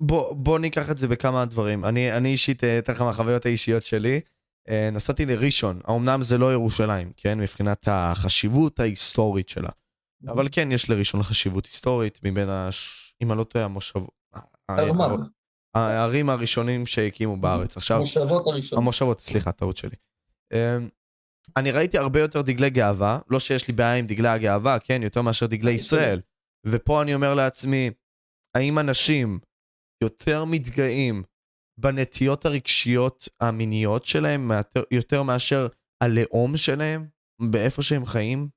בוא, בוא ניקח את זה בכמה דברים. אני, אני אישית, אה, אתן לך מהחוויות האישיות שלי. אה, נסעתי לראשון, אמנם זה לא ירושלים, כן? מבחינת החשיבות ההיסטורית שלה. אבל כן, יש לראשון חשיבות היסטורית, מבין, הש... אם אני לא טועה, המושב... הערים הראשונים שהקימו בארץ. עכשיו... המושבות הראשונות. המושבות, סליחה, טעות שלי. אמ, אני ראיתי הרבה יותר דגלי גאווה, לא שיש לי בעיה עם דגלי הגאווה, כן? יותר מאשר דגלי ישראל. ופה אני אומר לעצמי, האם אנשים יותר מתגאים בנטיות הרגשיות המיניות שלהם יותר מאשר הלאום שלהם, באיפה שהם חיים?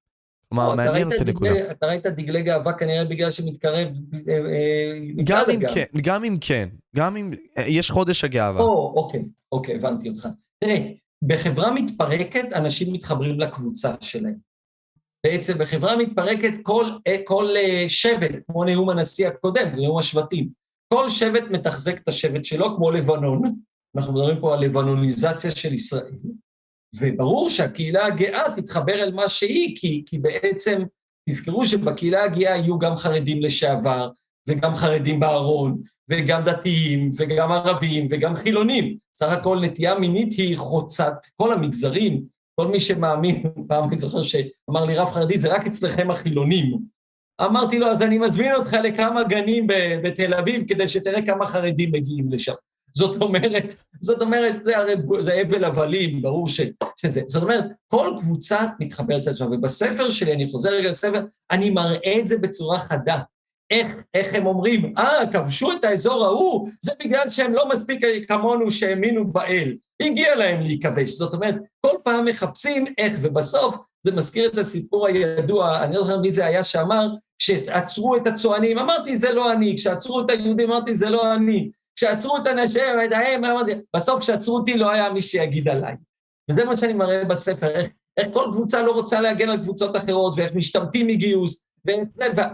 כלומר, מעניין אותי נקודה. אתה ראית דגלי גאווה כנראה בגלל שמתקרב אה, אה, גם אם כן, גם אם כן, גם אם, אה, יש חודש הגאווה. או, אוקיי, אוקיי, הבנתי אותך. תראה, בחברה מתפרקת אנשים מתחברים לקבוצה שלהם. בעצם בחברה מתפרקת כל, כל שבט, כמו נאום הנשיא הקודם, נאום השבטים, כל שבט מתחזק את השבט שלו, כמו לבנון, אנחנו מדברים פה על לבנוניזציה של ישראל, וברור שהקהילה הגאה תתחבר אל מה שהיא, כי, כי בעצם תזכרו שבקהילה הגאה יהיו גם חרדים לשעבר, וגם חרדים בארון, וגם דתיים, וגם ערבים, וגם חילונים. סך הכל נטייה מינית היא חוצת כל המגזרים, כל מי שמאמין, פעם אני זוכר שאמר לי רב חרדי, זה רק אצלכם החילונים. אמרתי לו, אז אני מזמין אותך לכמה גנים בתל אביב, כדי שתראה כמה חרדים מגיעים לשם. זאת אומרת, זאת אומרת, זה הרי, זה אבל הבלים, ברור ש, שזה. זאת אומרת, כל קבוצה מתחברת לעצמה, ובספר שלי, אני חוזר רגע לספר, אני מראה את זה בצורה חדה. איך, איך הם אומרים, אה, כבשו את האזור ההוא, זה בגלל שהם לא מספיק כמונו שהאמינו באל. הגיע להם להיכבש. זאת אומרת, כל פעם מחפשים איך, ובסוף זה מזכיר את הסיפור הידוע, אני לא זוכר מי זה היה שאמר, כשעצרו את הצוענים, אמרתי, זה לא אני, כשעצרו את היהודים, אמרתי, זה לא אני, כשעצרו את אנשים, אמרתי, בסוף כשעצרו אותי לא היה מי שיגיד עליי. וזה מה שאני מראה בספר, איך, איך כל קבוצה לא רוצה להגן על קבוצות אחרות, ואיך משתמטים מגיוס,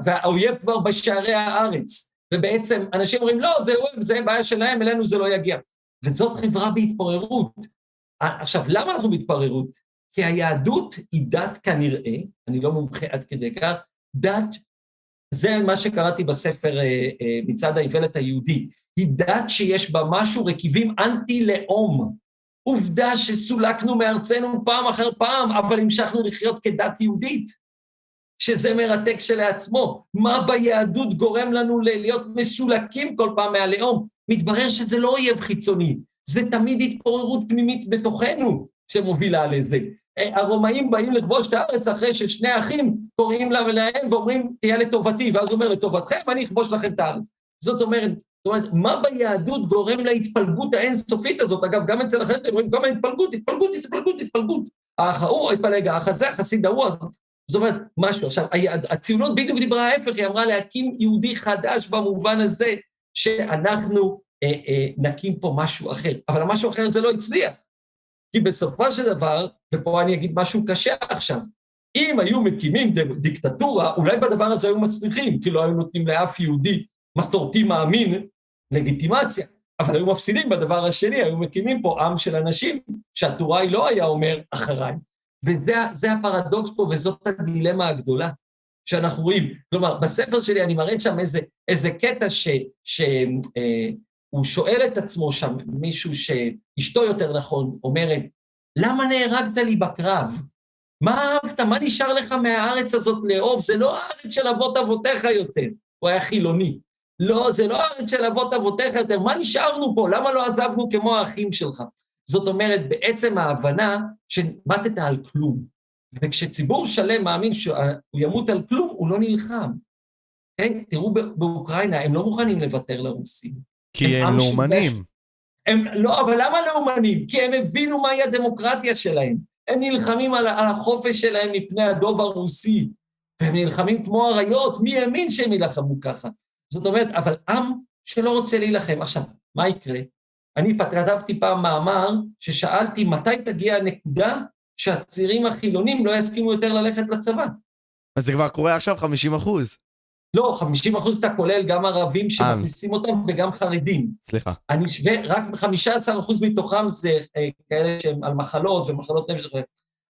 והאויב כבר בשערי הארץ, ובעצם אנשים אומרים, לא, זה, זה בעיה שלהם, אלינו זה לא יגיע. וזאת חברה בהתפוררות. עכשיו, למה אנחנו בהתפוררות? כי היהדות היא דת כנראה, אני לא מומחה עד כדי כך, דת, זה מה שקראתי בספר אה, אה, מצד האיוולת היהודי, היא דת שיש בה משהו, רכיבים אנטי-לאום. עובדה שסולקנו מארצנו פעם אחר פעם, אבל המשכנו לחיות כדת יהודית, שזה מרתק שלעצמו. מה ביהדות גורם לנו להיות מסולקים כל פעם מהלאום? מתברר שזה לא אויב חיצוני, זה תמיד התפוררות פנימית בתוכנו שמובילה לזה. הרומאים באים לכבוש את הארץ אחרי ששני אחים קוראים להם ואומרים, תהיה לטובתי, ואז הוא אומר, לטובתכם, אני אכבוש לכם את הארץ. זאת אומרת, זאת אומרת, מה ביהדות גורם להתפלגות האינסופית הזאת? אגב, גם אצל אתם רואים כל מיני התפלגות, התפלגות, התפלגות, התפלגות. האח ההוא התפלג, האח הזה, החסיד ההוא. זאת אומרת, משהו. עכשיו, הציונות בדיוק דיברה ההפך, היא אמרה להקים יהודי חדש במובן הזה שאנחנו אה, אה, נקים פה משהו אחר. אבל המשהו אחר זה לא הצליח. כי בסופו של דבר, ופה אני אגיד משהו קשה עכשיו, אם היו מקימים דיקטטורה, אולי בדבר הזה היו מצליחים, כי לא היו נותנים לאף יהודי מסורתי מאמין לגיטימציה, אבל היו מפסידים בדבר השני, היו מקימים פה עם של אנשים שהטוראי לא היה אומר אחריי. וזה הפרדוקס פה, וזאת הדילמה הגדולה שאנחנו רואים. כלומר, בספר שלי אני מראה שם איזה, איזה קטע שהוא אה, שואל את עצמו שם, מישהו שאשתו יותר נכון אומרת, למה נהרגת לי בקרב? מה אהבת? מה נשאר לך מהארץ הזאת לאהוב? זה לא הארץ של אבות אבותיך יותר. הוא היה חילוני. לא, זה לא הארץ של אבות אבותיך יותר, מה נשארנו פה? למה לא עזבנו כמו האחים שלך? זאת אומרת, בעצם ההבנה שמטת על כלום. וכשציבור שלם מאמין שהוא ימות על כלום, הוא לא נלחם. כן? תראו באוקראינה, הם לא מוכנים לוותר לרוסים. כי הם, הם לאומנים. הם, לא, אבל למה לאומנים? כי הם הבינו מהי הדמוקרטיה שלהם. הם נלחמים על, על החופש שלהם מפני הדוב הרוסי, והם נלחמים כמו אריות, מי האמין שהם יילחמו ככה? זאת אומרת, אבל עם שלא רוצה להילחם. עכשיו, מה יקרה? אני כתבתי פעם מאמר ששאלתי מתי תגיע הנקודה שהצעירים החילונים לא יסכימו יותר ללכת לצבא. אז זה כבר קורה עכשיו 50 אחוז. לא, 50 אחוז אתה כולל גם ערבים שמכניסים אותם וגם חרדים. סליחה. אני משווה, רק 15 אחוז מתוכם זה אה, כאלה שהם על מחלות ומחלות נפש.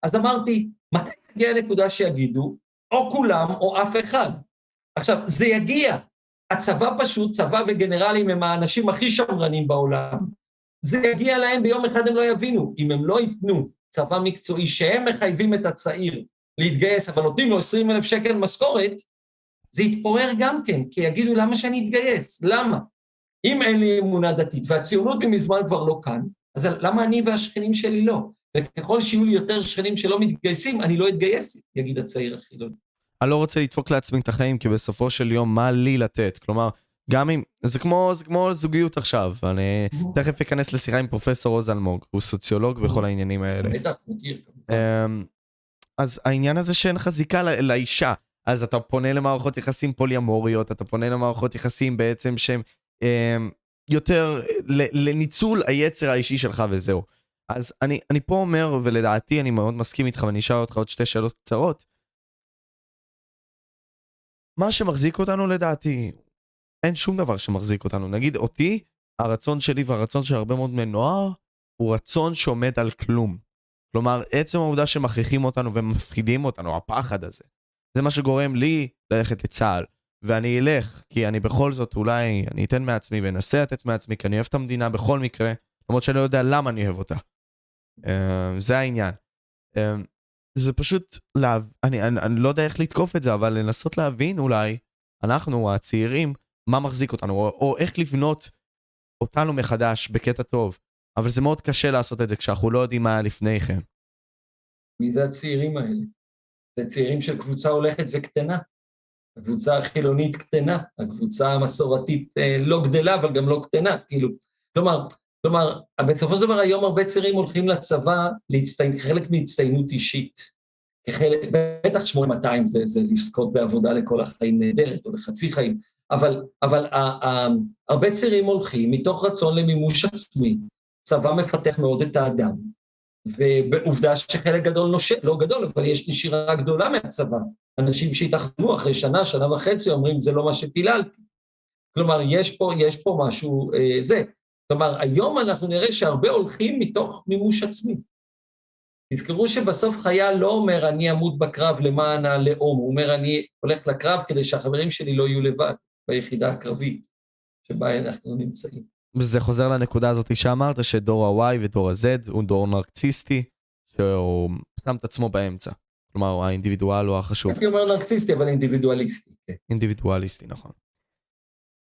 אז אמרתי, מתי תגיע הנקודה שיגידו, או כולם או אף אחד. עכשיו, זה יגיע, הצבא פשוט, צבא וגנרלים הם האנשים הכי שמרנים בעולם. זה יגיע להם ביום אחד הם לא יבינו. אם הם לא ייתנו צבא מקצועי שהם מחייבים את הצעיר להתגייס, אבל נותנים לו 20 אלף שקל משכורת, זה יתפורר גם כן, כי יגידו למה שאני אתגייס? למה? אם אין לי אמונה דתית, והציונות ממזמן כבר לא כאן, אז למה אני והשכנים שלי לא? וככל שיהיו לי יותר שכנים שלא מתגייסים, אני לא אתגייס, יגיד הצעיר החילוני. אני לא רוצה לדפוק לעצמי את החיים, כי בסופו של יום, מה לי לתת? כלומר, גם אם, זה כמו, זה כמו זוגיות עכשיו, אני תכף אכנס לשיחה עם פרופסור עוז אלמוג, הוא סוציולוג בכל העניינים האלה. בטח, מכיר. אמ, אז העניין הזה שאין לך זיקה לאישה, אז אתה פונה למערכות יחסים פוליאמוריות, אתה פונה למערכות יחסים בעצם שהם אמ, יותר לניצול היצר האישי שלך וזהו. אז אני, אני פה אומר, ולדעתי אני מאוד מסכים איתך, ואני אשאל אותך עוד שתי שאלות קצרות. מה שמחזיק אותנו לדעתי, אין שום דבר שמחזיק אותנו. נגיד אותי, הרצון שלי והרצון של הרבה מאוד בני נוער, הוא רצון שעומד על כלום. כלומר, עצם העובדה שמכריחים אותנו ומפחידים אותנו, הפחד הזה, זה מה שגורם לי ללכת לצה"ל. ואני אלך, כי אני בכל זאת אולי, אני אתן מעצמי ואנסה לתת מעצמי, כי אני אוהב את המדינה בכל מקרה, למרות שאני לא יודע למה אני אוהב אותה. Uh, זה העניין. Uh, זה פשוט, לה... אני, אני, אני לא יודע איך לתקוף את זה, אבל לנסות להבין אולי, אנחנו הצעירים, מה מחזיק אותנו, או, או איך לבנות אותנו מחדש בקטע טוב. אבל זה מאוד קשה לעשות את זה כשאנחנו לא יודעים מה היה לפני כן. מי זה הצעירים האלה? זה צעירים של קבוצה הולכת וקטנה. הקבוצה החילונית קטנה, הקבוצה המסורתית אה, לא גדלה, אבל גם לא קטנה, כאילו. כלומר, כלומר, בסופו של דבר היום הרבה צעירים הולכים לצבא להצטיין, כחלק מהצטיינות אישית. כחלק, בטח 8200 זה, זה לזכות בעבודה לכל החיים נהדרת, או לחצי חיים, אבל, אבל ה, ה, הרבה צעירים הולכים מתוך רצון למימוש עצמי. צבא מפתח מאוד את האדם, ועובדה שחלק גדול נושא, לא גדול, אבל יש נשירה גדולה מהצבא. אנשים שהתאכזבו אחרי שנה, שנה וחצי, אומרים, זה לא מה שפיללתי. כלומר, יש פה, יש פה משהו, אה, זה. כלומר, היום אנחנו נראה שהרבה הולכים מתוך מימוש עצמי. תזכרו שבסוף חייל לא אומר, אני אמות בקרב למען הלאום, הוא אומר, אני הולך לקרב כדי שהחברים שלי לא יהיו לבד ביחידה הקרבית שבה אנחנו נמצאים. וזה חוזר לנקודה הזאת שאמרת, שדור ה-Y ודור ה-Z הוא דור נרקסיסטי, שהוא שם את עצמו באמצע. כלומר, האינדיבידואל הוא החשוב. הייתי אומר נרקסיסטי, אבל אינדיבידואליסטי. כן. אינדיבידואליסטי, נכון.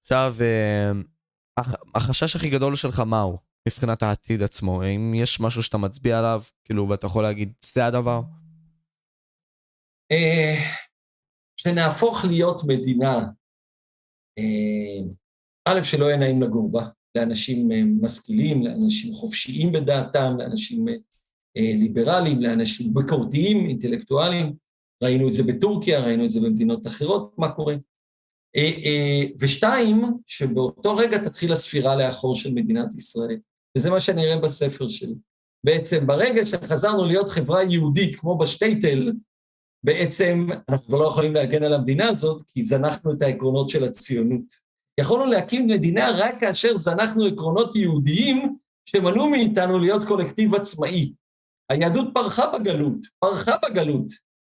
עכשיו, אה, החשש הכי גדול שלך מהו? מבחינת העתיד עצמו? האם יש משהו שאתה מצביע עליו, כאילו, ואתה יכול להגיד, זה הדבר? אה, שנהפוך להיות מדינה, אה, א', שלא יהיה נעים לגור בה, לאנשים משכילים, לאנשים חופשיים בדעתם, לאנשים ליברליים, לאנשים ביקורתיים, אינטלקטואליים. ראינו את זה בטורקיה, ראינו את זה במדינות אחרות, מה קורה. אה, אה, ושתיים, שבאותו רגע תתחיל הספירה לאחור של מדינת ישראל. וזה מה שאני אראה בספר שלי. בעצם ברגע שחזרנו להיות חברה יהודית כמו בשטייטל, בעצם אנחנו לא יכולים להגן על המדינה הזאת, כי זנחנו את העקרונות של הציונות. יכולנו להקים מדינה רק כאשר זנחנו עקרונות יהודיים שמנעו מאיתנו להיות קולקטיב עצמאי. היהדות פרחה בגלות, פרחה בגלות,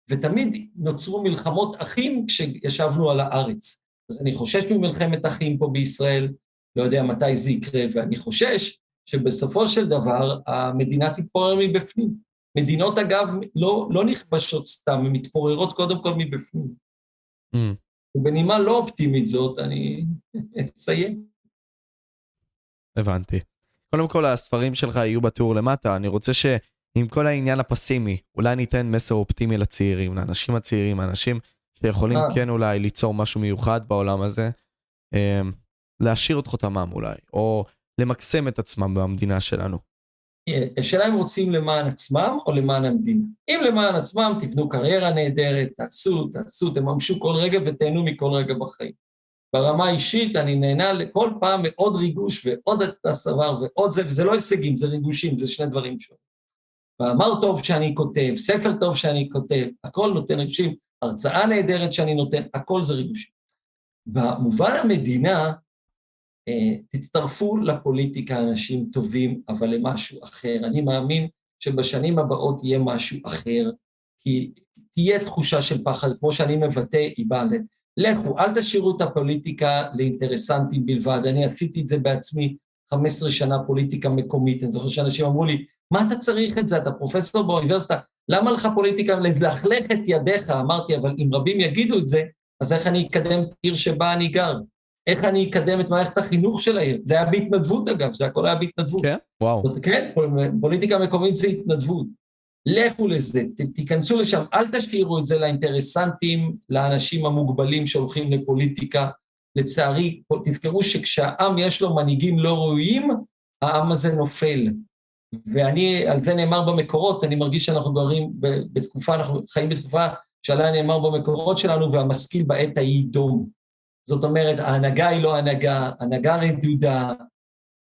ותמיד נוצרו מלחמות אחים כשישבנו על הארץ. אז אני חושש ממלחמת אחים פה בישראל, לא יודע מתי זה יקרה, ואני חושש שבסופו של דבר המדינה תתפורר מבפנים. מדינות אגב לא, לא נכבשות סתם, הן מתפוררות קודם כל מבפנים. Mm. ובנימה לא אופטימית זאת, אני אסיים. הבנתי. קודם כל, הספרים שלך יהיו בטור למטה, אני רוצה שעם כל העניין הפסימי, אולי ניתן מסר אופטימי לצעירים, לאנשים הצעירים, האנשים שיכולים אה. כן אולי ליצור משהו מיוחד בעולם הזה, אמ, להשאיר את חותמם אולי, או למקסם את עצמם במדינה שלנו. השאלה אם רוצים למען עצמם או למען המדינה. אם למען עצמם, תבנו קריירה נהדרת, תעשו, תעשו, תממשו כל רגע ותהנו מכל רגע בחיים. ברמה האישית אני נהנה לכל פעם מעוד ריגוש ועוד הסבר ועוד זה, וזה לא הישגים, זה ריגושים, זה שני דברים שונים. מאמר טוב שאני כותב, ספר טוב שאני כותב, הכל נותן ריגושים, הרצאה נהדרת שאני נותן, הכל זה ריגושים. במובן המדינה, אה, תצטרפו לפוליטיקה אנשים טובים, אבל למשהו אחר. אני מאמין שבשנים הבאות יהיה משהו אחר, כי תהיה תחושה של פחד, כמו שאני מבטא, ל... לכו, אל תשאירו את הפוליטיקה לאינטרסנטים בלבד. אני עשיתי את זה בעצמי 15 שנה פוליטיקה מקומית. אני זוכר שאנשים אמרו לי, מה אתה צריך את זה? אתה פרופסור באוניברסיטה, למה לך פוליטיקה ללכלך את ידיך? אמרתי, אבל אם רבים יגידו את זה, אז איך אני אקדם את העיר שבה אני גר? איך אני אקדם את מערכת החינוך של העיר? זה היה בהתנדבות אגב, זה הכל היה בהתנדבות. כן? וואו. כן, פוליטיקה מקומית זה התנדבות. לכו לזה, ת, תיכנסו לשם, אל תשאירו את זה לאינטרסנטים, לאנשים המוגבלים שהולכים לפוליטיקה. לצערי, תזכרו שכשהעם יש לו מנהיגים לא ראויים, העם הזה נופל. ואני, על זה נאמר במקורות, אני מרגיש שאנחנו גרים בתקופה, אנחנו חיים בתקופה שעליה נאמר במקורות שלנו, והמשכיל בעת ההיא דום. זאת אומרת, ההנהגה היא לא הנהגה, הנהגה רדודה.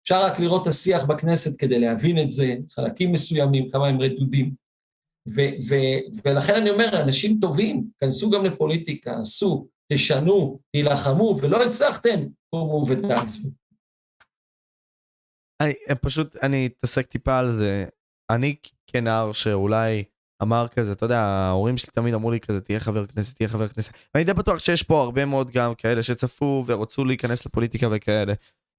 אפשר רק לראות את השיח בכנסת כדי להבין את זה, חלקים מסוימים, כמה הם רדודים. ו- ו- ולכן אני אומר, אנשים טובים, כנסו גם לפוליטיקה, עשו, תשנו, תילחמו, ולא הצלחתם, קומו ותעזבו. אני פשוט, אני אתעסק טיפה על זה. אני כנער שאולי אמר כזה, אתה יודע, ההורים שלי תמיד אמרו לי כזה, תהיה חבר כנסת, תהיה חבר כנסת. ואני די בטוח שיש פה הרבה מאוד גם כאלה שצפו ורצו להיכנס לפוליטיקה וכאלה.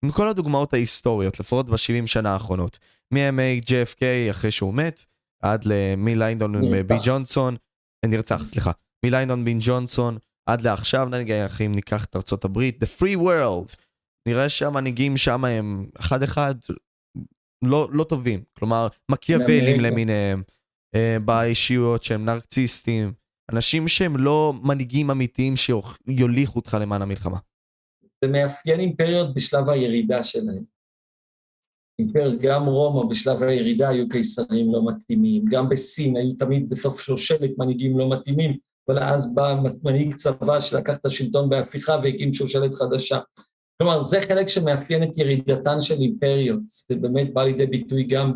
עם כל הדוגמאות ההיסטוריות, לפחות ב-70 שנה האחרונות. מימי JFK אחרי שהוא מת, עד למי ליינדון בי ג'ונסון, אה, נרצח, סליחה. מליינדון בין ג'ונסון, עד לעכשיו, נגיד, אם ניקח את ארצות הברית, The Free World. נראה שהמנהיגים שם הם אחד אחד לא, לא טובים, כלומר מקיאוולים למיניהם, אה, באישיות שהם נרקציסטים, אנשים שהם לא מנהיגים אמיתיים שיוליכו אותך למען המלחמה. זה מאפיין אימפריות בשלב הירידה שלהם. אימפריות, גם רומא בשלב הירידה היו קיסרים לא מתאימים, גם בסין היו תמיד בסוף שושלת מנהיגים לא מתאימים, אבל אז בא מנהיג צבא שלקח את השלטון בהפיכה והקים שושלת חדשה. כלומר, זה חלק שמאפיין את ירידתן של אימפריות, זה באמת בא לידי ביטוי גם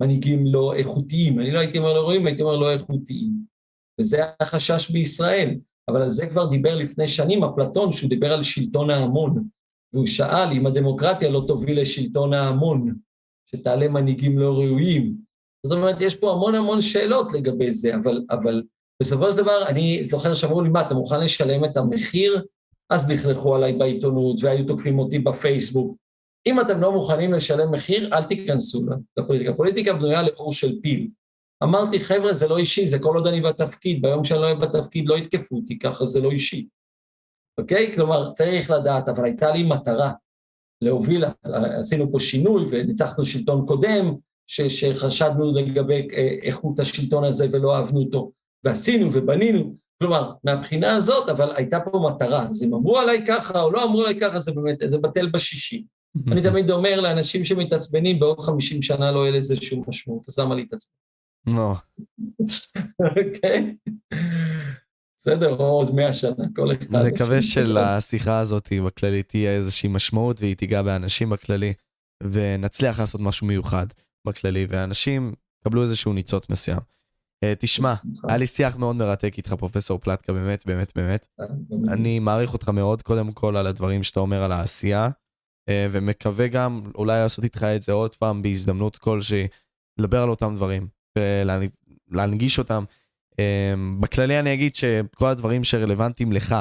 במנהיגים לא איכותיים. אני לא הייתי אומר לא רואים, הייתי אומר לא איכותיים. וזה החשש בישראל, אבל על זה כבר דיבר לפני שנים אפלטון, שהוא דיבר על שלטון ההמון. והוא שאל אם הדמוקרטיה לא תוביל לשלטון ההמון, שתעלה מנהיגים לא ראויים. זאת אומרת, יש פה המון המון שאלות לגבי זה, אבל, אבל בסופו של דבר, אני זוכר שאמרו לי, מה, אתה מוכן לשלם את המחיר? אז לכלכו עליי בעיתונות, והיו תוקפים אותי בפייסבוק. אם אתם לא מוכנים לשלם מחיר, אל תיכנסו לפוליטיקה. פוליטיקה בנויה לאור של פיל. אמרתי, חבר'ה, זה לא אישי, זה כל עוד אני בתפקיד, ביום שאני לא אהיה בתפקיד לא יתקפו אותי, ככה זה לא אישי. אוקיי? כלומר, צריך לדעת, אבל הייתה לי מטרה להוביל, עשינו פה שינוי וניצחנו שלטון קודם, ש, שחשדנו לגבי אה, איכות השלטון הזה ולא אהבנו אותו, ועשינו ובנינו, כלומר, מהבחינה הזאת, אבל הייתה פה מטרה, אז אם אמרו עליי ככה או לא אמרו עליי ככה, זה באמת, זה בטל בשישי. אני תמיד אומר לאנשים שמתעצבנים, בעוד 50 שנה לא יהיה לזה שום משמעות, אז למה להתעצבן? לא. אוקיי? בסדר, או עוד 100 שנה, כל אחד. נקווה שלשיחה הזאת בכללי תהיה איזושהי משמעות והיא תיגע באנשים בכללי, ונצליח לעשות משהו מיוחד בכללי, ואנשים יקבלו איזשהו ניצוץ מסוים. Uh, תשמע, היה לי שיח מאוד מרתק איתך, פרופסור פלטקה, באמת, באמת, באמת. אה, אני מעריך אותך מאוד, קודם כל, על הדברים שאתה אומר על העשייה, ומקווה גם אולי לעשות איתך את זה עוד פעם בהזדמנות כלשהי, לדבר על אותם דברים, ולהנגיש אותם. Um, בכללי אני אגיד שכל הדברים שרלוונטיים לך,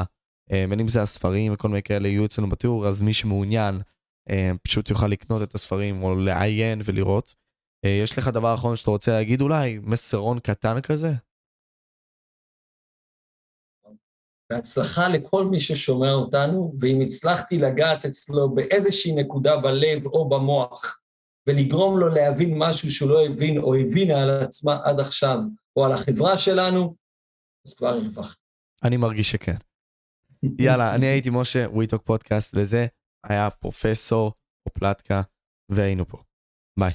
um, בין אם זה הספרים וכל מיני כאלה יהיו אצלנו בתיאור, אז מי שמעוניין פשוט יוכל לקנות את הספרים או לעיין ולראות. יש לך דבר אחרון שאתה רוצה להגיד אולי? מסרון קטן כזה? בהצלחה לכל מי ששומע אותנו, ואם הצלחתי לגעת אצלו באיזושהי נקודה בלב או במוח, ולגרום לו להבין משהו שהוא לא הבין או הבינה על עצמה עד עכשיו, או על החברה שלנו, אז כבר הרווחת. אני מרגיש שכן. יאללה, אני הייתי משה, וויטוק פודקאסט, וזה היה פרופסור אופלטקה, והיינו פה. ביי.